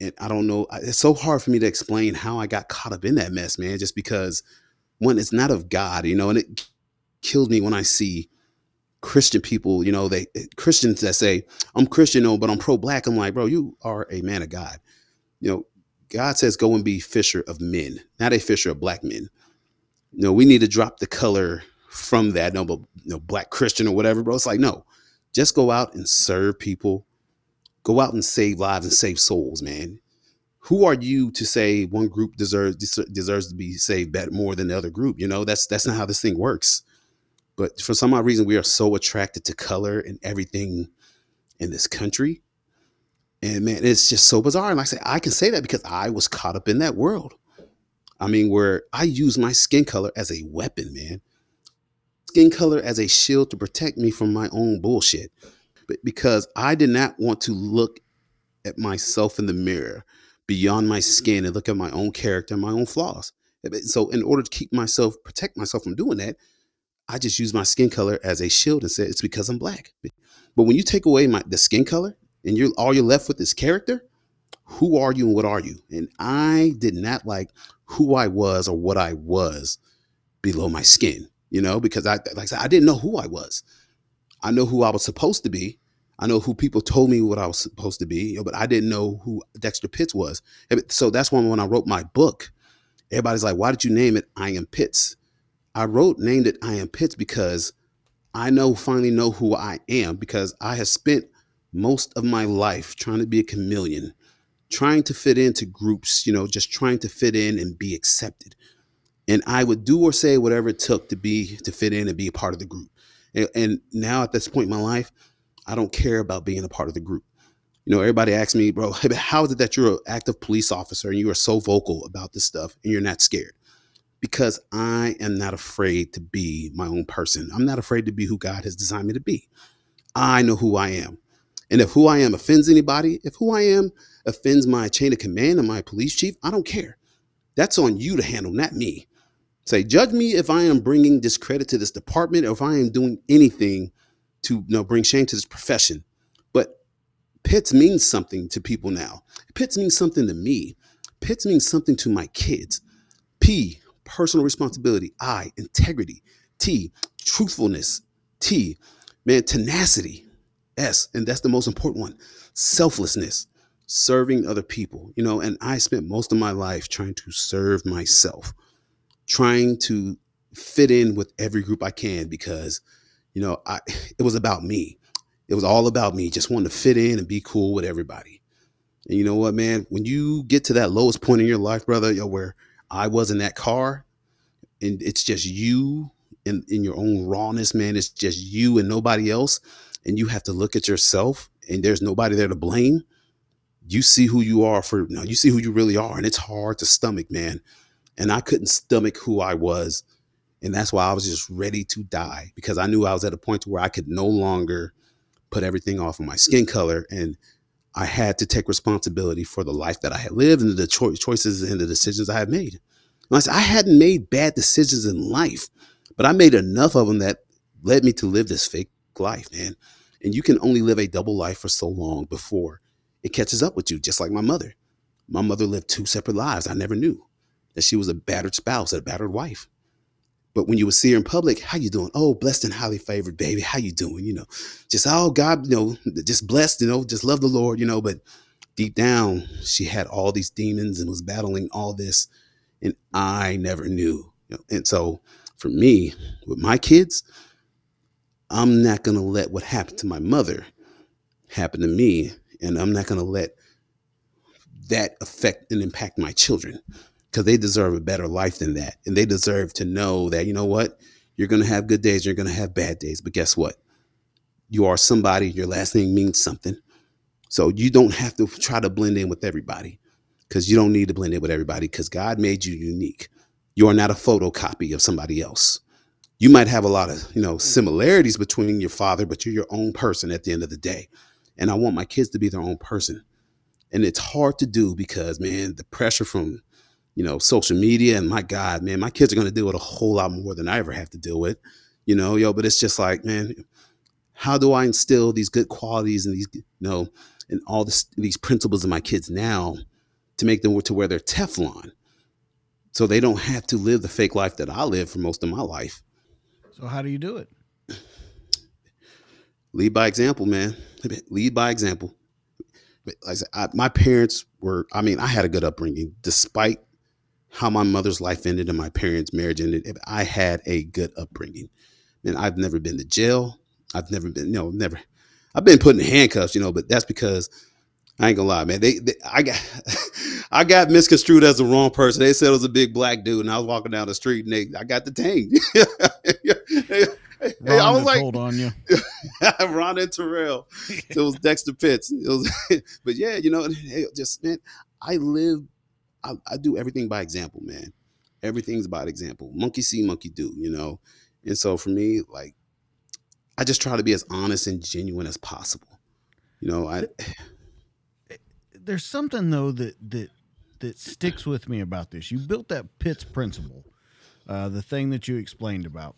And I don't know, it's so hard for me to explain how I got caught up in that mess, man, just because one, it's not of God, you know, and it kills me when I see Christian people, you know, they Christians that say, I'm Christian, no, but I'm pro-black. I'm like, bro, you are a man of God. You know, God says go and be fisher of men, not a fisher of black men. You know, we need to drop the color from that, no, but know, black Christian or whatever, bro. It's like, no, just go out and serve people. Go out and save lives and save souls, man who are you to say one group deserves deserves to be saved better more than the other group? You know, that's that's not how this thing works. But for some odd reason, we are so attracted to color and everything in this country. And man, it's just so bizarre. And like I say, I can say that because I was caught up in that world. I mean, where I use my skin color as a weapon, man. Skin color as a shield to protect me from my own bullshit. But because I did not want to look at myself in the mirror beyond my skin and look at my own character and my own flaws. Eh, so, in order to keep myself, protect myself from doing that, I just use my skin color as a shield and say it's because I'm black. But when you take away my the skin color and you're all you're left with is character, who are you and what are you? And I did not like who I was or what I was below my skin, you know, because I like I said, I didn't know who I was. I know who I was supposed to be, I know who people told me what I was supposed to be, but I didn't know who Dexter Pitts was. So that's why when I wrote my book, everybody's like, why did you name it I Am Pitts? I wrote, named it I Am Pitts because I know, finally know who I am because I have spent most of my life trying to be a chameleon, trying to fit into groups, you know, just trying to fit in and be accepted. And I would do or say whatever it took to be to fit in and be a part of the group. And, and now at this point in my life, I don't care about being a part of the group. You know, everybody asks me, bro, *laughs* how is it that you're an active police officer and you are so vocal about this stuff and you're not scared? Because I am not afraid to be my own person. I'm not afraid to be who God has designed me to be. I know who I am. And if who I am offends anybody, if who I am offends my chain of command and my police chief, I don't care. That's on you to handle, not me. Say, judge me if I am bringing discredit to this department or if I am doing anything to you know, bring shame to this profession. But PITS means something to people now. PITS means something to me. PITS means something to my kids. P, personal responsibility. I, integrity. T, truthfulness. T, man, tenacity. S, and that's the most important one selflessness, serving other people. You know, and I spent most of my life trying to serve myself, trying to fit in with every group I can because, you know, I it was about me. It was all about me, just wanting to fit in and be cool with everybody. And you know what, man? When you get to that lowest point in your life, brother, yo, where I was in that car, and it's just you in, in your own rawness, man. It's just you and nobody else and you have to look at yourself and there's nobody there to blame, you see who you are for know, you see who you really are. And it's hard to stomach, man. And I couldn't stomach who I was. And that's why I was just ready to die because I knew I was at a point where I could no longer put everything off of my skin color. And I had to take responsibility for the life that I had lived and the cho- choices and the decisions I had made. And I said, I hadn't made bad decisions in life, but I made enough of them that led me to live this fake life, man. And you can only live a double life for so long before it catches up with you, just like my mother. My mother lived two separate lives. I never knew that she was a battered spouse, a battered wife. But when you would see her in public, how you doing? Oh, blessed and highly favored, baby. How you doing? You know, just oh God, you know, just blessed, you know, just love the Lord, you know. But deep down, she had all these demons and was battling all this, and I never knew. You know? And so, for me, with my kids, I'm not to let what happened to my mother happen to me. And I'm not to let that affect and impact my children because they deserve a better life than that. And they deserve to know that, you know what? You're going to have good days, you're going to have bad days. But guess what? You are somebody, your last name means something. So you don't have to try to blend in with everybody because you don't need to blend in with everybody because God made you unique. You are not a photocopy of somebody else you might have a lot of you know mm. similarities between your father but you're your own person at the end of the day and i want my kids to be their own person and it's hard to do because man the pressure from you know social media and my god man my kids are going to deal with a whole lot more than i ever have to deal with you know yo but it's just like man how do i instill these good qualities and these you know and all this, these principles in my kids now to make them to where they're teflon so they don't have to live the fake life that i lived for most of my life so how do you do it? Lead by example, man. Lead by example. Like I said, I, my parents were. I mean, I had a good upbringing, despite how my mother's life ended and my parents' marriage ended. if I had a good upbringing. Man, I've never been to jail. I've never been, you know, never. I've been put in handcuffs, you know, but that's because I ain't gonna lie, man. They, they, I got, *laughs* I got misconstrued as the wrong person. They said it was a big black dude, and I was walking down the street, and they, I got detained. *laughs* I was like, "Hold on you, *laughs* Ron and Terrell. It was Dexter Pitts. It was, but yeah, you know, just man, I live, I, I do everything by example, man. Everything's by example. Monkey see, monkey do. You know, and so for me, like, I just try to be as honest and genuine as possible. You know, I there's something though that that that sticks with me about this. You built that PITS principle, uh, the thing that you explained about.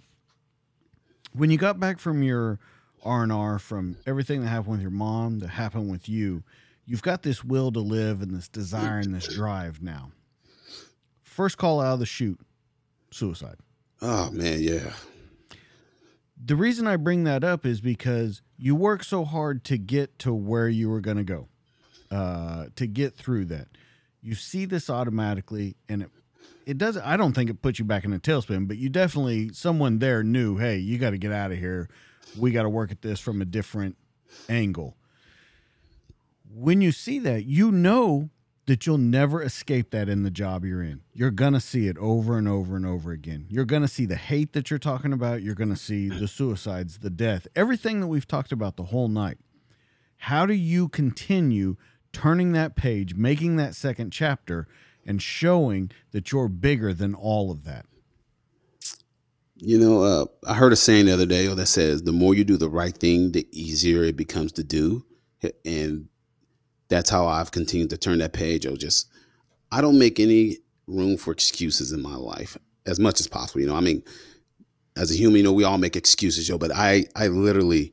When you got back from your R and R, from everything that happened with your mom, that happened with you, you've got this will to live and this desire and this *clears throat* drive now. First call out of the chute, suicide. Oh man, yeah. The reason I bring that up is because you work so hard to get to where you were going to go uh, to get through that. You see this automatically, and it it doesn't. I don't think it puts you back in a tailspin, but you definitely someone there knew, hey, you got to get out of here. We got to work at this from a different angle. When you see that, you know that you'll never escape that in the job you're in. You're going to see it over and over and over again. You're going to see the hate that you're talking about. You're going to see the *clears throat* suicides, the death, everything that we've talked about the whole night. How do you continue turning that page, making that second chapter, and showing that you're bigger than all of that? You know, uh, I heard a saying the other day that says, the more you do the right thing, the easier it becomes to do. And that's how I've continued to turn that page. I just, I don't make any room for excuses in my life as much as possible. You know, I mean, as a human, you know, we all make excuses, yo, but I, I literally,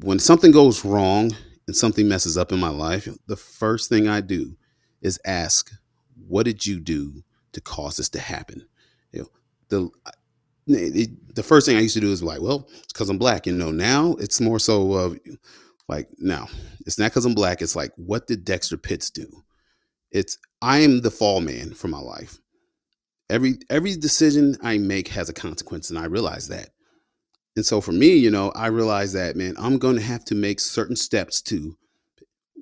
when something goes wrong and something messes up in my life, the first thing I do is ask, what did you do to cause this to happen? You know, the, the first thing I used to do is like, well, it's because I'm black. You know, now it's more so of like, no, it's not because I'm black. It's like, what did Dexter Pitts do? It's I am the fall man for my life. Every every decision I make has a consequence, and I realize that. And so for me, you know, I realize that man, I'm going to have to make certain steps to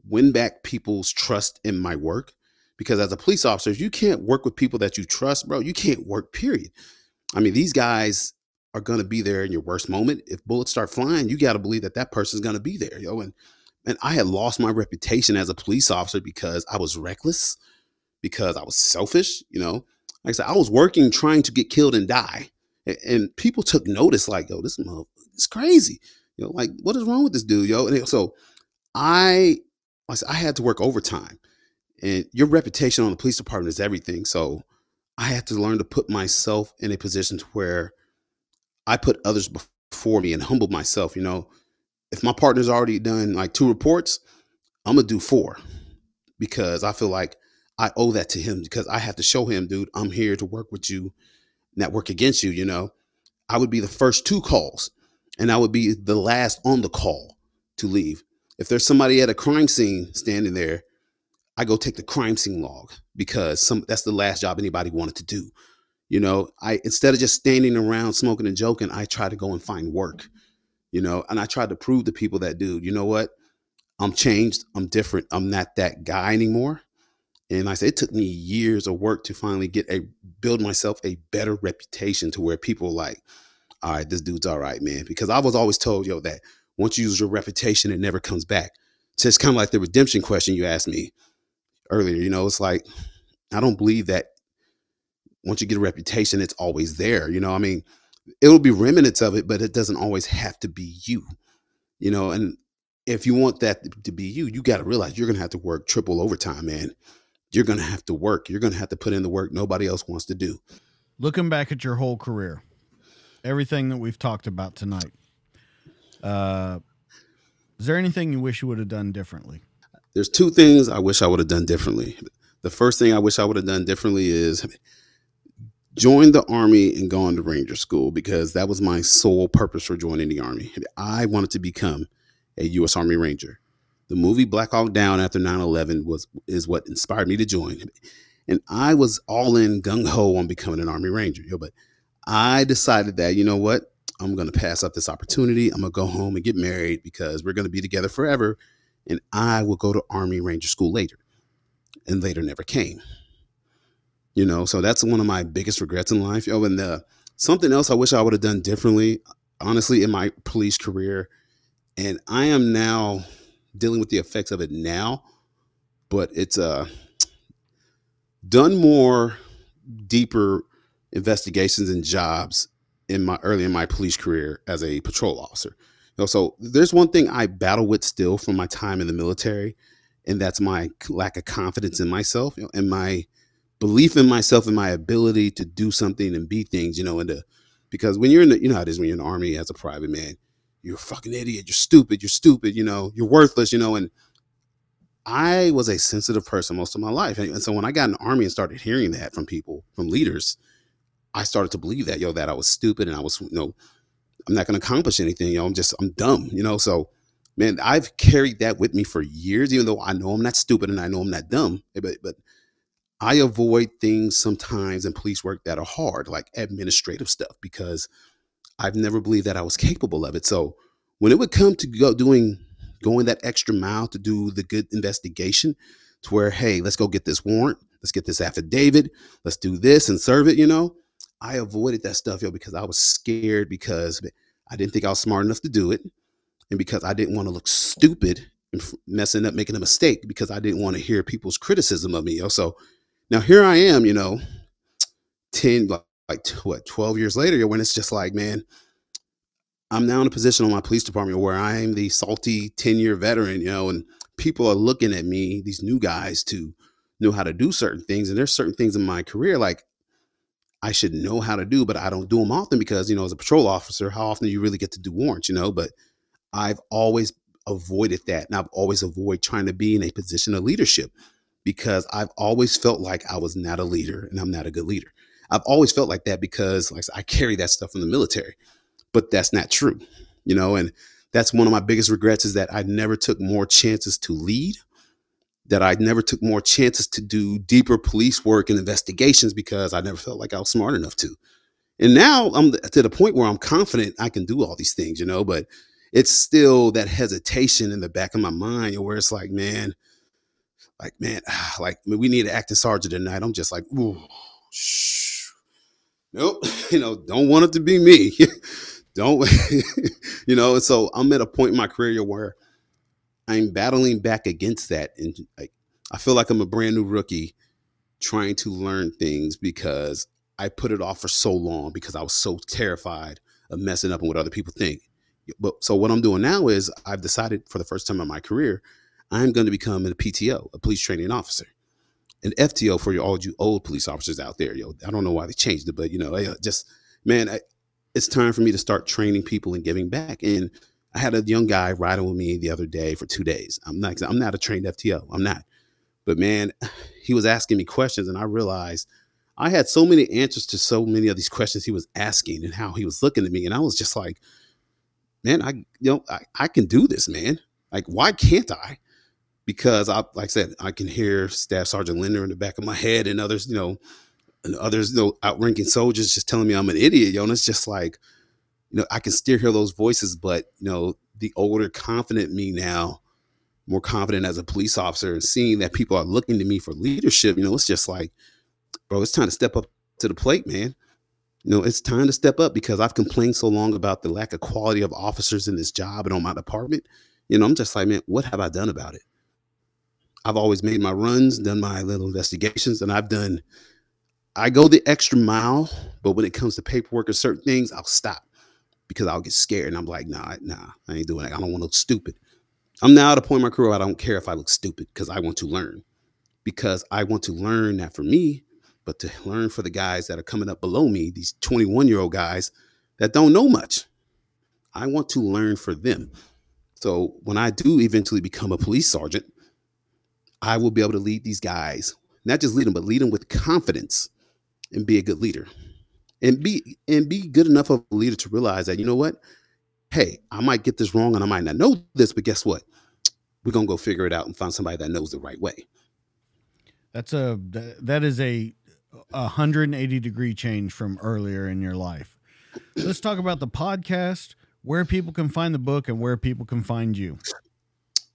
win back people's trust in my work. Because as a police officer, you can't work with people that you trust, bro. You can't work. Period. I mean, these guys are going to be there in your worst moment. If bullets start flying, you got to believe that that person's going to be there, yo. And and I had lost my reputation as a police officer because I was reckless, because I was selfish. You know, like I said, I was working trying to get killed and die, and, and people took notice. Like, yo, this mother, it's crazy. You know, like what is wrong with this dude, yo? And so I, I, said, I had to work overtime, and your reputation on the police department is everything. So I had to learn to put myself in a position to where I put others before me and humble myself. You know, if my partner's already done like two reports, I'm gonna do four because I feel like I owe that to him because I have to show him, dude, I'm here to work with you, not work against you. You know, I would be the first two calls, and I would be the last on the call to leave. If there's somebody at a crime scene standing there, I go take the crime scene log because some that's the last job anybody wanted to do. You know, I instead of just standing around smoking and joking, I try to go and find work. Mm-hmm. You know, and I tried to prove to people that, dude, you know what? I'm changed. I'm different. I'm not that guy anymore. And I said it took me years of work to finally get a build myself a better reputation to where people like, all right, this dude's all right, man. Because I was always told, yo, that once you use your reputation, it never comes back. So it's kind of like the redemption question you asked me earlier. You know, it's like I don't believe that once you get a reputation, it's always there. You know, I mean, it'll be remnants of it, but it doesn't always have to be you. You know, and if you want that to be you, you got to realize you're going to have to work triple overtime, man. You're going to have to work. You're going to have to put in the work nobody else wants to do. Looking back at your whole career, everything that we've talked about tonight, uh, is there anything you wish you would have done differently? There's two things I wish I would have done differently. The first thing I wish I would have done differently is joined the army and gone to ranger school because that was my sole purpose for joining the army. I wanted to become a U.S. Army Ranger. The movie Black Hawk Down after 9/11 was is what inspired me to join, and I was all in gung ho on becoming an Army Ranger. But I decided that you know what, I'm going to pass up this opportunity. I'm going to go home and get married because we're going to be together forever, and I will go to Army Ranger school later. And later never came you know so that's one of my biggest regrets in life oh and the something else i wish i would have done differently honestly in my police career and i am now dealing with the effects of it now but it's uh done more deeper investigations and jobs in my early in my police career as a patrol officer. You know, so there's one thing i battle with still from my time in the military and that's my lack of confidence in myself you know, and my belief in myself and my ability to do something and be things, you know, and the because when you're in the, you know how it is when you're in the army as a private man, you're a fucking idiot, you're stupid, you're stupid, you know, you're worthless, you know, and I was a sensitive person most of my life. And so when I got in the army and started hearing that from people, from leaders, I started to believe that, yo, that I was stupid and I was, you know, I'm not going to accomplish anything, yo, I'm just, I'm dumb, you know, so man, I've carried that with me for years, even though I know I'm not stupid and I know I'm not dumb, eh, but, but I avoid things sometimes in police work that are hard, like administrative stuff, because I've never believed that I was capable of it. So when it would come to go doing going that extra mile to do the good investigation to where, hey, let's go get this warrant, let's get this affidavit, let's do this and serve it, you know. I avoided that stuff, yo, because I was scared because I didn't think I was smart enough to do it. And because I didn't want to look stupid and messing up, making a mistake because I didn't want to hear people's criticism of me, yo. So now here I am, you know, 10, like, like what, 12 years later, when it's just like, man, I'm now in a position on my police department where I'm the salty 10 year veteran, you know, and people are looking at me, these new guys, to know how to do certain things. And there's certain things in my career like I should know how to do, but I don't do them often because, you know, as a patrol officer, how often do you really get to do warrants, you know? But I've always avoided that. And I've always avoided trying to be in a position of leadership because I've always felt like I was not a leader and I'm not a good leader. I've always felt like that because like I carry that stuff from the military but that's not true, you know. And that's one of my biggest regrets is that I never took more chances to lead, that I never took more chances to do deeper police work and investigations because I never felt like I was smart enough to. And now I'm to the point where I'm confident I can do all these things, you know, but it's still that hesitation in the back of my mind where it's like, man, like, man, ah, like we need an acting sergeant tonight. I'm just like, ooh, shh. Nope, *laughs* you know, don't want it to be me. *laughs* don't *laughs* you know so i'm at a point in my career where i'm battling back against that and like i feel like i'm a brand new rookie trying to learn things because i put it off for so long because i was so terrified of messing up and what other people think but so what i'm doing now is i've decided for the first time in my career i'm going to become a pto a police training officer an FTO for your all you old police officers out there, yo. I don't know why they changed it, but you know, just man, I, it's time for me to start training people and giving back. And I had a young guy riding with me the other day for two days. I'm not I'm not a trained FTO. I'm not. But man, *sighs* he was asking me questions and I realized I had so many answers to so many of these questions he was asking and how he was looking at me. And I was just like, man, I you know, I, I can do this, man. Like, why can't I? Because I like I said, I can hear Staff Sergeant Linder in the back of my head and others, you know, and others, you know, outranking soldiers just telling me I'm an idiot, yo. And it's just like, you know, I can still hear those voices, but you know, the older, confident me now, more confident as a police officer, and seeing that people are looking to me for leadership, you know, it's just like, bro, it's time to step up to the plate, man. You know, it's time to step up because I've complained so long about the lack of quality of officers in this job and on my department. You know, I'm just like, man, what have I done about it? I've always made my runs, done my little investigations, and I've done I go the extra mile, but when it comes to paperwork or certain things, I'll stop because I'll get scared and I'm like, nah, nah, I ain't doing it. I don't want to look stupid. I'm now at a point in my career I don't care if I look stupid because I want to learn. Because I want to learn that for me, but to learn for the guys that are coming up below me, these 21 year old guys that don't know much. I want to learn for them. So when I do eventually become a police sergeant, I will be able to lead these guys, not just lead them, but lead them with confidence and be a good leader. And be and be good enough of a leader to realize that you know what? Hey i might get this wrong and i might not know this but guess what? We're gonna go figure it out and find somebody that knows the right way. That's a that is a 180 degree change from earlier in your life. Let's talk about the podcast where people can find the book and where people can find you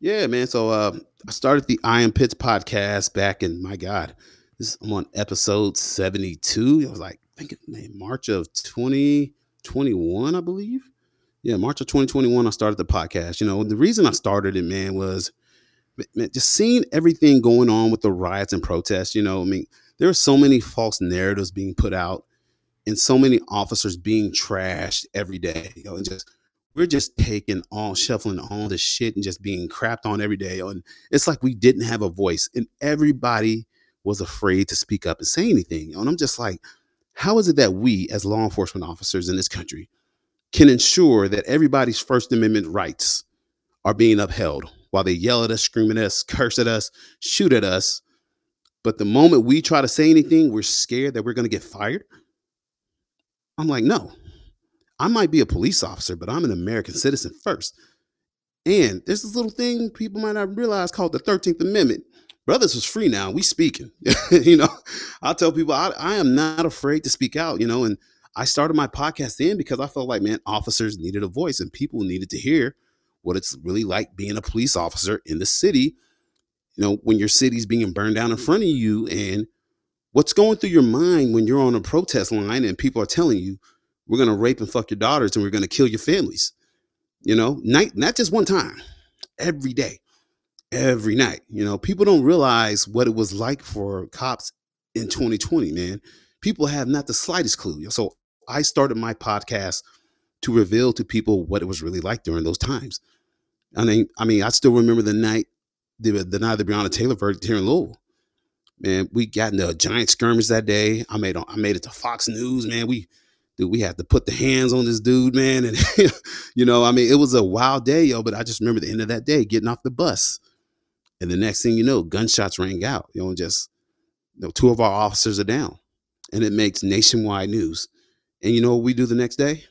yeah man so uh, i started the I Am Pitts podcast back in my god this, I'm on episode 72. I was like, I think man, March of 2021, I believe. Yeah, March of 2021, I started the podcast. You know, the reason I started it, man, was man, just seeing everything going on with the riots and protests. You know, I mean, there are so many false narratives being put out and so many officers being trashed every day. You know, and just we're just taking all shuffling all this shit and just being crapped on every day. And it's like we didn't have a voice. And everybody was afraid to speak up and say anything. And I'm just like, how is it that we, as law enforcement officers in this country, can ensure that everybody's First Amendment rights are being upheld while they yell at us, scream at us, curse at us, shoot at us? But the moment we try to say anything, we're scared that we're going to get fired. I'm like, no, I might be a police officer, but I'm an American citizen first. And there's this little thing people might not realize called the 13th Amendment brothers was free now. We speaking. *laughs* you know, I'll tell people I, I am not afraid to speak out, you know, and I started my podcast then because I felt like, man, officers needed a voice and people needed to hear what it's really like being a police officer in the city. You know, when your city's being burned down in front of you, and what's going through your mind when you're on a protest line and people are telling you, we're going to rape and fuck your daughters and we're going to kill your families. You know, night, not just one time, every day, every night. You know, people don't realize what it was like for cops in 2020, man. People have not the slightest clue. So I started my podcast to reveal to people what it was really like during those times. I mean, I mean, I still remember the night, the, the night of the Breonna Taylor verdict here in Louisville. Man, we got into a giant skirmish that day. I made I made it to Fox News, man. We dude, we had to put the hands on this dude, man. And *laughs* you know, I mean, it was a wild day, yo. But I just remember the end of that day, getting off the bus, and the next thing you know, gunshots rang out. You know, just you know, two of our officers are down, and it makes nationwide news. And you know what we do the next day?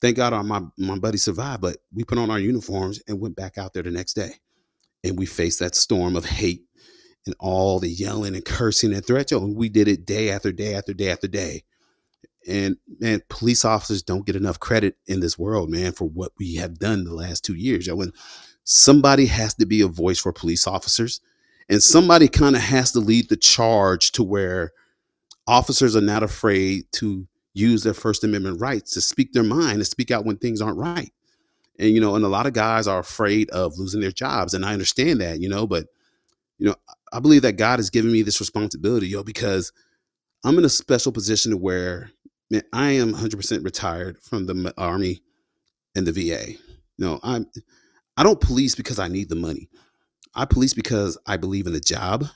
Thank God our, my my buddy survived, but we put on our uniforms and went back out there the next day, and we faced that storm of hate and all the yelling and cursing and threats. Yo, we did it day after day after day after day and man, police officers don't get enough credit in this world, man, for what we have done the last two years. When somebody has to be a voice for police officers, and somebody kind of has to lead the charge to where officers are not afraid to use their First Amendment rights to speak their mind and speak out when things aren't right. And you know, and a lot of guys are afraid of losing their jobs, and I understand that, you know, but you know, I believe that God has given me this responsibility, yo, because I'm in a special position to where man, I am 100% retired from the army and the VA. No, I'm I don't police because I need the money. I police because I believe in the job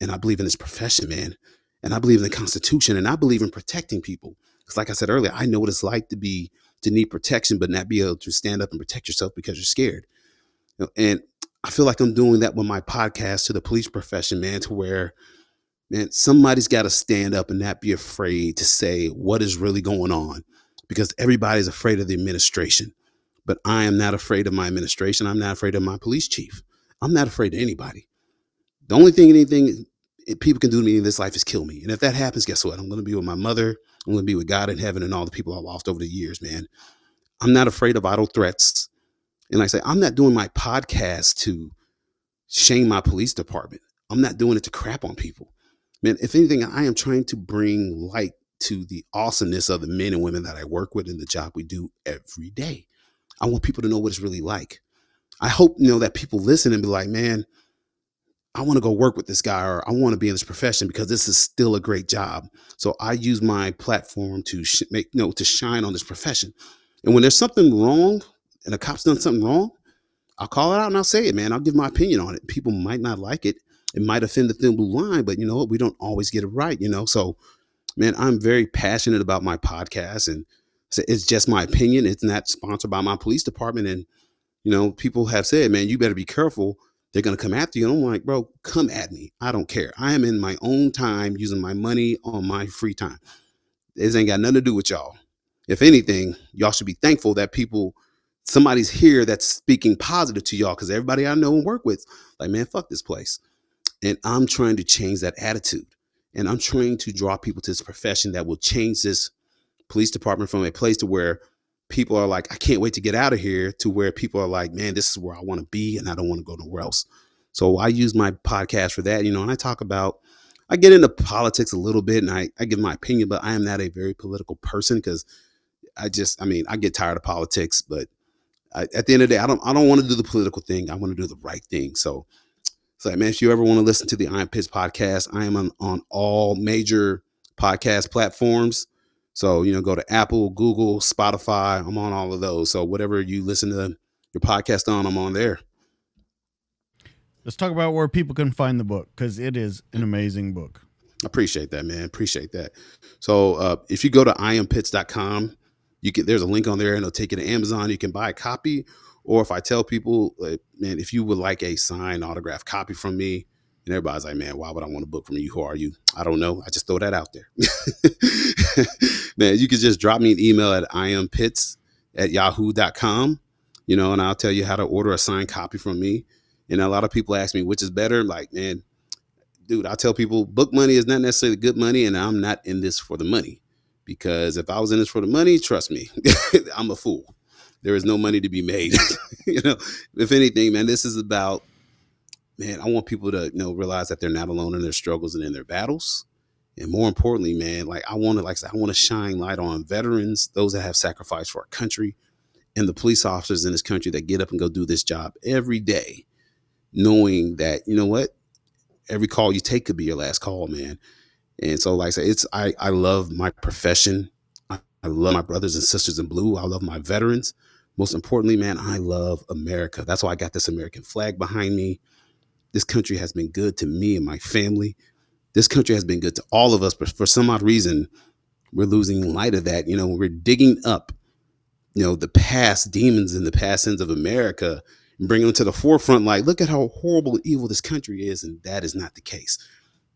and I believe in this profession, man. And I believe in the Constitution and I believe in protecting people. Because, like I said earlier, I know what it's like to be to need protection, but not be able to stand up and protect yourself because you're scared. You know, and I feel like I'm doing that with my podcast to the police profession, man, to where man, somebody's got to stand up and not be afraid to say what is really going on because everybody's afraid of the administration. But I am not afraid of my administration. I'm not afraid of my police chief. I'm not afraid of anybody. The only thing anything eh, people can do to me in this life is kill me. And if that happens, guess what? I'm going to be with my mother. I'm going to be with God in heaven and all the people I lost over the years, man. I'm not afraid of idle threats. And like I say, I'm not doing my podcast to shame my police department. I'm not doing it to crap on people man, if anything, I am trying to bring light to the awesomeness of the men and women that I work with in the job we do every day. I want people to know what it's really like. I hope you know that people listen and be like, man, I want to go work with this guy or I want to be in this profession because this is still a great job. So I use my platform to sh- make you know to shine on this profession. And when there's something wrong and a cop's done something wrong, I'll call it out and I'll say it, man. I'll give my opinion on it. People might not like it it might offend the thin blue line, but you know what? We don't always get it right, you know? So, man, I'm very passionate about my podcast and it's just my opinion. It's not sponsored by my police department. And, you know, people have said, man, you better be careful. They're going to come after you. And I'm like, bro, come at me. I don't care. I am in my own time using my money on my free time. This ain't got nothing to do with y'all. If anything, y'all should be thankful that people, somebody's here that's speaking positive to y'all because everybody I know and work with, like, man, fuck this place. And I'm trying to change that attitude. And I'm trying to draw people to this profession that will change this police department from a place to where people are like, I can't wait to get out of here, to where people are like, man, this is where I want to be and I don't want to go nowhere else. So I use my podcast for that, you know, and I talk about, I get into politics a little bit and I, I give my opinion, but I am not a very political person because I just, I mean, I get tired of politics, but I, at the end of the day, I don't, I don't want to do the political thing. I want to do the right thing. So so, man, if you ever want to listen to the I Am Pitts podcast, I am on, on all major podcast platforms. So, you know, go to Apple, Google, Spotify. I'm on all of those. So, whatever you listen to your podcast on, I'm on there. Let's talk about where people can find the book because it is an amazing book. I appreciate that, man. Appreciate that. So, uh, if you go to iampitts.com, you can there's a link on there and it'll take you to Amazon. You can buy a copy or if I tell people, like, man, if you would like a signed autograph copy from me, and everybody's like, man, why would I want a book from you? Who are you? I don't know. I just throw that out there. *laughs* man, you could just drop me an email at iampitts at yahoo.com, you know, and I'll tell you how to order a signed copy from me. And a lot of people ask me, which is better? Like, man, dude, I tell people book money is not necessarily good money, and I'm not in this for the money. Because if I was in this for the money, trust me, *laughs* I'm a fool there is no money to be made. *laughs* you know, if anything, man, this is about man. I want people to you know realize that they're not alone in their struggles and in their battles. And more importantly, man, like I want to, like I, I want to shine light on veterans, those that have sacrificed for our country, and the police officers in this country that get up and go do this job every day, knowing that you know what, every call you take could be your last call, man. And so, like I said, it's I I love my profession. I, I love my brothers and sisters in blue. I love my veterans. Most importantly, man, I love America. That's why I got this American flag behind me. This country has been good to me and my family. This country has been good to all of us, but for some odd reason, we're losing light of that. You know, we're digging up, you know, the past demons and the past sins of America and bringing them to the forefront. Like, look at how horrible and evil this country is, and that is not the case.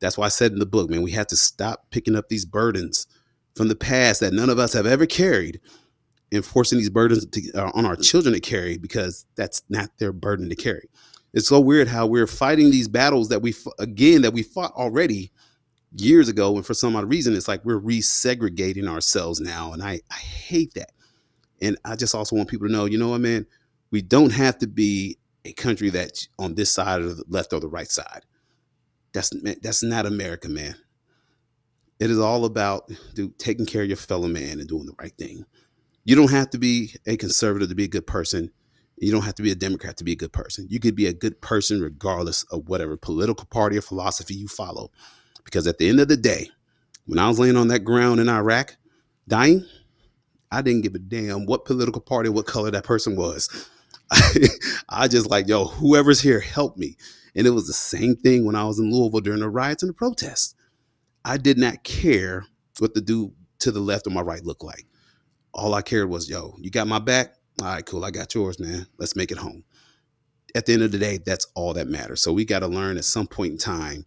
That's why I said in the book, man, we have to stop picking up these burdens from the past that none of us have ever carried and forcing these burdens to, uh, on our children to carry because that's not their burden to carry. It's so weird how we're fighting these battles that we again that we fought already years ago, and for some odd reason, it's like we're resegregating ourselves now, and I I hate that. And I just also want people to know, you know what, man, we don't have to be a country that's on this side or the left or the right side. That's that's not America, man. It is all about dude, taking care of your fellow man and doing the right thing. You don't have to be a conservative to be a good person. You don't have to be a Democrat to be a good person. You could be a good person regardless of whatever political party or philosophy you follow. Because at the end of the day, when I was laying on that ground in Iraq, dying, I didn't give a damn what political party, what color that person was. *laughs* I just like, yo, whoever's here, help me. And it was the same thing when I was in Louisville during the riots and the protests. I did not care what the dude to the left or my right looked like. All I cared was, yo, you got my back? All right, cool. I got yours, man. Let's make it home. At the end of the day, that's all that matters. So we got to learn at some point in time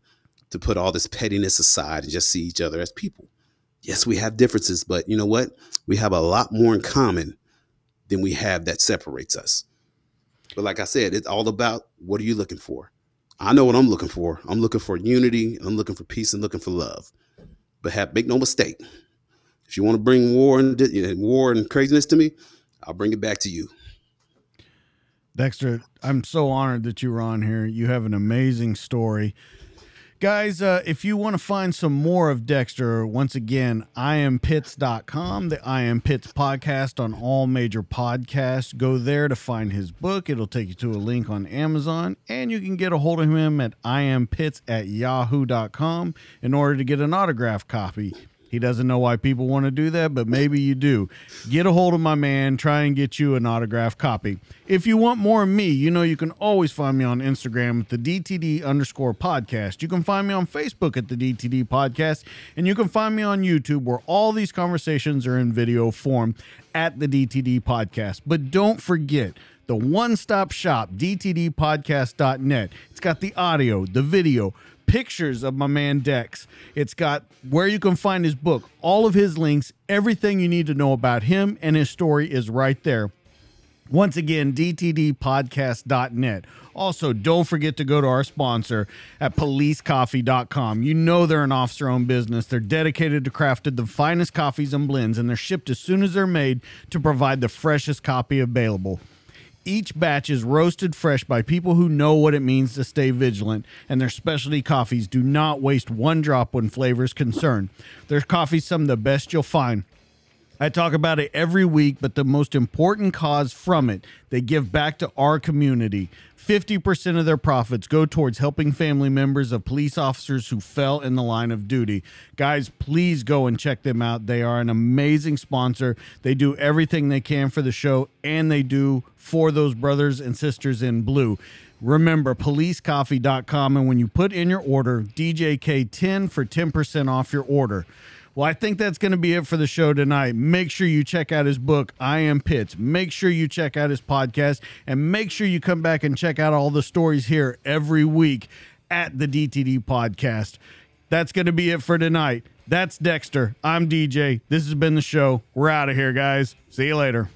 to put all this pettiness aside and just see each other as people. Yes, we have differences, but you know what? We have a lot more in common than we have that separates us. But like I said, it's all about what are you looking for? I know what I'm looking for. I'm looking for unity, I'm looking for peace and looking for love. But have make no mistake. If you want to bring war and war and craziness to me, I'll bring it back to you. Dexter, I'm so honored that you were on here. You have an amazing story. Guys, uh, if you want to find some more of Dexter, once again, iampitts.com, the I Am Pitts podcast on all major podcasts. Go there to find his book. It'll take you to a link on Amazon, and you can get a hold of him at iampitts at yahoo.com in order to get an autograph copy. He doesn't know why people want to do that, but maybe you do. Get a hold of my man. Try and get you an autograph copy. If you want more of me, you know you can always find me on Instagram at the DTD underscore podcast. You can find me on Facebook at the DTD podcast, and you can find me on YouTube where all these conversations are in video form at the DTD podcast. But don't forget, the one stop shop, dtdpodcast.net. It's got the audio, the video, pictures of my man Dex. It's got where you can find his book, all of his links, everything you need to know about him and his story is right there. Once again, dtdpodcast.net. Also, don't forget to go to our sponsor at policecoffee.com. You know they're an officer owned business. They're dedicated to crafting the finest coffees and blends, and they're shipped as soon as they're made to provide the freshest copy available. Each batch is roasted fresh by people who know what it means to stay vigilant, and their specialty coffees do not waste one drop when flavor is concerned. Their coffee's some of the best you'll find. I talk about it every week, but the most important cause from it, they give back to our community. 50% of their profits go towards helping family members of police officers who fell in the line of duty. Guys, please go and check them out. They are an amazing sponsor. They do everything they can for the show, and they do for those brothers and sisters in blue. Remember, policecoffee.com, and when you put in your order, DJK10 for 10% off your order. Well, I think that's going to be it for the show tonight. Make sure you check out his book, I Am Pitts. Make sure you check out his podcast and make sure you come back and check out all the stories here every week at the DTD podcast. That's going to be it for tonight. That's Dexter. I'm DJ. This has been the show. We're out of here, guys. See you later.